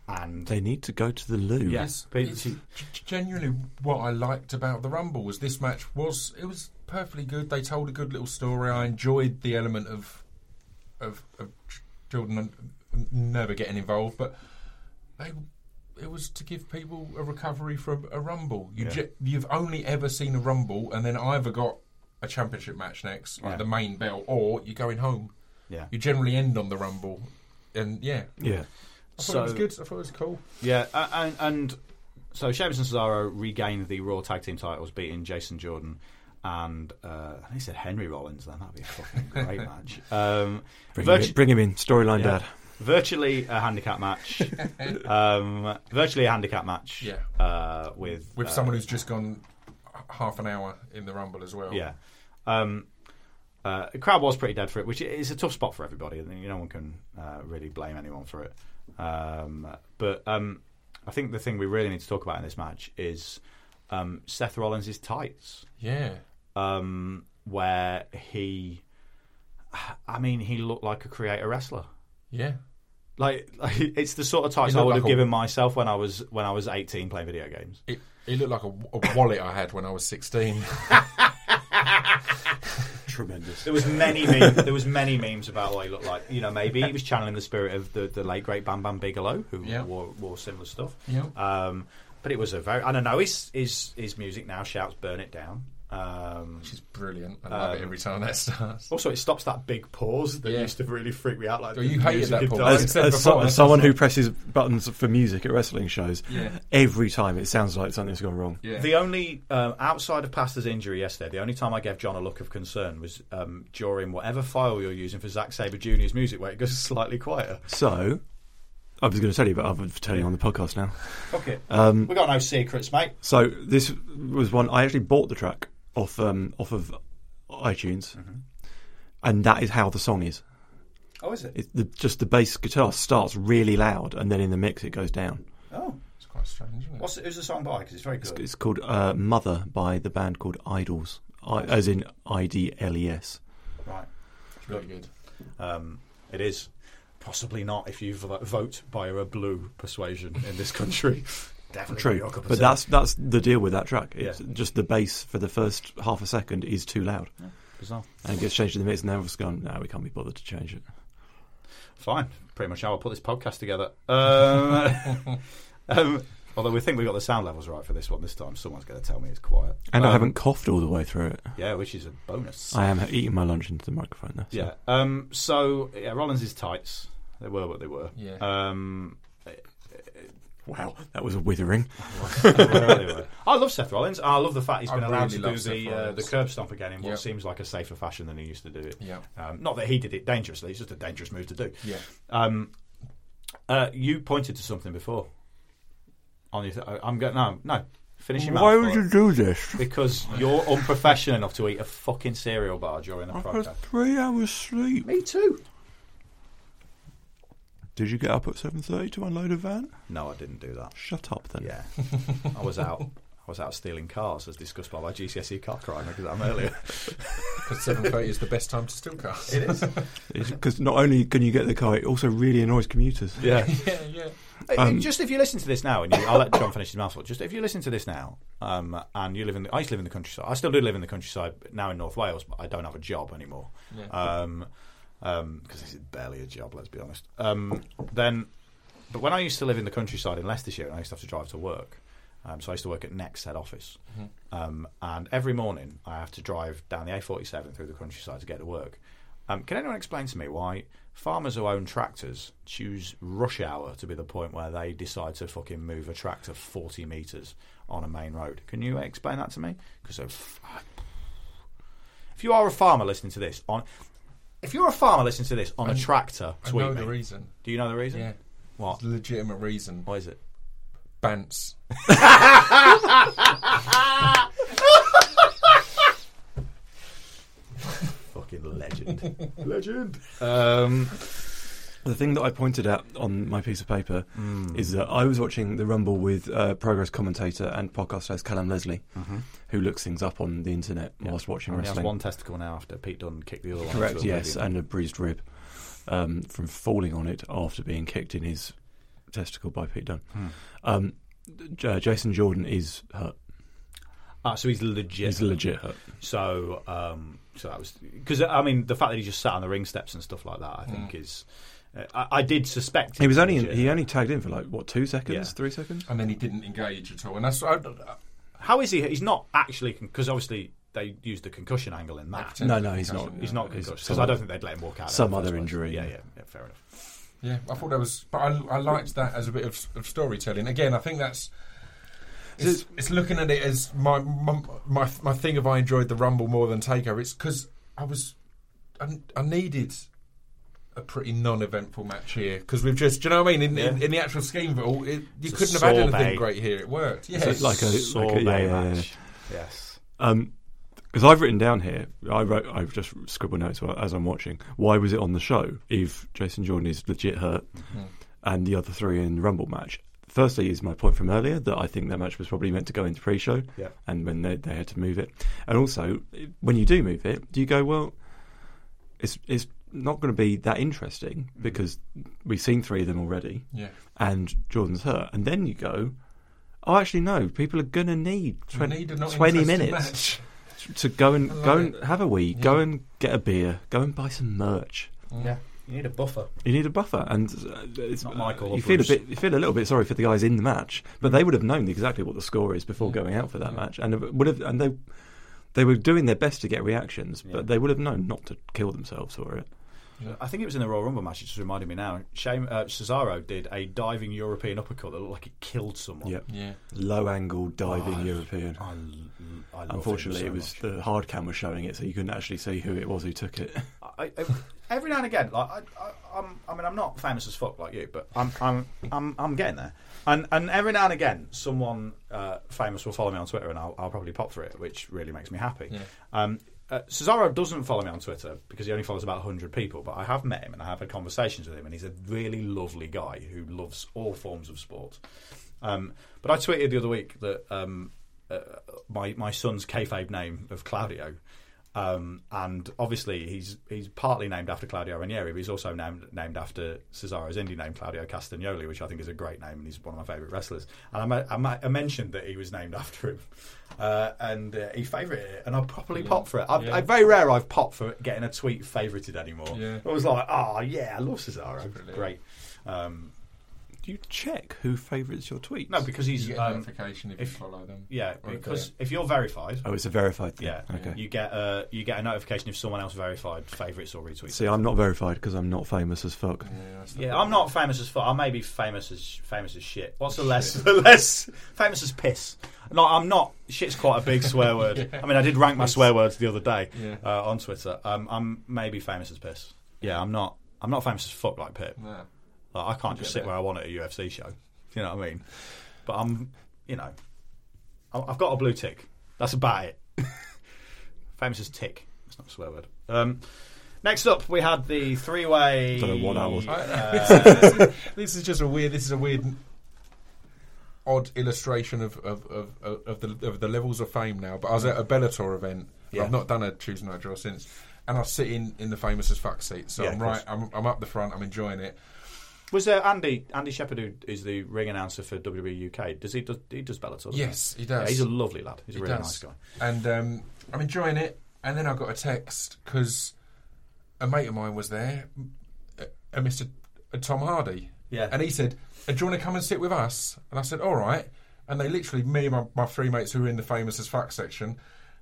and They need to go to the loo. yes, It's g- genuinely what I liked about the Rumble was this match was it was perfectly good. They told a good little story. I enjoyed the element of of, of Jordan n- never getting involved, but they it was to give people a recovery from a Rumble. You Yeah. ge- you've only ever seen a Rumble, and then either got a championship match next, like Yeah. the main belt, or you're going home. yeah, You generally end on the Rumble, and yeah, yeah. I thought it was good. I thought it was cool. Yeah, and, and so Sheamus and Cesaro regained the Raw Tag Team titles, beating Jason Jordan and uh, he said Henry Rollins. Then that'd be a fucking great match. Um, Bring, virtu- him in, bring him in. Storyline Yeah. dad. Virtually a handicap match. um, virtually a handicap match. Yeah. uh, with With uh, someone who's just gone half an hour in the Rumble as well. Yeah. Um, uh, the crowd was pretty dead for it, which is a tough spot for everybody. and No one can uh, really blame anyone for it. Um, but um, I think the thing we really need to talk about in this match is um, Seth Rollins' tights, Yeah. um, where he, I mean, he looked like a creator wrestler. Yeah. Like, like it's the sort of tights I would like have a- given myself when I was when I was eighteen playing video games. It, it looked like a, a wallet I had when I was 16. Tremendous. There was many meme, there was many memes about what he looked like. You know, maybe he was channeling the spirit of the, the late great Bam Bam Bigelow, who Yeah. wore, wore similar stuff. Yeah. Um, but it was a very I don't know. His his his music now shouts "Burn It Down." Um, Which is brilliant. I love it Um, every time that starts. also, it stops that big pause that Yeah. used to really freak me out. Like Oh, the you hated that pause. As- As, as, so- as someone who presses buttons for music at wrestling shows, Yeah. every time it sounds like something's gone wrong. Yeah. The only um, outside of Pasta's injury yesterday, the only time I gave John a look of concern was um, during whatever file you're using for Zack Sabre Jr.'s music, where it goes slightly quieter. So, I was going to tell you, but I'll tell you on the podcast now. Okay, Um, we got no secrets, mate. So this was one I actually bought the track off um, off of iTunes, and that is how the song is. Oh, is it? It, the, just the bass guitar starts really loud, and then in the mix it goes down. Oh, It's quite strange, isn't it? what's who's the song by? Because it's very good. it's called uh, "Mother" by the band called IDLES, I, as in I D L E S. Right. It's really good. Um, it is possibly not if you vote by a blue persuasion in this country. Definitely True, your cup of but tea. that's that's the deal with that track. It's Yeah. just the bass for the first half a second is too loud, bizarre. and it gets changed in the mix, and then it's gone. No, we can't be bothered to change it. Fine, pretty much how I put this podcast together. Um, um, although we think we got the sound levels right for this one this time, someone's going to tell me it's quiet. And I Um, haven't coughed all the way through it. Yeah, which is a bonus. I am eating my lunch into the microphone. There, so. Yeah. Um, so yeah, Rollins' tights. They were what they were. Yeah. Um, Wow, that was a withering. where they were. I love Seth Rollins. I love the fact he's been allowed really to do the uh, the curb stomp again in what Yep. seems like a safer fashion than he used to do it. Yep. Um, not that he did it dangerously; it's just a dangerous move to do. Yeah. Um, uh, you pointed to something before. On your th- I- I'm going no, no. Finish your Why mouth would you it. do this? Because you're unprofessional enough to eat a fucking cereal bar during the I've had podcast. three hours sleep. Me too. Did you get up at seven thirty to unload a van? No, I didn't do that. Shut up then. Yeah, I was out. I was out stealing cars, as discussed by my GCSE car crime exam earlier. Because seven thirty is the best time to steal cars. it is. Because not only can you get the car, it also really annoys commuters. Yeah. yeah, yeah. Um, just if you listen to this now, and you, I'll let John finish his mouthful. Just if you listen to this now, um, and you live in, the, I used to live in the countryside. I still do live in the countryside but now in North Wales, but I don't have a job anymore. Yeah. Um, because this is barely a job. Let's be honest. Um, then, but when I used to live in the countryside in Leicestershire, and I used to have to drive to work. Um, so I used to work at Next head office, um, and every morning I have to drive down the A47 through the countryside to get to work. Um, can anyone explain to me why farmers who own tractors choose rush hour to be the point where they decide to fucking move a tractor 40 metres on a main road? Can you explain that to me? Because if you are a farmer listening to this on, if you're a farmer listening to this on a I- tractor, I tweet know me. the reason. Do you know the reason? Yeah. What? It's a legitimate reason. What is it? Bants. Fucking legend. legend. Um, The thing that I pointed out on my piece of paper Hmm. is that I was watching the Rumble with uh, progress commentator and podcast host Callum Leslie, who looks things up on the internet whilst watching only has wrestling. one testicle now after Pete Dunne kicked the other one. Correct, yes, and a bruised rib um, from falling on it after being kicked in his testicle by Pete Dunne. Hmm. Um, J- uh, Jason Jordan is hurt. Ah, so he's legit. He's legit hurt. So, um, so that was because I mean the fact that he just sat on the ring steps and stuff like that. I think is. Uh, I, I did suspect He was only legit. he only tagged in for like what two seconds, Yeah. three seconds. And then he didn't engage at all. And that's. I, How is he? He's not actually because obviously they used the concussion angle in that. No, no, he's not. He's not concussed because I don't think they'd let him walk out. some other injury, Yeah, yeah. yeah, yeah, fair enough. yeah, I thought that was. But I, I liked that as a bit of, of storytelling. Again, I think that's. It's, it's looking at it as my, my my my thing of I enjoyed the Rumble more than Takeover. It's because I was I, I needed a pretty non-eventful match here because we've just do you know what I mean in, in, Yeah. in the actual scheme of it all it, you It's couldn't have had anything sorbet. great here. It worked. Yeah, It's like a- Sorbet yeah, yeah, yeah. match. Yes. Um, because I've written down here, I wrote, I've just scribbled notes as I'm watching. Why was it on the show if Jason Jordan is legit hurt, and the other three in the Rumble match? Firstly, is my point from earlier that I think that match was probably meant to go into pre-show, Yeah. and when they, they had to move it, and also when you do move it, do you go well? It's it's not going to be that interesting because we've seen three of them already, yeah. and Jordan's hurt, and then you go, oh, actually no, people are going to need 20, need 20 minutes to go and like go and it. have a wee, go and get a beer, go and buy some merch. Yeah. You need a buffer. You need a buffer, and uh, it's Not uh, Michael You feel Bruce. a bit, you feel a little bit sorry for the guys in the match, but they would have known exactly what the score is before going out for that match, and would have, and they they were doing their best to get reactions, Yeah. but they would have known not to kill themselves for it. I think it was in the Royal Rumble match. It just reminded me now. Shame, uh, Cesaro did a diving European uppercut that looked like it killed someone. Yep, Yeah. low angle diving Oh, European. I, I love Unfortunately, it so was much. the hard cam was showing it, so you couldn't actually see who it was who took it. I, I, every now and again, like I, I, I'm, I mean, I'm not famous as fuck like you, but I'm, I'm, I'm, I'm getting there. And and every now and again, someone uh, famous will follow me on Twitter, and I'll, I'll probably pop for it, which really makes me happy. Yeah. Um, uh, Cesaro doesn't follow me on Twitter because he only follows about 100 people, but I have met him and I have had conversations with him, and he's a really lovely guy who loves all forms of sport. Um, but I tweeted the other week that um, uh, my my son's kayfabe name of Claudio, um, and obviously he's he's partly named after Claudio Ranieri, but he's also named named after Cesaro's indie name Claudio Castagnoli, which I think is a great name, and he's one of my favourite wrestlers. And I, I, I mentioned that he was named after him, uh, and uh, he favoured it, and I properly popped for it. I've, Yeah. I'm very rare I've popped for getting a tweet favourited anymore. Yeah. I was like, oh yeah, I love Cesaro, great. Um, Do you check who favourites your tweets? No, because he's You get a um, notification if, if- you follow them. yeah, because they're- if you're verified, Oh, it's a verified thing. yeah, Okay. you get a you get a notification if someone else verified favourites or retweets. See, I'm not verified because I'm not famous as fuck. yeah, that's Yeah. I'm not famous as fuck. I may be famous as famous as shit. What's the less the less famous as piss? No, I'm not. Shit's quite a big swear word. I mean, I did rank my swear words the other day Yeah. uh, on Twitter. Um, I'm maybe famous as piss. Yeah, I'm not. I'm not famous as fuck like Pip. No. Like, I can't just sit where I want at a UFC show. You know what I mean? But I'm, you know, I- I've got a blue tick. That's about it. famous as tick. That's not a swear word. Um, next up, we had the three-way. Don't know what that was. uh, this is just a weird. This is a weird, odd illustration of of, of, of, of the of the levels of fame now. But I was at a Bellator event. Yeah. I've not done a Tuesday Night Jaw since, and I was sitting in the famous as fuck seat. So Yeah, I'm right. I'm, I'm up the front. I'm enjoying it. Was there Andy Andy Shepherd who is the ring announcer for WWE UK? Does he does he does Bellator? Yes, he Yeah, does. he's a lovely lad. He's a He really does. nice guy. And um, I'm enjoying it. And then I got a text because a mate of mine was there, a Mr. Tom Hardy. Yeah. And he said, "Uh, "Do you want to come and sit with us?" And I said, "All right." And they literally, me and my, my three mates who were in the famous as fuck section,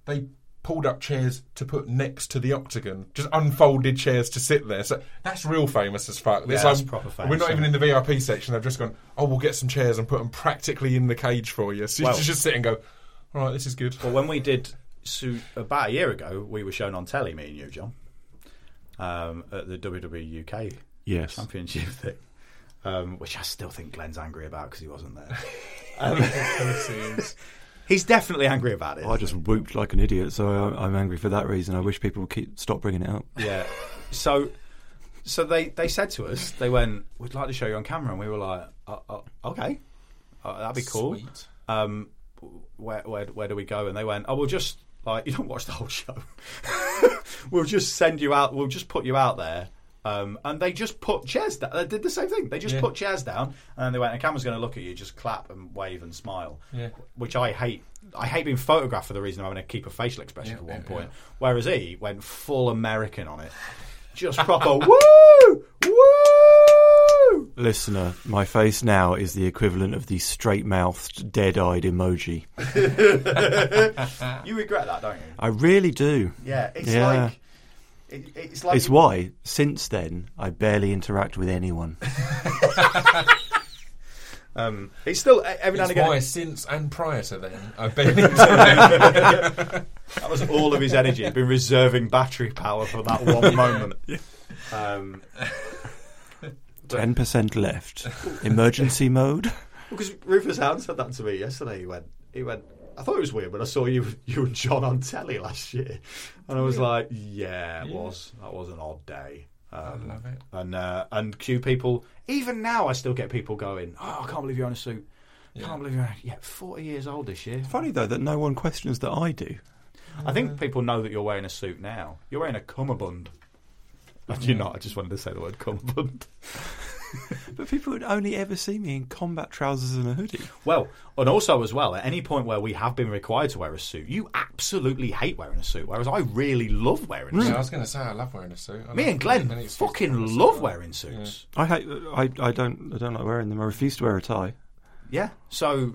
they pulled up chairs to put next to the octagon, just unfolded chairs to sit there. So that's real famous as fuck. It's Yeah, that's proper famous, We're not even in the VIP section. They've just gone, "Oh, we'll get some chairs and put them practically in the cage for you." So Well- you just sit and go, "All right, this is good." Well, when we did so about a year ago, we were shown on telly, me and you, John, um, at the WWE UK Yes. Championship thing, um, which I still think Glenn's angry about because he wasn't there. He's definitely angry about it. I just whooped like an idiot, so I- I'm angry for that reason. I wish people would keep stop bringing it up. Yeah. So, so they they said to us, they went, "We'd like to show you on camera," and we were like, uh, uh, "Okay, uh, that'd be cool." Sweet. Um, where where where do we go? And they went, "Oh, we'll just like you don't watch the whole show. we'll just send you out. We'll just put you out there." Um, and they just put chairs down. They did the same thing. They just Yeah. put chairs down, and then they went. The camera's going to look at you. Just clap and wave and smile. Yeah. Which I hate. I hate being photographed for the reason I'm going to keep a facial expression Yeah, for one yeah, point. yeah. Whereas he went full American on it. Just proper woo! Woo! Listener, my face now is the equivalent of the straight mouthed, dead eyed emoji. You regret that, don't you? I really do. Yeah, it's Yeah. like. It, it's like. It's why, since then, I barely interact with anyone. Um, it's still every now and again. why since and prior to then, I've been. That was all of his energy. He'd been reserving battery power for that one moment. Um, 10% left. Emergency mode? because Rufus Hound said that to me yesterday. He went, he went. I thought it was weird, but I saw you, you and John on telly last year, and I was like, yeah, it was. That was an odd day. Um, love it. And uh, and Q people. Even now, I still get people going. Oh, I can't believe you're in a suit. Can't believe you're yeah, forty years old this year. Funny though that no one questions that I do. I think people know that you're wearing a suit now. You're wearing a cummerbund. And you're not. I just wanted to say the word cummerbund. But people would only ever see me in combat trousers and a hoodie. Well, and also as well, at any point where we have been required to wear a suit, you absolutely hate wearing a suit, whereas I really love wearing a yeah, I was going to say I love wearing a suit. I Me love and Glenn many suits to wear a fucking suit. love wearing suits. I hate. Uh, I, I don't. I don't like wearing them. I refuse to wear a tie. Yeah. So,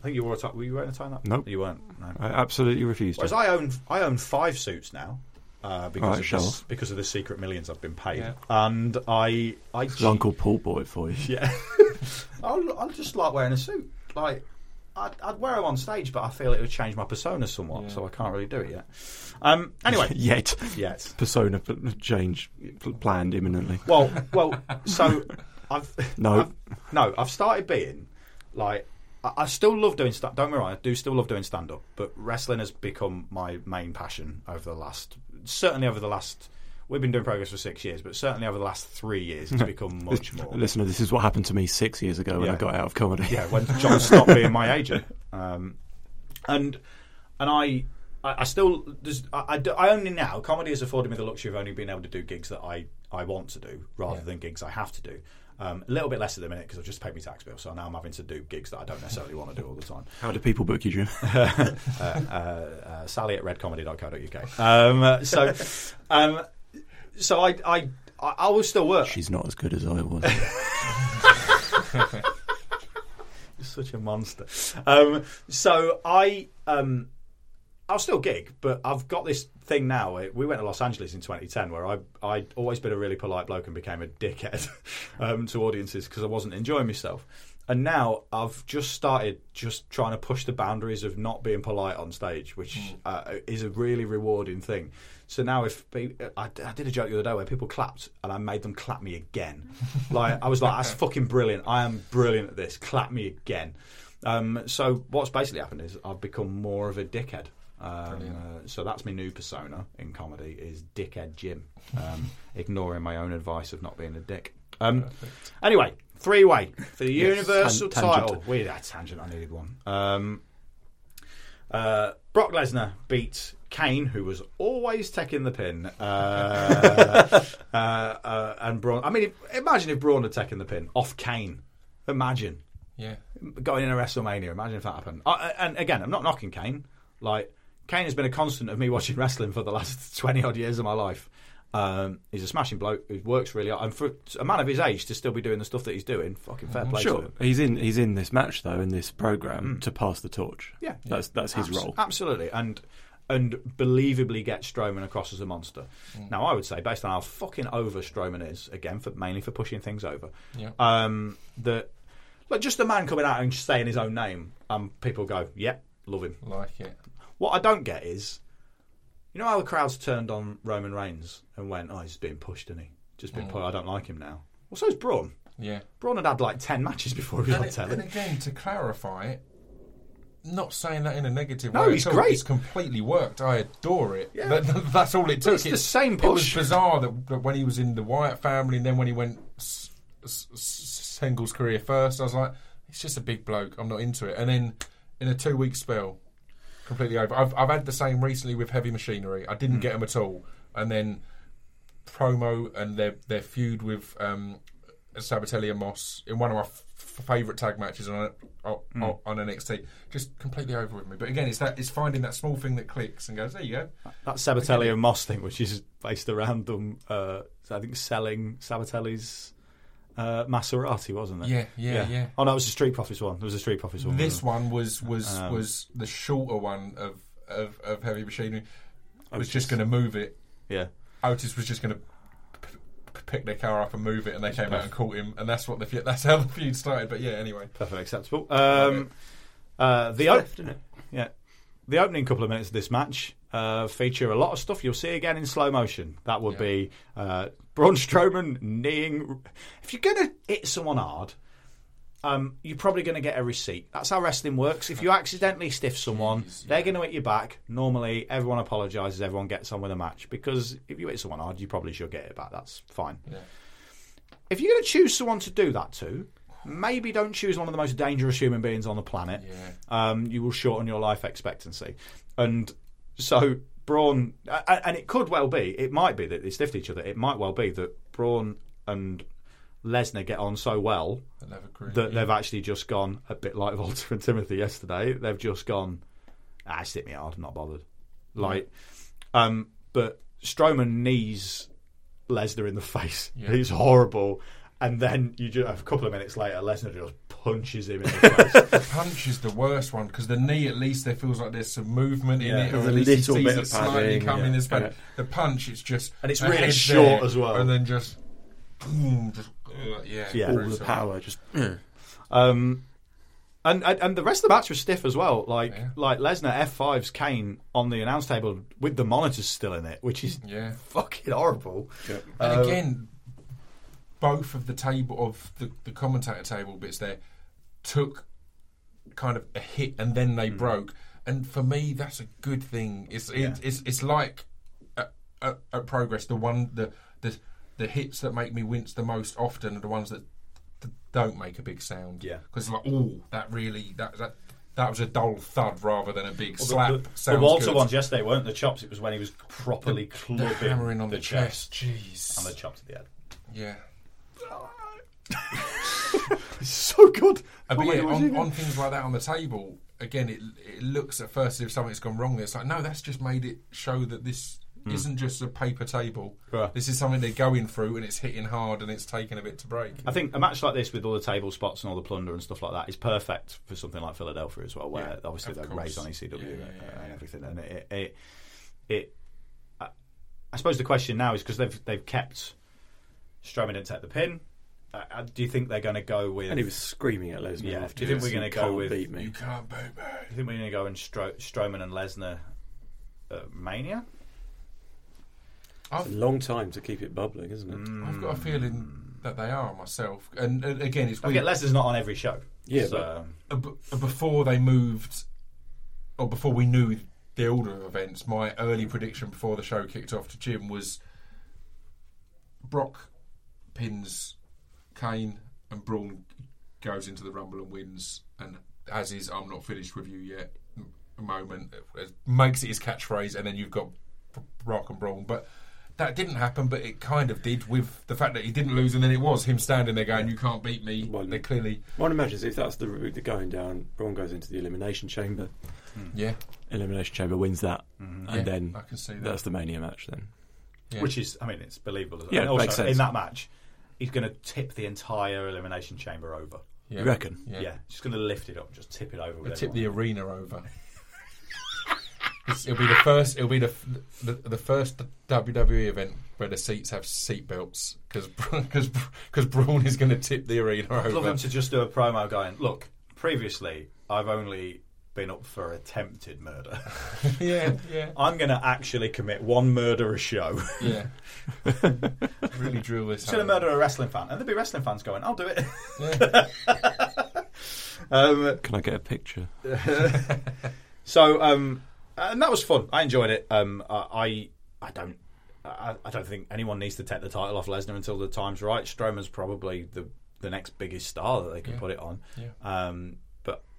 I think you wore a tie. Were you wearing a tie? That? Nope. You weren't. No. I absolutely refuse Whereas to. I own, I own five suits now. Uh, because Alright, of this, because of the secret millions I've been paid, Yeah. and I, I, It's Uncle Paul bought it for you. Yeah, I'll, I'll just like wearing a suit. Like I'd, I'd wear them on stage, but I feel it would change my persona somewhat, so I can't really do it yet. Um, anyway, Yet. yet. Persona change planned imminently. Well, well. So I've No. I've- no. I've started being like. I I still love doing stand. Don't get me wrong. I do still love doing stand up, but wrestling has become my main passion over the last. Certainly over the last. We've been doing progress for six years, but certainly over the last three years, it's become much more. Listener, this is what happened to me six years ago when Yeah. I got out of comedy. yeah, when John stopped being my agent, um, and and I, I, still, I, I, I only now comedy has afforded me the luxury of only being able to do gigs that I, I want to do rather than gigs I have to do. Um, a little bit less at the minute because I've just paid my tax bill, so now I'm having to do gigs that I don't necessarily want to do all the time. How do people book you, Jim? uh, Sally at redcomedy.co.uk. Um, uh, so, um, so I, I, I, I will still work. She's not as good as I was. You're such a monster. Um, so I, um, I'll still gig, but I've got this thing now. We went to Los Angeles in 2010, where I I'd always been a really polite bloke and became a dickhead um, to audiences because I wasn't enjoying myself. And now I've just started just trying to push the boundaries of not being polite on stage, which uh, is a really rewarding thing. So now, if I, I did a joke the other day where people clapped and I made them clap me again, like I was like, "That's fucking brilliant! I am brilliant at this. Clap me again." Um, so what's basically happened is I've become more of a dickhead. Um, uh, so that's my new persona in comedy is dickhead Jim, um, ignoring my own advice of not being a dick. Um, anyway, three way for the universal Tan- title. Weird that tangent. I needed one. Um, uh, Brock Lesnar beats Kane, who was always taking the pin, uh, uh, uh, and Braun. I mean, imagine if Braun had taken the pin off Kane. Imagine Yeah. going in a WrestleMania. Imagine if that happened. And again, I'm not knocking Kane. Like Kane has been a constant of me watching wrestling for the last twenty odd years of my life. Um, he's a smashing bloke who works really hard, and for a man of his age to still be doing the stuff that he's doing, fucking fair play to Sure, him. he's in. He's in this match though, in this program, to pass the torch. Yeah, that's that's his Abs- role. Absolutely, and and believably get Strowman across as a monster. Mm. Now, I would say, based on how fucking over Strowman is, again, for mainly for pushing things over, Yeah. um, that like just a man coming out and saying his own name, um, people go, "Yep, love him." Like it. What I don't get is, you know how the crowds turned on Roman Reigns and went, "Oh, he's being pushed, isn't he? Just Mm. being pushed. I don't like him now." Well, so's Braun. Yeah. Braun had had like ten matches before he was And, on it- telly. and again, to clarify, not saying that in a negative No, way. he's great. It's completely worked. I adore it. Yeah. That- that's all it took. it's the It's- same It was bizarre that, that when he was in the Wyatt family, and then when he went s- s- s- singles career first, I was like, it's just a big bloke. I'm not into it. And then in a two week spell, completely over. I've I've had the same recently with Heavy Machinery. I Hmm. didn't get them at all, and then promo and their their feud with um, Sabbatelli and Moss in one of my f- favourite tag matches on on, Hmm. on NXT. Just completely over with me. But again, it's that it's finding that small thing that clicks and goes, there you go. That Sabbatelli and Moss thing, which is based around them, uh, I think selling Sabbatelli's uh, Maserati, wasn't it? Yeah, yeah, yeah. Oh no, it was a Street Profits one. There was a Street Profits one. This one was was Um, was the shorter one of of, of Heavy Machinery. I was Otis. just going to move it. Yeah. Otis was just going to pick their car up and move it, and they came out and caught him, and that's what the that's how the feud started. But yeah, anyway, Perfectly acceptable. Um, uh, the op- yeah, the opening couple of minutes of this match uh, feature a lot of stuff you'll see again in slow motion. That would Yeah. be uh, Braun Strowman kneeing. If you're going to hit someone hard, um, you're probably going to get a receipt. That's how wrestling works. If you accidentally stiff someone, they're going to hit you back. Normally, everyone apologises. Everyone gets on with a match because if you hit someone hard, you probably should get it back. That's fine. Yeah. If you're going to choose someone to do that to, maybe don't choose one of the most dangerous human beings on the planet. Yeah. Um, you will shorten your life expectancy. And so Braun, and it could well be, it might be that they stiffed each other. It might well be that Braun and Lesnar get on so well I'll have a grin. that Yeah. they've actually just gone a bit like Walter and Timothy yesterday. They've just gone, ah, stick me hard, I'm not bothered. Like, um, but Strowman knees Lesnar in the face. Yeah. He's horrible. And then you just, a couple of minutes later, Lesnar just punches him in the face. The punch is the worst one because the knee, at least, there feels like there's some movement in it, or There's at a least he little sees bit it of slightly coming. yeah. There's but Yeah. The punch, it's just And it's really short there, as well. and then just, boom, just uh, yeah, Yeah. All the power, just Um, and, and and the rest of the match was stiff as well. Like Yeah. like Lesnar F5's Kane on the announce table with the monitors still in it, which is Yeah. fucking horrible. And Um, again, both of the table of the, the commentator table bits there took kind of a hit and then they hmm. broke. And for me, that's a good thing. It's it, it's it's like a, at, at progress. The one the the the hits that make me wince the most often are the ones that, that don't make a big sound. Yeah. because like oh, that really that that. That was a dull thud rather than a big Well, slap. the, the, the Walter good. ones yesterday weren't the chops. It was when he was properly the clubbing hammering on the, chest. chest Jeez. and the chops at the head. yeah. It's so good. Uh, Oh but my yeah, God, on, on things like that on the table, again, it, it looks at first as if something's gone wrong. It's like, no, that's just made it show that this isn't just a paper table. Right. This is something they're going through, and it's hitting hard, and it's taking a bit to break. I think a match like this with all the table spots and all the plunder and stuff like that is perfect for something like Philadelphia as well, where Yeah, obviously they're course. raised on ECW Yeah, yeah, and, yeah, and everything, and it, it, it I, I suppose the question now is because they've they've kept Strowman didn't take the pin. Uh, uh, do you think they're going to go with? And he was screaming at Lesnar. Yeah, after do you think we're gonna "You go can't with- beat me? You can't beat me. do you think we're going to go and Stro- Strowman and Lesnar uh, Mania? It's a long time to keep it bubbling, isn't it? Mm. I've got a feeling that they are myself. And, and again, it's I weird. get Lesnar's not on every show. Yeah, so, Uh, b- uh, before they moved, or before we knew the order of events, my early prediction before the show kicked off to Jim was Brock pins Kane and Braun goes into the Rumble and wins, and as is I'm not finished with you yet moment uh, makes it his catchphrase, and then you've got B- Brock and Braun, but. That didn't happen, but it kind of did with the fact that he didn't lose, and then it was him standing there going, "You can't beat me." Well, they clearly, One imagines if that's the route they're going down, Braun goes into the elimination chamber. yeah, Elimination chamber wins that, and Yeah, then I can see that. that's the mania match. Then Yeah. which is, I mean, it's believable. As well. Yeah, it also, makes sense. in that match, he's going to tip the entire elimination chamber over. Yeah. you reckon? Yeah, just going to lift it up, just tip it over. With tip the arena over. It'll be the first. It'll be the the, the first WWE event where the seats have seat belts because because because Braun is going to tip the arena I'd love him to just do a promo going, look, previously I've only been up for attempted murder. yeah, yeah, I'm going to actually commit one murder a show. yeah. really drew this. Just going to murder a wrestling fan. And there'll be wrestling fans going, I'll do it. Yeah. um, Can I get a picture? So, um, and that was fun. I enjoyed it. Um, I, I don't, I, I don't think anyone needs to take the title off Lesnar until the time's right. Strowman's probably the the next biggest star that they can Yeah. put it on. Yeah. Um, but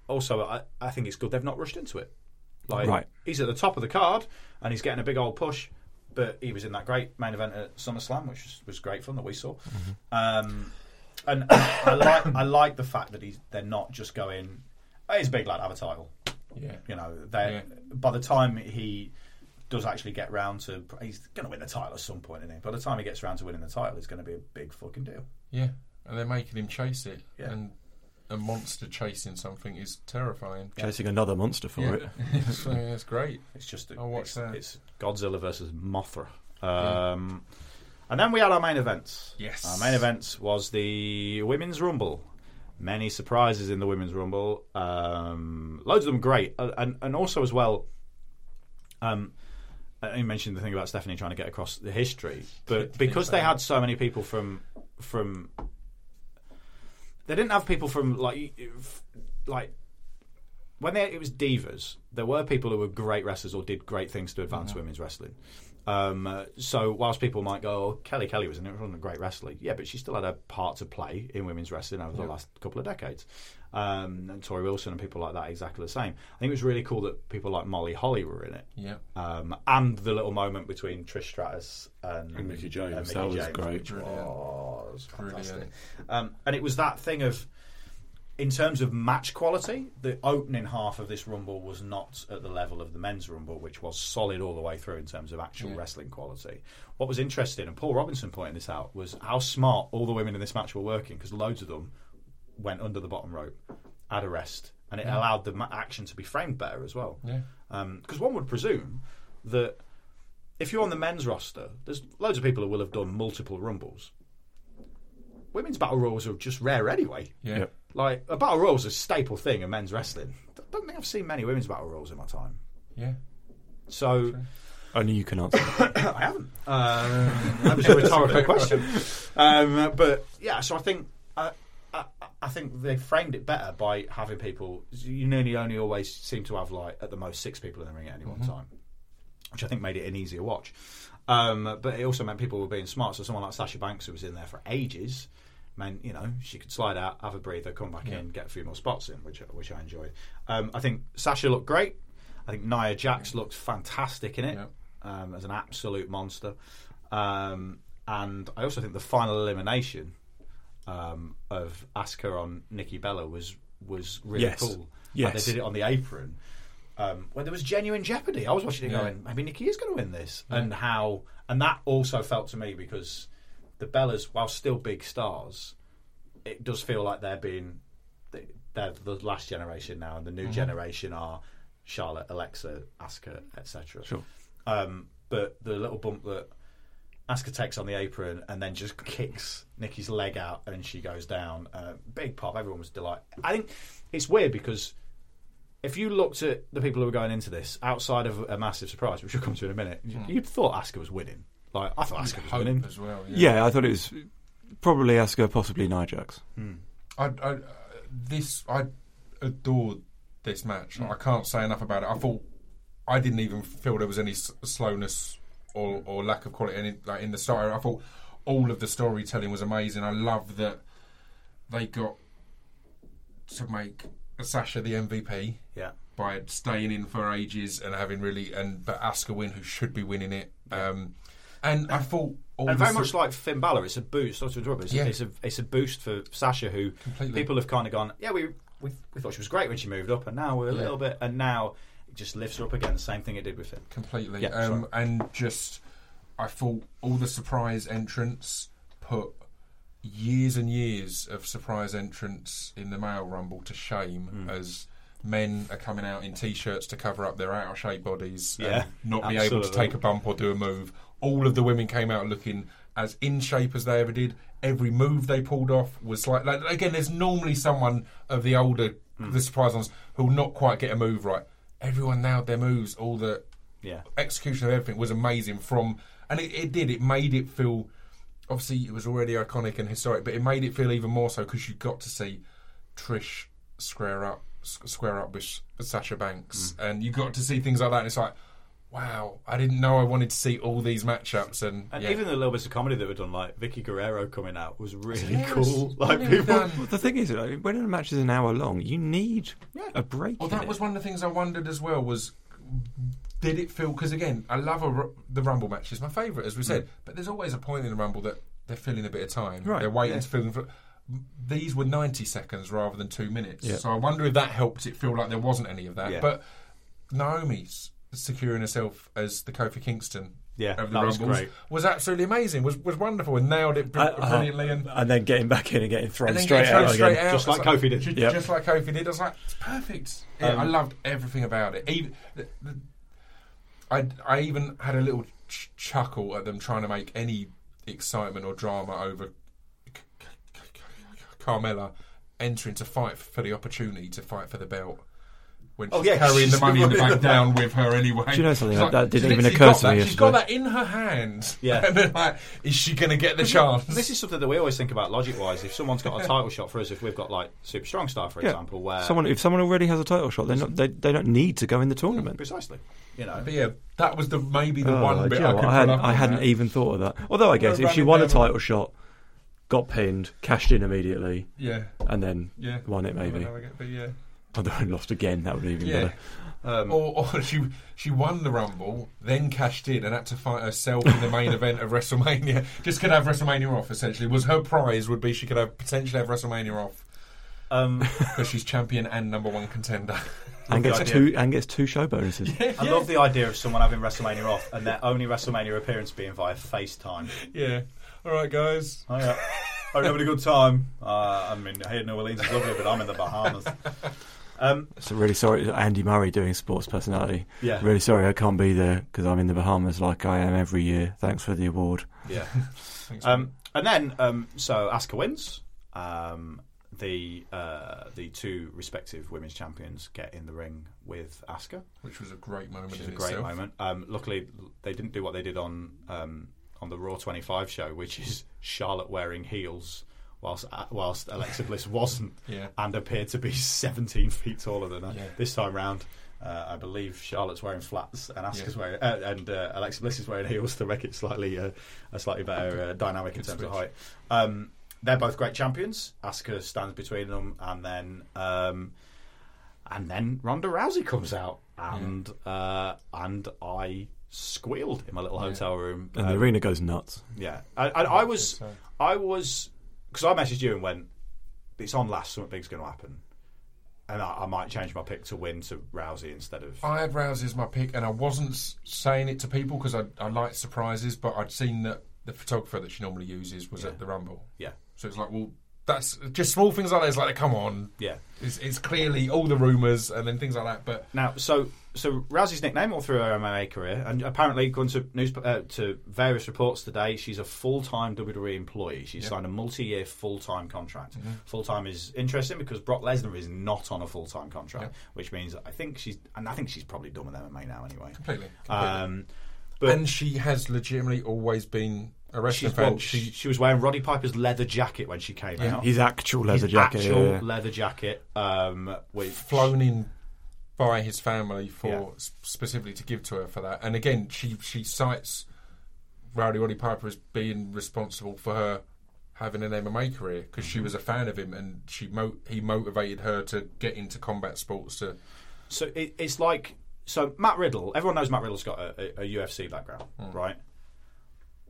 also, I, I think it's good they've not rushed into it. Like, Right. he's at the top of the card and he's getting a big old push. But he was in that great main event at SummerSlam, which was, was great fun that we saw. Um, and I like I like the fact that he's they're not just going. "Hey, he's a big lad, have a title. yeah. You know, they Yeah. by the time he does actually get round to, he's going to win the title at some point, isn't he? By the time he gets round to winning the title, it's going to be a big fucking deal. Yeah, and they're making him chase it, Yeah. and a monster chasing something is terrifying. Chasing another monster for Yeah, it. it's, uh, it's great. It's just I'll watch it's, that. it's Godzilla versus Mothra. Um, And then we had our main events. Yes. our main events was the women's rumble. Many surprises in the women's rumble. Um, loads of them great, uh, and and also as well. Um, I you mentioned the thing about Stephanie trying to get across the history, but because they had so many people from from, they didn't have people from like like when they, it was divas, there were people who were great wrestlers or did great things to advance women's wrestling. Um, uh, so whilst people might go, oh, Kelly Kelly was in it, wasn't a great wrestler, yeah, but she still had a part to play in women's wrestling over the last couple of decades. Um, and Torrie Wilson and people like that exactly the same. I think it was really cool that people like Molly Holly were in it. Yeah, Um, and the little moment between Trish Stratus and, And Mickie James. Mickie That was James, great. which was fantastic. Brilliant. Um, and it was that thing of, in terms of match quality, the opening half of this Rumble was not at the level of the men's Rumble, which was solid all the way through in terms of actual Yeah. wrestling quality. What was interesting, and Paul Robinson pointed this out, was how smart all the women in this match were working because loads of them went under the bottom rope at a rest, and it allowed the ma- action to be framed better as well. yeah, Because one would presume that if you're on the men's roster, there's loads of people who will have done multiple rumbles. Women's battle royals are just rare anyway. yeah. Yep. Like a battle royal is a staple thing in men's wrestling. I don't think I've seen many women's battle royals in my time. yeah. So Only you can answer. I haven't. Um, that was a rhetorical question. Um, but yeah, so I think I, I, think they framed it better by having people. You nearly only always seem to have like at the most six people in the ring at any one time, which I think made it an easier watch. Um, but it also meant people were being smart. So someone like Sasha Banks, who was in there for ages, meant you know she could slide out, have a breather, come back in, get a few more spots in, which which I enjoyed. Um, I think Sasha looked great. I think Nia Jax looked fantastic in it Yeah. um, as an absolute monster. Um, and I also think the final elimination um, of Asuka on Nikki Bella was was really Yes. cool. Yes. Like, they did it on the apron. um, when there was genuine jeopardy. I was watching it Yeah. going, maybe Nikki is going to win this, and how, and that also felt to me because the Bellas, while still big stars, it does feel like they're being they're the last generation now, and the new Mm-hmm. generation are Charlotte, Alexa, Asuka, etc. Sure. Um, but the little bump that Asuka takes on the apron and then just kicks Nikki's leg out and she goes down. Uh, big pop. Everyone was delighted. I think it's weird because if you looked at the people who were going into this outside of a massive surprise, which we'll come to in a minute, you- you'd thought Asuka was winning. Like I thought Asuka was Hope winning. as well. Yeah, I thought it was probably Asuka, possibly Nia Jax. I, I, uh, this I adored this match. I can't say enough about it. I thought I didn't even feel there was any s- slowness or, or lack of quality in, like in the start. I thought all of the storytelling was amazing. I love that they got to make Sasha the MVP Yeah. by staying in for ages and having really and but Asuka win who should be winning it. Um, and I thought all And very much like Finn Balor, it's a boost. Not to interrupt, it's, Yeah. a, it's a it's a boost for Sasha, who Completely. people have kind of gone, yeah, we, we we thought she was great when she moved up, and now we're a Yeah. little bit, and now it just lifts her up again. The same thing it did with Finn. completely. Yeah, um, and just, I thought all the surprise entrants put years and years of surprise entrants in the male rumble to shame Hmm. as men are coming out in t-shirts to cover up their out of shape bodies Yeah, and not be able to take a bump or do a move. All of the women came out looking as in shape as they ever did. Every move they pulled off was like, like again. There's normally someone of the older, Hmm. the surprise ones who will not quite get a move right. Everyone nailed their moves. All the Yeah. execution of everything was amazing from and it, it did it made it feel obviously it was already iconic and historic but it made it feel even more so because you got to see Trish square up square up with, with Sasha Banks Mm. and you got to see things like that and it's like wow I didn't know I wanted to see all these matchups and, And yeah. even the little bits of comedy that were done, like Vickie Guerrero coming out, was really Yeah, it cool. Like people. Well, the thing is, like, when a match is an hour long, you need a break. Well, in that it. was one of the things I wondered as well. Was did it feel? Because again, I love a, the Rumble match; matches. My favourite, as we said. Mm. But there's always a point in the Rumble that they're filling a bit of time. Right, They're waiting yeah. to fill them. For, these were 90 seconds rather than two minutes. Yeah. So I wonder if that helped it feel like there wasn't any of that. Yeah. But Naomi's securing herself as the Kofi Kingston. Yeah, of the that was great. was absolutely amazing. Was was wonderful and nailed it br- Uh, uh, brilliantly. and and then getting back in and getting thrown and then straight get thrown out straight again. out. Just like It's Kofi did. Ju- Yep. Just like Kofi did. I was like, it's perfect. Yeah, Um, I loved everything about it. Even, the, the, I, I even had a little ch- chuckle at them trying to make any excitement or drama over Carmella entering to fight for the opportunity to fight for the belt. When Oh, yeah, carrying the money in the running bank down with her anyway. Do you know something? She's That didn't even occur got to me. She's got that in her hand. Yeah. and then like, is she going to get the chance? This is something that we always think about logic wise. If someone's got a title shot for us, if we've got like Super Strong Style, for Yeah. example, where someone if someone already has a title shot, they're not, they they don't need to go in the tournament. precisely, you know, But yeah, that was the maybe the Oh, one do bit you know I could I hadn't, up I hadn't that. even thought of that. Although I guess They're if she won a down title shot, got pinned, cashed in immediately, Yeah, and then yeah. won it maybe. But yeah. Although I lost again, that would be even Yeah. better. um, Or, or she she won the Rumble, then cashed in and had to fight herself in the main event of WrestleMania. Just could have WrestleMania off. Essentially, was her prize would be she could have potentially have WrestleMania off um, because she's champion and number one contender. And gets two and gets two show bonuses. I love the idea of someone having WrestleMania off and their only WrestleMania appearance being via FaceTime. yeah. All right, guys. Oh yeah, I'm having a good time. Uh, I mean, here in New Orleans is lovely, but I'm in the Bahamas. Um, So really sorry, Andy Murray doing sports personality. Yeah. Really sorry, I can't be there because I'm in the Bahamas like I am every year. Thanks for the award. yeah. Um, and then, um, so Asuka wins. Um, the uh, the two respective women's champions get in the ring with Asuka, which was a great moment which is in a great itself. moment. Um, luckily, they didn't do what they did on um, on the Raw 25 show, which is Charlotte wearing heels. Whilst, uh, whilst Alexa Bliss wasn't, Yeah. and appeared to be 17 feet taller than her. Yeah. This time round, uh, I believe Charlotte's wearing flats and Asuka's Yeah. wearing, uh, and uh, Alexa Bliss is wearing heels to make it slightly uh, a slightly better uh, dynamic in Good terms of height. Um, they're both great champions. Asuka stands between them, and then um, and then Ronda Rousey comes out, and uh, and I squealed in my little hotel room. And the Um, arena goes nuts. yeah, I, I, I was. I was, because I messaged you and went, "It's on last. Something big's going to happen." and I, I might change my pick to win to Rousey instead of. I had Rousey as my pick, and I wasn't saying it to people because I, I like surprises, but I'd seen that the photographer that she normally uses was at the Rumble. Yeah. So it's like, well, that's just small things like that. It's like, come on. Yeah. It's, it's clearly all the rumours and then things like that. But Now, so so Rousey's nickname all through her MMA career, and apparently, according to news uh, to various reports today, she's a full time WWE employee. She's signed a multi year full time contract. Full time is interesting because Brock Lesnar is not on a full time contract, which means I think she's and I think she's probably done with MMA now anyway. completely. completely. Um, but and she has legitimately always been a wrestling fan. well, she, she was wearing Roddy Piper's leather jacket when she came out. His actual leather His jacket. actual yeah. leather jacket, um, which flown in by his family for Yeah. specifically to give to her for that. And again, she she cites Rowdy Roddy Piper as being responsible for her having an MMA career because Mm-hmm. she was a fan of him and she mo- he motivated her to get into combat sports. To So it, it's like so Matt Riddle. Everyone knows Matt Riddle's got a, a, a UFC background, Hmm. right?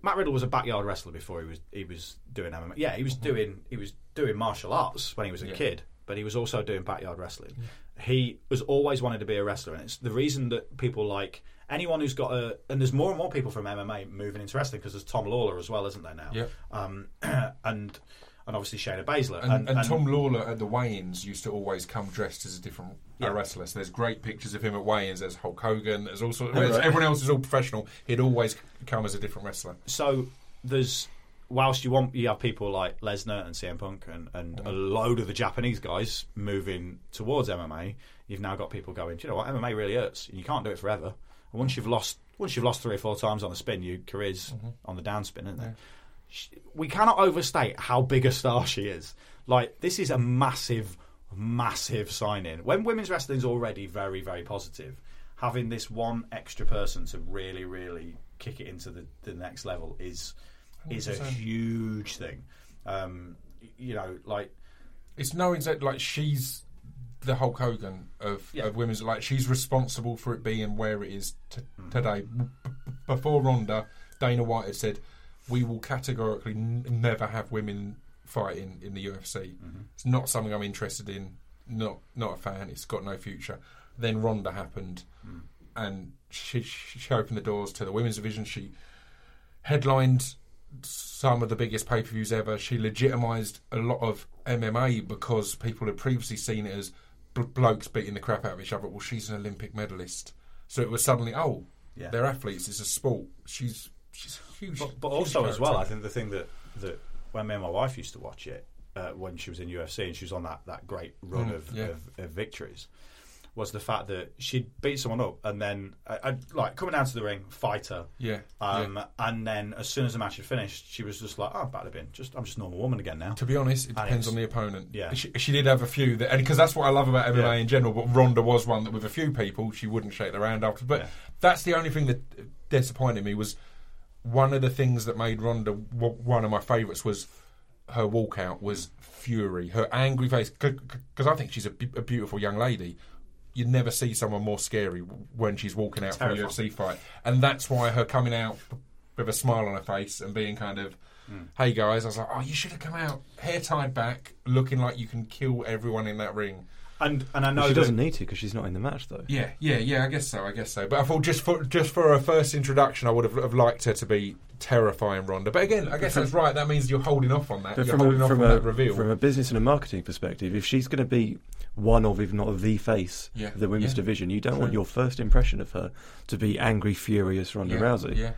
Matt Riddle was a backyard wrestler before he was he was doing MMA. Yeah, he was doing he was doing martial arts when he was a. Yeah. kid, but he was also doing backyard wrestling. He has always wanted to be a wrestler, and it's the reason that people like anyone who's got a and there's more and more people from MMA moving into wrestling because there's Tom Lawlor as well, isn't there now? Yeah. Um, and and obviously Shayna Baszler and, and, Tom Lawlor at the weigh-ins used to always come dressed as a different Yeah. wrestler. So there's great pictures of him at weigh-ins. There's Hulk Hogan. There's also right. everyone else is all professional. He'd always come as a different wrestler. so there's whilst you want you have people like Lesnar and CM Punk and, and a mm-hmm. load of the Japanese guys moving towards MMA, you've now got people going, Do you know what, MMA really hurts. You can't do it forever. And once you've lost once you've lost three or four times on the spin, your career's mm-hmm. on the downspin, isn't it? We cannot overstate how big a star she is. Like this is a massive, massive sign in. When women's wrestling's already very, very positive, having this one extra person to really, really kick it into the, the next level is is a huge thing. Um, you know, like It's knowing that like she's the Hulk Hogan of, Yeah. of women's like she's responsible for it being where it is t- Mm. today. B- before Ronda, Dana White had said, "We will categorically n- never have women fighting in the UFC. Mm-hmm. It's not something I'm interested in. Not not a fan. It's got no future." Then Ronda happened, Mm. and she, she opened the doors to the women's division. She headlined some of the biggest pay per views ever. She legitimised a lot of MMA because people had previously seen it as bl- blokes beating the crap out of each other. Well, she's an Olympic medalist, so it was suddenly, oh, Yeah. they're athletes. It's a sport. She's she's huge. But, but huge also as well, I think the thing that that when me and my wife used to watch it uh, when she was in UFC and she was on that, that great run Mm, of, yeah. of, of victories was the fact that she'd beat someone up and then uh, uh, like coming down to the ring, fight her. Yeah, Um, yeah. And then as soon as the match had finished, she was just like, "Oh, back to bin. Just I'm just a normal woman again now." To be honest, it And depends on the opponent. Yeah. she, she did have a few, that, and because that's what I love about MMA Yeah. in general. But Ronda was one that, with a few people, she wouldn't shake their hand after. But Yeah. that's the only thing that disappointed me was one of the things that made Ronda w- one of my favourites was her walkout was fury, her angry face. Because I think she's a, bu- a beautiful young lady. You never see someone more scary when she's walking out for a Terrifying. UFC fight, and that's why her coming out with a smile on her face and being kind of, hmm. "Hey guys," I was like, "Oh, you should have come out hair tied back, looking like you can kill everyone in that ring." And and I know she doesn't need to because she's not in the match though. Yeah, yeah, yeah. I guess so. I guess so. But I thought just for just for her first introduction, I would have, have liked her to be terrifying Ronda. But again, I guess that's right. That means you're holding off on that. But you're from holding a, off from, on a, that reveal. from a business and a marketing perspective, if she's going to be one of, if not the face Yeah, of the women's yeah. division, you don't True. want your first impression of her to be angry, furious Ronda yeah, Rousey. Yeah,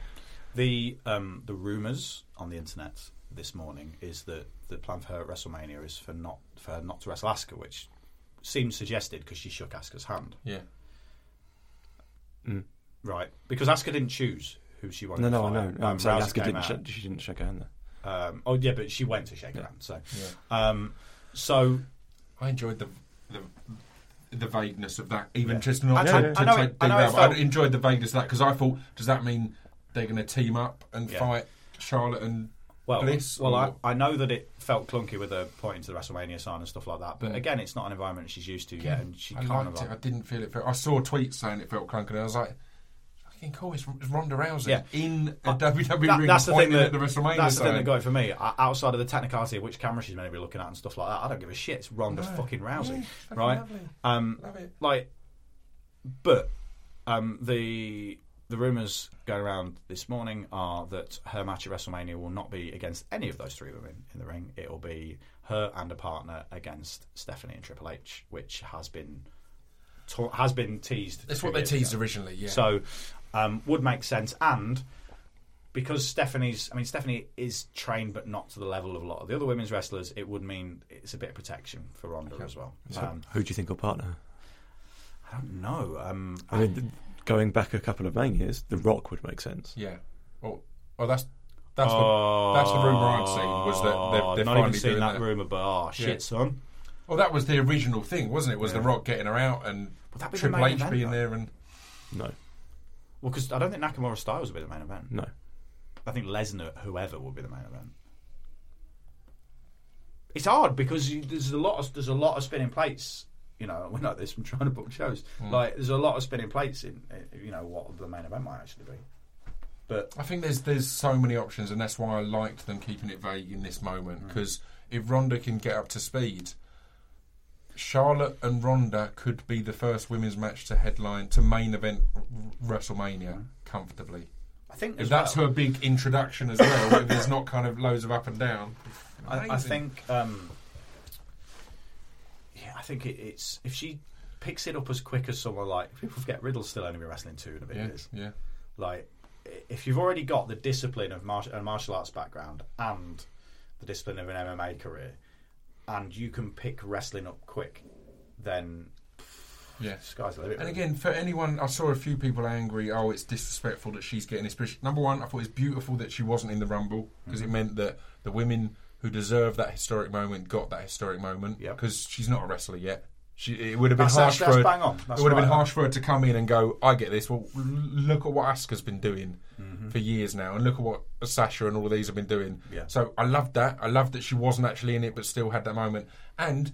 The um, the rumours on the internet this morning is that the plan for her at WrestleMania is for not for her not to wrestle Asuka, which seems suggested because she shook Asuka's hand, yeah. Mm. right? Because Asuka didn't choose who she wanted. No, to no, I know. Um, I'm saying Asuka didn't. out. Shake, she didn't shake her hand. There. Um, oh yeah, but she went to shake her hand. So, Yeah. um, so I enjoyed the the, the vagueness of that. Even Yeah. just not I- to, I- to I know take it- I know deep felt- I enjoyed the vagueness of that because I thought, does that mean they're going to team up and Yeah. fight Charlotte and well, Bliss? well, or- I, I know that it felt clunky with her pointing to the WrestleMania sign and stuff like that. But Yeah. again, it's not an environment she's used to yet, and she I can't. liked it. I didn't feel it. I saw tweets saying it felt clunky, and I was like, fucking cool. It's, it's Ronda Rousey Yeah. in a WWE That- ring that's the thing that at the WrestleMania that's the thing that got it for me. O- Outside of the technicality of which camera she's meant to be looking at and stuff like that, I don't give a shit. It's Ronda No. fucking Rousey, Yeah, right? Um, Love it. like, but um, the the rumors going around this morning are that her match at WrestleMania will not be against any of those three women in the ring. It will be her and a partner against Stephanie and Triple H, which has been ta- has been teased. That's what they teased ago. originally, yeah. So um, would make sense and. Because Stephanie's, I mean, Stephanie is trained, but not to the level of a lot of the other women's wrestlers. It would mean it's a bit of protection for Ronda as well. So Um, who do you think will partner? I don't know. Um, I mean, th- going back a couple of manias, The Rock would make sense. Yeah. Well, well that's that's what that's the rumor I'd seen was that they're, they're not finally even seen doing that, that. rumor, but oh shit, Yeah. son. Well, that was the original thing, wasn't it? Was the Rock getting her out and that be Triple H event, being though? there and No, Well, because I don't think Nakamura Styles would be the main event. no. I think Lesnar, whoever, will be the main event. It's hard because you, there's a lot of there's a lot of spinning plates. You know, we're not this from trying to book shows. Hmm. Like, there's a lot of spinning plates in. uh, You know what the main event might actually be. But I think there's there's so many options, and that's why I liked them keeping it vague in this Mm. moment. Because if Ronda can get up to speed, Charlotte and Ronda could be the first women's match to headline to main event WrestleMania comfortably. I think If that's well- her big introduction as well, if there's not kind of loads of up and down. I, I think, um, yeah, I think it, it's if she picks it up as quick as someone like people forget Riddle's still only been wrestling two and a bit yeah, years. yeah. Like, if you've already got the discipline of martial, a martial arts background and the discipline of an MMA career, and you can pick wrestling up quick, then Yeah. sky's the limit. And again, for anyone, I saw a few people angry. Oh, it's disrespectful that she's getting this. But number one, I thought it's beautiful that she wasn't in the rumble because Mm-hmm. it meant that the women who deserve that historic moment got that historic moment. Yep. Because she's not a wrestler yet. She, it would have been That's- harsh that's- for her. bang on. That's it would have been right. harsh for her to come in and go, "I get this." Well, look at what Asuka's been doing Mm-hmm. for years now, and look at what Sasha and all of these have been doing. Yeah. So I loved that. I loved that she wasn't actually in it, but still had that moment. And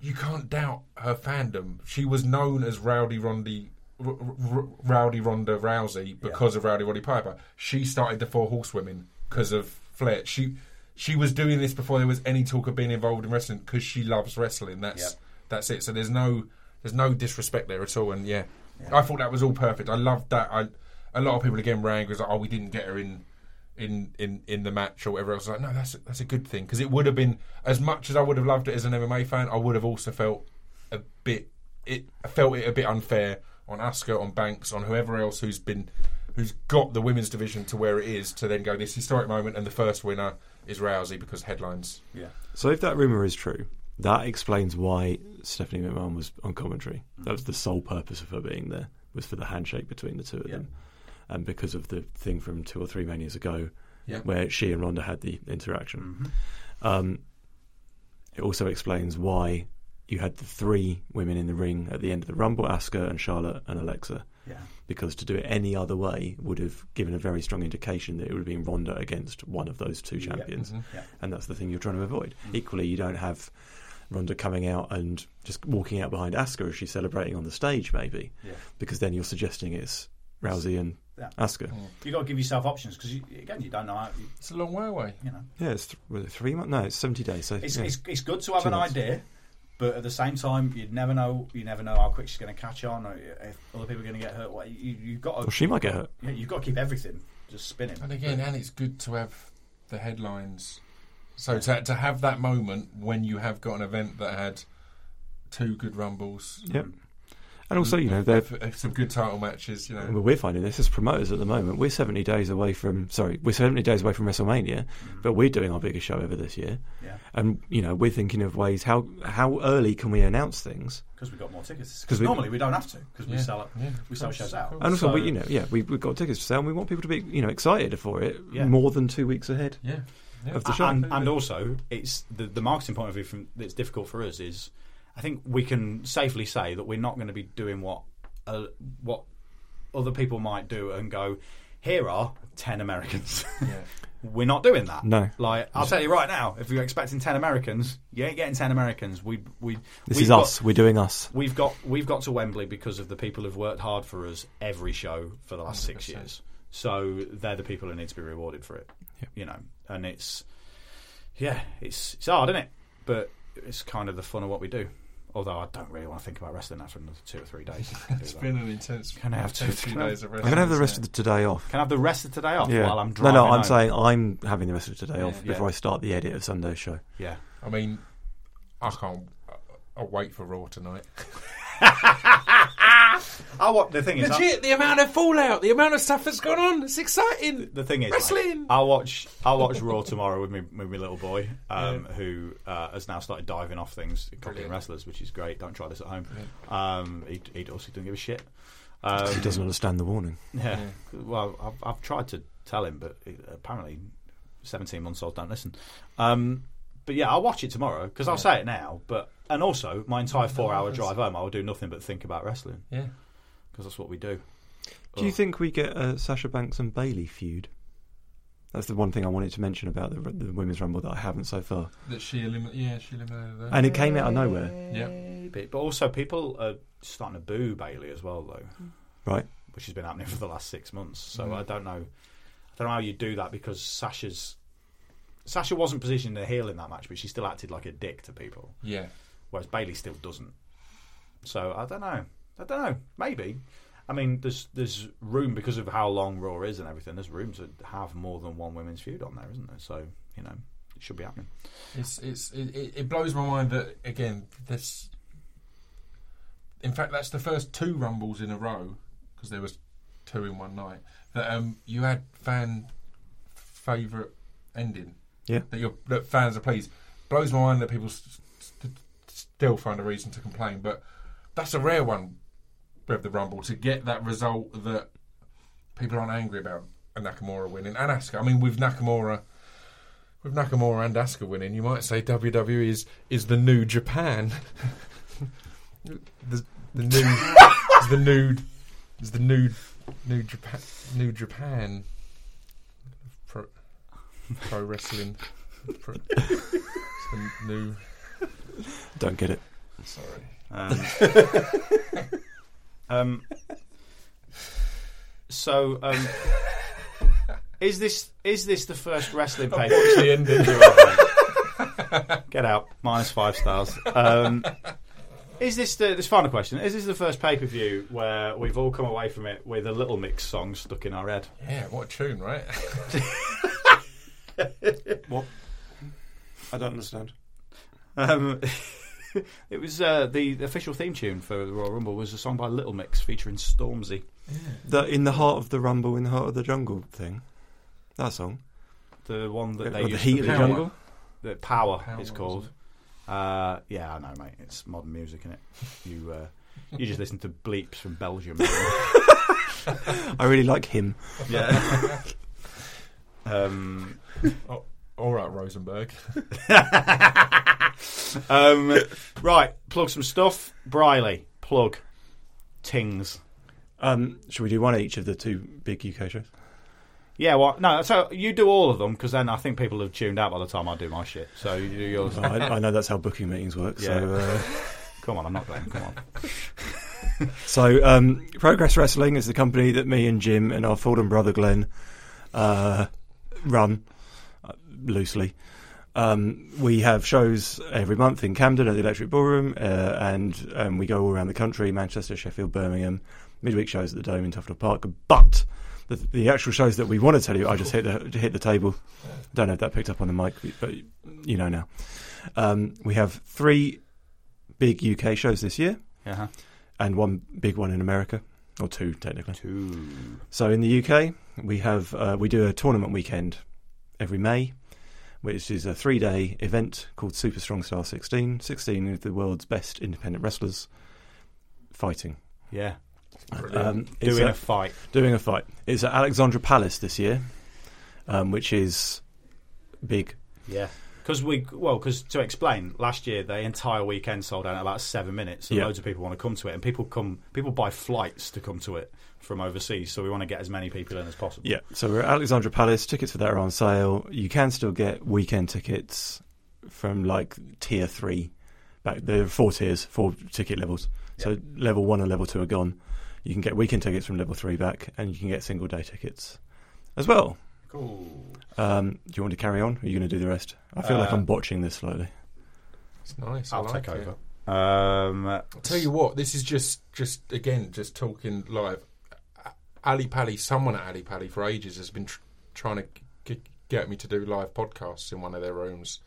you can't doubt her fandom. She was known as Rowdy Rondy. R- R- Rowdy Ronda Rousey because of Rowdy Roddy Piper. She started the Four Horsewomen because of Flair. She she was doing this before there was any talk of being involved in wrestling because she loves wrestling. That's Yep. that's it. So there's no there's no disrespect there at all. And yeah, I thought that was all perfect. I loved that. I a lot of people again were angry, was like, oh, we didn't get her in in in in the match or whatever else. I was like, no, that's a, that's a good thing because it would have been as much as I would have loved it as an MMA fan. I would have also felt a bit it felt it a bit unfair on Asuka, on Banks, on whoever else who's been who's got the women's division to where it is to then go this historic moment and the first winner is Rousey because headlines. yeah, So if that rumor is true, that explains why Stephanie McMahon was on commentary. That was the sole purpose of her being there was for the handshake between the two of Yeah. them, and because of the thing from two or three manias ago, Yeah. where she and Ronda had the interaction. Um, it also explains why you had the three women in the ring at the end of the Rumble: Asuka and Charlotte and Alexa. yeah. Because to do it any other way would have given a very strong indication that it would have been Ronda against one of those two champions, mm-hmm. Yeah. and that's the thing you're trying to avoid. Mm. Equally, you don't have Ronda coming out and just walking out behind Asuka as she's celebrating on the stage, maybe, Yeah. because then you're suggesting it's Rousey and Yeah. Asuka. Mm. You've got to give yourself options because again, you don't know. How, you, It's a long way away. you know, Yeah, it's th- it three months. No, it's seventy days. So it's, yeah. it's, it's good to have Two an months. idea, but at the same time, you never know. You never know how quick she's going to catch on, or if other people are going to get hurt. Well, you, you've got Well, to. she might get hurt. Yeah, you've got to keep everything just spinning. And again, and it's good to have the headlines. So to, to have that moment when you have got an event that had two good rumbles, Yep. And also, you know, f- some good title matches. You know, Well, we're finding this as promoters at the moment. We're 70 days away from, sorry, we're 70 days away from WrestleMania, mm. but we're doing our biggest show ever this year. Yeah. And, you know, we're thinking of ways how how early can we announce things? because we've got more tickets. Because normally we don't have to because we sell yeah, we sell shows out. And also, So- we, you know, yeah, we, we've got tickets to sell, and we want people to be, you know, excited for it Yeah. more than two weeks ahead yeah, yeah. of the show. and, and also, it's the, the marketing point of view from that's difficult for us is, I think we can safely say that we're not going to be doing what uh, what other people might do and go. here are ten Americans. We're not doing that. No. Like I'll tell you right now, if you're expecting ten Americans, you ain't getting ten Americans. We we This is got- us. We're doing us. We've got we've got to Wembley because of the people who've worked hard for us every show for the last six years. So they're the people who need to be rewarded for it. You know, and it's yeah, it's it's hard, isn't it? But it's kind of the fun of what we do. Although I don't really want to think about wrestling now for another two or three days. It's been an intense, Can I have two- intense few can I- days of I'm going to have the rest of the today off. Can I have the rest of today off Yeah. while I'm no, driving? no, I'm home? saying I'm having the rest of today off Yeah. before I start the edit of Sunday's show. yeah. I mean, I can't. I'll wait for Raw tonight. I what the thing is. I- Legit, the amount of fallout, the amount of stuff that's gone on, it's exciting. the thing is, Wrestling! like, I'll watch. I'll watch Raw tomorrow with me with my little boy, um, who uh, has now started diving off things, copying wrestlers, which is great. Don't try this at home. Um, he, he also doesn't give a shit. Um, He doesn't understand the warning. yeah. Well, I've, I've tried to tell him, but he- apparently, seventeen months old don't listen. Um, but yeah, I'll watch it tomorrow because I'll say it now. But and also, my entire four-hour drive home, I will do nothing but think about wrestling Yeah. because that's what we do. Do you think we get a Sasha Banks and Bailey feud? That's the one thing I wanted to mention about the, the women's rumble that I haven't so far. That she eliminated. Yeah, she eliminated her. And it came out of nowhere, yeah. Maybe. But also, people are starting to boo Bailey as well, though. Mm. right? which has been happening for the last six months. So mm. I don't know, I don't know how you do that because Sasha's Sasha wasn't positioned to heel in that match, but she still acted like a dick to people, Yeah. Whereas Bailey still doesn't. So I don't know. I don't know. Maybe. I mean, there's there's room because of how long Raw is and everything. There's room to have more than one women's feud on there, isn't there? So you know, it should be happening. It's it's it, it- it blows my mind that again this. In fact, that's the first two rumbles in a row because there was two in one night that um you had fan favorite ending. Yeah. That your that fans are pleased. Blows my mind that people s- st- still find a reason to complain, but that's a rare one with the rumble to get that result that people aren't angry about. Nakamura winning and Asuka. I mean, with Nakamura with Nakamura and Asuka winning, you might say WWE is is the new Japan. the, the new is the new is the new new Japan new Japan pro, pro wrestling. Pro, new. Don't get it. Sorry. Um, um, so, um, is this is this the first wrestling pay? Watch the ending. Get out, minus five stars. Um, is this the this final question? Is this the first pay per view where we've all come away from it with a Little Mix song stuck in our head? Yeah, what a tune, right? What? I don't understand. Um, it was uh, the official theme tune for the Royal Rumble was a song by Little Mix featuring Stormzy. The in the heart of the rumble, in the heart of the jungle thing. That song. The one that Or they the heat of the Power. jungle. The Power, Power, it's called. Uh, yeah, I know, mate. It's modern music, isn't it? You uh, you just listen to bleeps from Belgium. I really like him. yeah. um, Oh, all right, Rosenberg. Um, right, plug some stuff. Briley, plug. Tings. Um, should we do one each of the two big UK shows? Yeah, well, no. So you do all of them because then I think people have tuned out by the time I do my shit. So you do yours. Oh, I, I know that's how booking meetings work. Yeah. So, uh, Come on, I'm not going. Come on. so um, Progress Wrestling is the company that me and Jim and our Fordham brother Glenn uh, run uh, loosely. Um, we have shows every month in Camden at the Electric Ballroom, uh, and um, we go all around the country: Manchester, Sheffield, Birmingham. Midweek shows at the Dome in Tufnell Park. But the, the actual shows that we want to tell you, I just hit the hit the table. Don't know if that picked up on the mic, but you know now. Um, we have three big UK shows this year, Uh-huh. and one big one in America, or two technically. Two. So in the UK, we have uh, we do a tournament weekend every May, which is a three-day event called Super Strong Style 16. 16 of the world's best independent wrestlers fighting. Yeah. Um, Doing a- a fight. doing a fight. It's at Alexandra Palace this year, um, which is big. Yeah. Because we, well, because to explain, last year the entire weekend sold out in about seven minutes, and Yeah. loads of people want to come to it, and people come, people buy flights to come to it from overseas. So we want to get as many people in as possible. Yeah, so we're at Alexandra Palace. Tickets for that are on sale. You can still get weekend tickets from like tier three. Back there are four tiers, four ticket levels. So level one and level two are gone. You can get weekend tickets from level three back, and you can get single day tickets as well. Cool. Um, do you want to carry on? Or are you going to do the rest? I feel like Uh, I'm botching this slowly. It's nice. I I'll like take it. over. Um, I'll tell you what, this is just, just again, just talking live. A- Ali Pally, someone at Ali Pally for ages has been tr- trying to g- get me to do live podcasts in one of their rooms.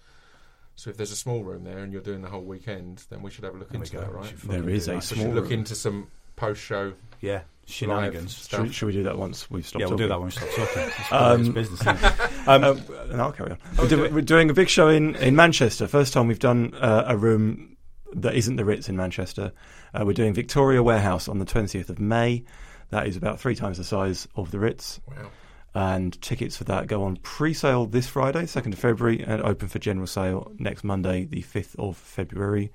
So if there's a small room there and you're doing the whole weekend, then we should have a look There into that, right? should There fucking is do a that. Small should look room. into some post-show yeah, shenanigans. Should we, should we do that once we've stopped Yeah, we'll talking? do that when we stop talking. It's Um, um, business. Um, Um, and I'll carry on. We're, do- we're doing a big show in, in Manchester. First time we've done uh, a room that isn't the Ritz in Manchester. Uh, we're doing Victoria Warehouse on the 20th of May. That is about three times the size of the Ritz. Wow. And tickets for that go on pre sale this Friday, 2nd of February, and open for general sale next Monday, the 5th of February.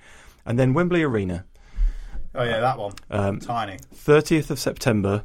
And then Wembley Arena, oh yeah, that one. um, Tiny. 30th of September.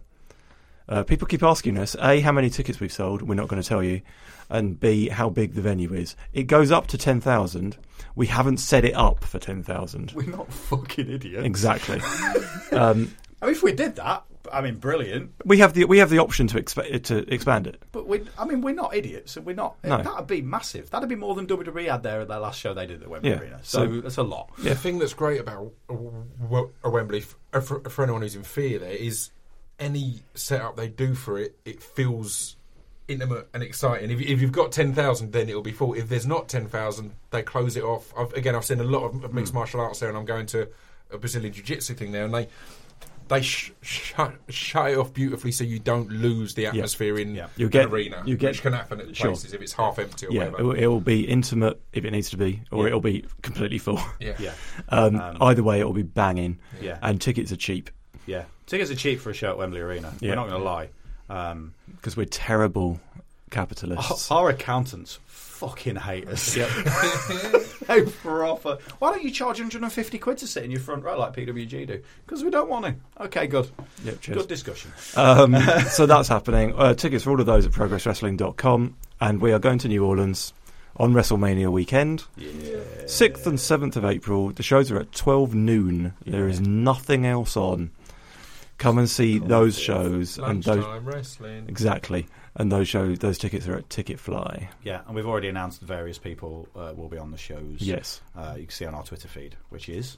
Uh, people keep asking us A, how many tickets we've sold. We're not going to tell you. And B, how big the venue is. It goes up to 10,000. We haven't set it up for 10,000. We're not fucking idiots. Exactly. um, I mean, if we did that, I mean, brilliant. we have the we have the option to exp- to expand it. But we, I mean, we're not idiots, and we're not. No. That'd be massive. That'd be more than WWE had there at their last show they did at Wembley Yeah. Arena. So, So- that's a lot. The thing that's great about a, a- a Wembley, uh, for, for anyone who's in fear, there is any setup they do for it, it feels intimate and exciting. If, if you've got ten thousand, then it'll be full. If there's not ten thousand, they close it off. I've, again, I've seen a lot of mixed martial arts there, and I'm going to a Brazilian jiu-jitsu thing there, and they they sh- shut shut it off beautifully so you don't lose the atmosphere in Yeah. You an get- arena, you get- which can happen at Sure. places if it's half empty or Yeah, whatever. it will, be intimate if it needs to be, or Yeah. it'll be completely full. yeah. Yeah, Um, Um, either way, it will be banging. Yeah. And tickets are cheap yeah. Tickets are cheap for a show at Wembley Arena. Yeah. We're not going to lie. Um, because we're terrible capitalists. our, our accountants fucking hate us. they proper. Why don't you charge 150 quid to sit in your front row like PWG do? Because we don't want to. Okay, good. Yep, cheers. Good discussion. Um, so that's happening. Uh, tickets for all of those at progresswrestling.com. And we are going to New Orleans on WrestleMania weekend. 6th and 7th of April. The shows are at 12 noon. There is nothing else on. Come and see those shows. and those wrestling. Exactly. And those show those tickets are at Ticketfly. Yeah, and we've already announced various people uh, will be on the shows. Yes. Uh, you can see on our Twitter feed, which is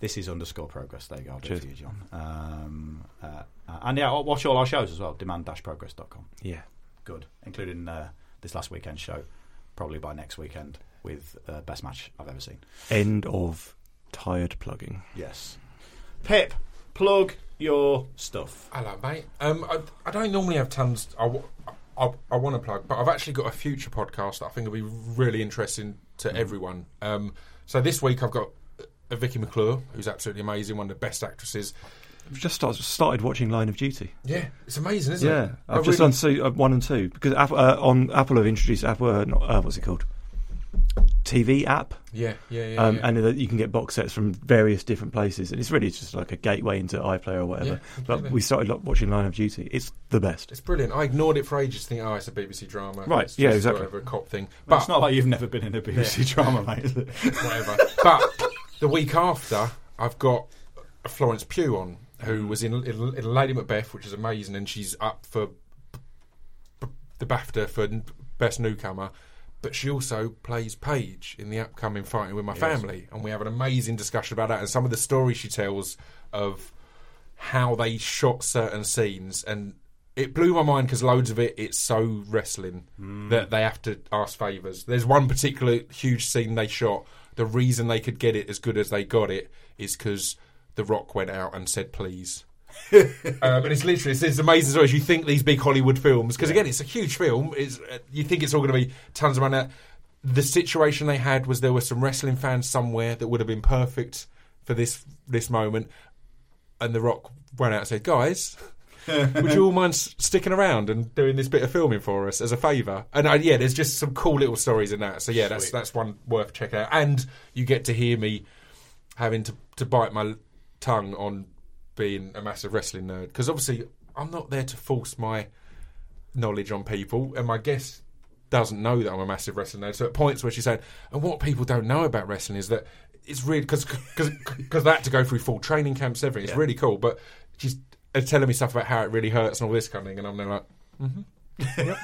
this is underscore progress. There you go. I'll do it Cheers. for you, John. Um, uh, uh, and yeah, watch all our shows as well. Demand-progress.com. Yeah. Good, including uh, this last weekend show. Probably by next weekend with uh, best match I've ever seen. End of tired plugging. Yes. Pip, plug your stuff. Hello, mate. Um, I, I don't normally have tons. I want to plug, but I've actually got a future podcast that I think will be really interesting to everyone. Um, so this week I've got uh, Vicky McClure, who's absolutely amazing, one of the best actresses. I've just started, started watching Line of Duty. Yeah, it's amazing, isn't Yeah, it? Yeah, I've I just really- done two, uh, one and two because Apple, uh, on Apple have introduced Apple. Uh, not, uh, what's it called? TV app, Yeah, yeah, yeah. um, yeah. and you can get box sets from various different places, and it's really just like a gateway into iPlayer or whatever. Yeah, but we started like, watching Line of Duty. It's the best. it's brilliant. I ignored it for ages, thinking, oh, it's a BBC drama. Right, It's yeah, just exactly. Whatever, a cop thing. But But it's not like you've never been in a BBC drama, mate, is it? whatever. but the week after, I've got Florence Pugh on, who was in, in, in Lady Macbeth, which is amazing, and she's up for b- b- the BAFTA for Best Newcomer. But she also plays Paige in the upcoming Fighting with My Family, and we have an amazing discussion about that and some of the stories she tells of how they shot certain scenes and. It blew my mind because loads of it, it's so wrestling mm. that they have to ask favours. There's one particular huge scene they shot. The reason they could get it as good as they got it is because The Rock went out and said please. Um, and it's literally it's, it's amazing stories. You think these big Hollywood films because again it's a huge film. It's, uh, you think it's all going to be tons of money. The situation they had was there were some wrestling fans somewhere that would have been perfect for this this moment, and The Rock went out and said, "Guys, would you all mind sticking around and doing this bit of filming for us as a favour? And uh, yeah, there's just some cool little stories in that. So yeah, that's that's one worth checking out. And you get to hear me having to to bite my tongue on being a massive wrestling nerd because obviously I'm not there to force my knowledge on people, and my guest doesn't know that I'm a massive wrestling nerd. So at points where she's saying, and what people don't know about wrestling is that it's really because because that to go through full training camps, everything. It's really cool, but she's uh, telling me stuff about how it really hurts and all this kind of thing, and I'm there like, mm-hmm. yep,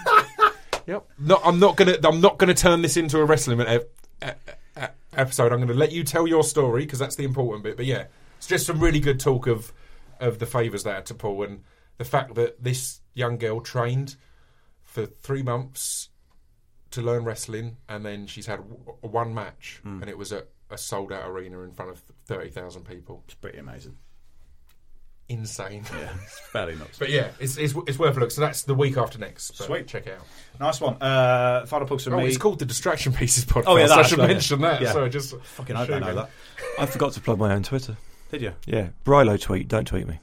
yep. No, I'm not gonna I'm not gonna turn this into a wrestling episode. I'm gonna let you tell your story because that's the important bit. But yeah, it's just some really good talk of of the favours they had to pull and the fact that this young girl trained for three months to learn wrestling, and then she's had w- one match, and it was at a sold out arena in front of thirty thousand people. It's pretty amazing. Insane. Yeah, it's fairly nuts. But yeah, it's, it's it's worth a look. So that's the week after next. So Sweet. check it out. nice one. Uh, final plugs from Oh, me. it's called the Distraction Pieces podcast. Oh, yeah, I that's should right, yeah. mention that. Yeah. So just Fucking hope I know that. I forgot to plug my own Twitter. Did you? Yeah, Brilo tweet. Don't tweet me.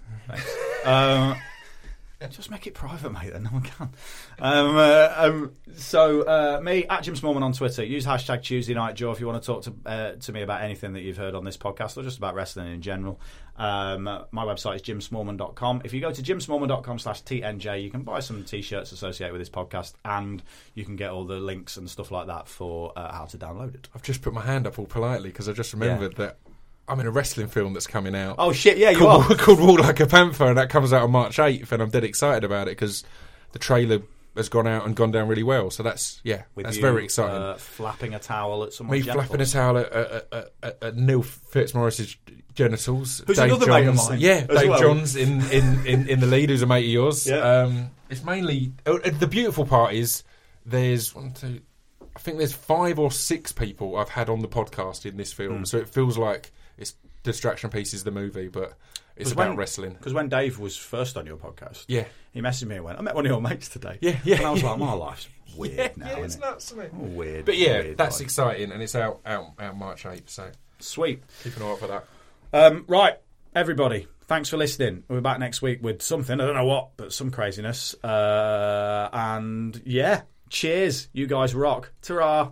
Um, just make it private, mate. Then no one can. Um, uh, um, so uh, me at Jim Smallman on Twitter. Use hashtag Tuesday Night Jaw if you want to talk to uh, to me about anything that you've heard on this podcast or just about wrestling in general. Um, my website is jimsmallman.com. If you go to jimsmallman.com slash TNJ, you can buy some t-shirts associated with this podcast and you can get all the links and stuff like that for uh, how to download it. I've just put my hand up all politely because I just remembered that I'm in a wrestling film that's coming out. Oh shit! Yeah, you called, are. called Walk Like a Panther, and that comes out on March 8th, and I'm dead excited about it because the trailer has gone out and gone down really well. So that's yeah, With that's you, very exciting. Uh, flapping a towel at someone's Me flapping a towel at, at, at, at, Neil Fitzmaurice's genitals. Who's Dave another Johns, mate of mine Yeah, Dave well. Johns in, in, in, in the lead, who's a mate of yours. Yeah. Um, it's mainly oh, uh, the beautiful part is there's one, two, I think there's five or six people I've had on the podcast in this film, so it feels like Distraction Pieces of the movie, but it's about when- wrestling. Because when Dave was first on your podcast, Yeah. he messaged me and went, "I met one of your mates today." Yeah, yeah, And I was yeah, like, "My life's weird Yeah, now." yeah, it's it? nuts, isn't it? Oh, weird. But yeah, weird that's exciting, and it's out out, out March 8th, so sweet. keep an eye out for that. Um, right, everybody, thanks for listening. We'll be back next week with something. I don't know what, but some craziness. Uh, and yeah, cheers. You guys rock. Ta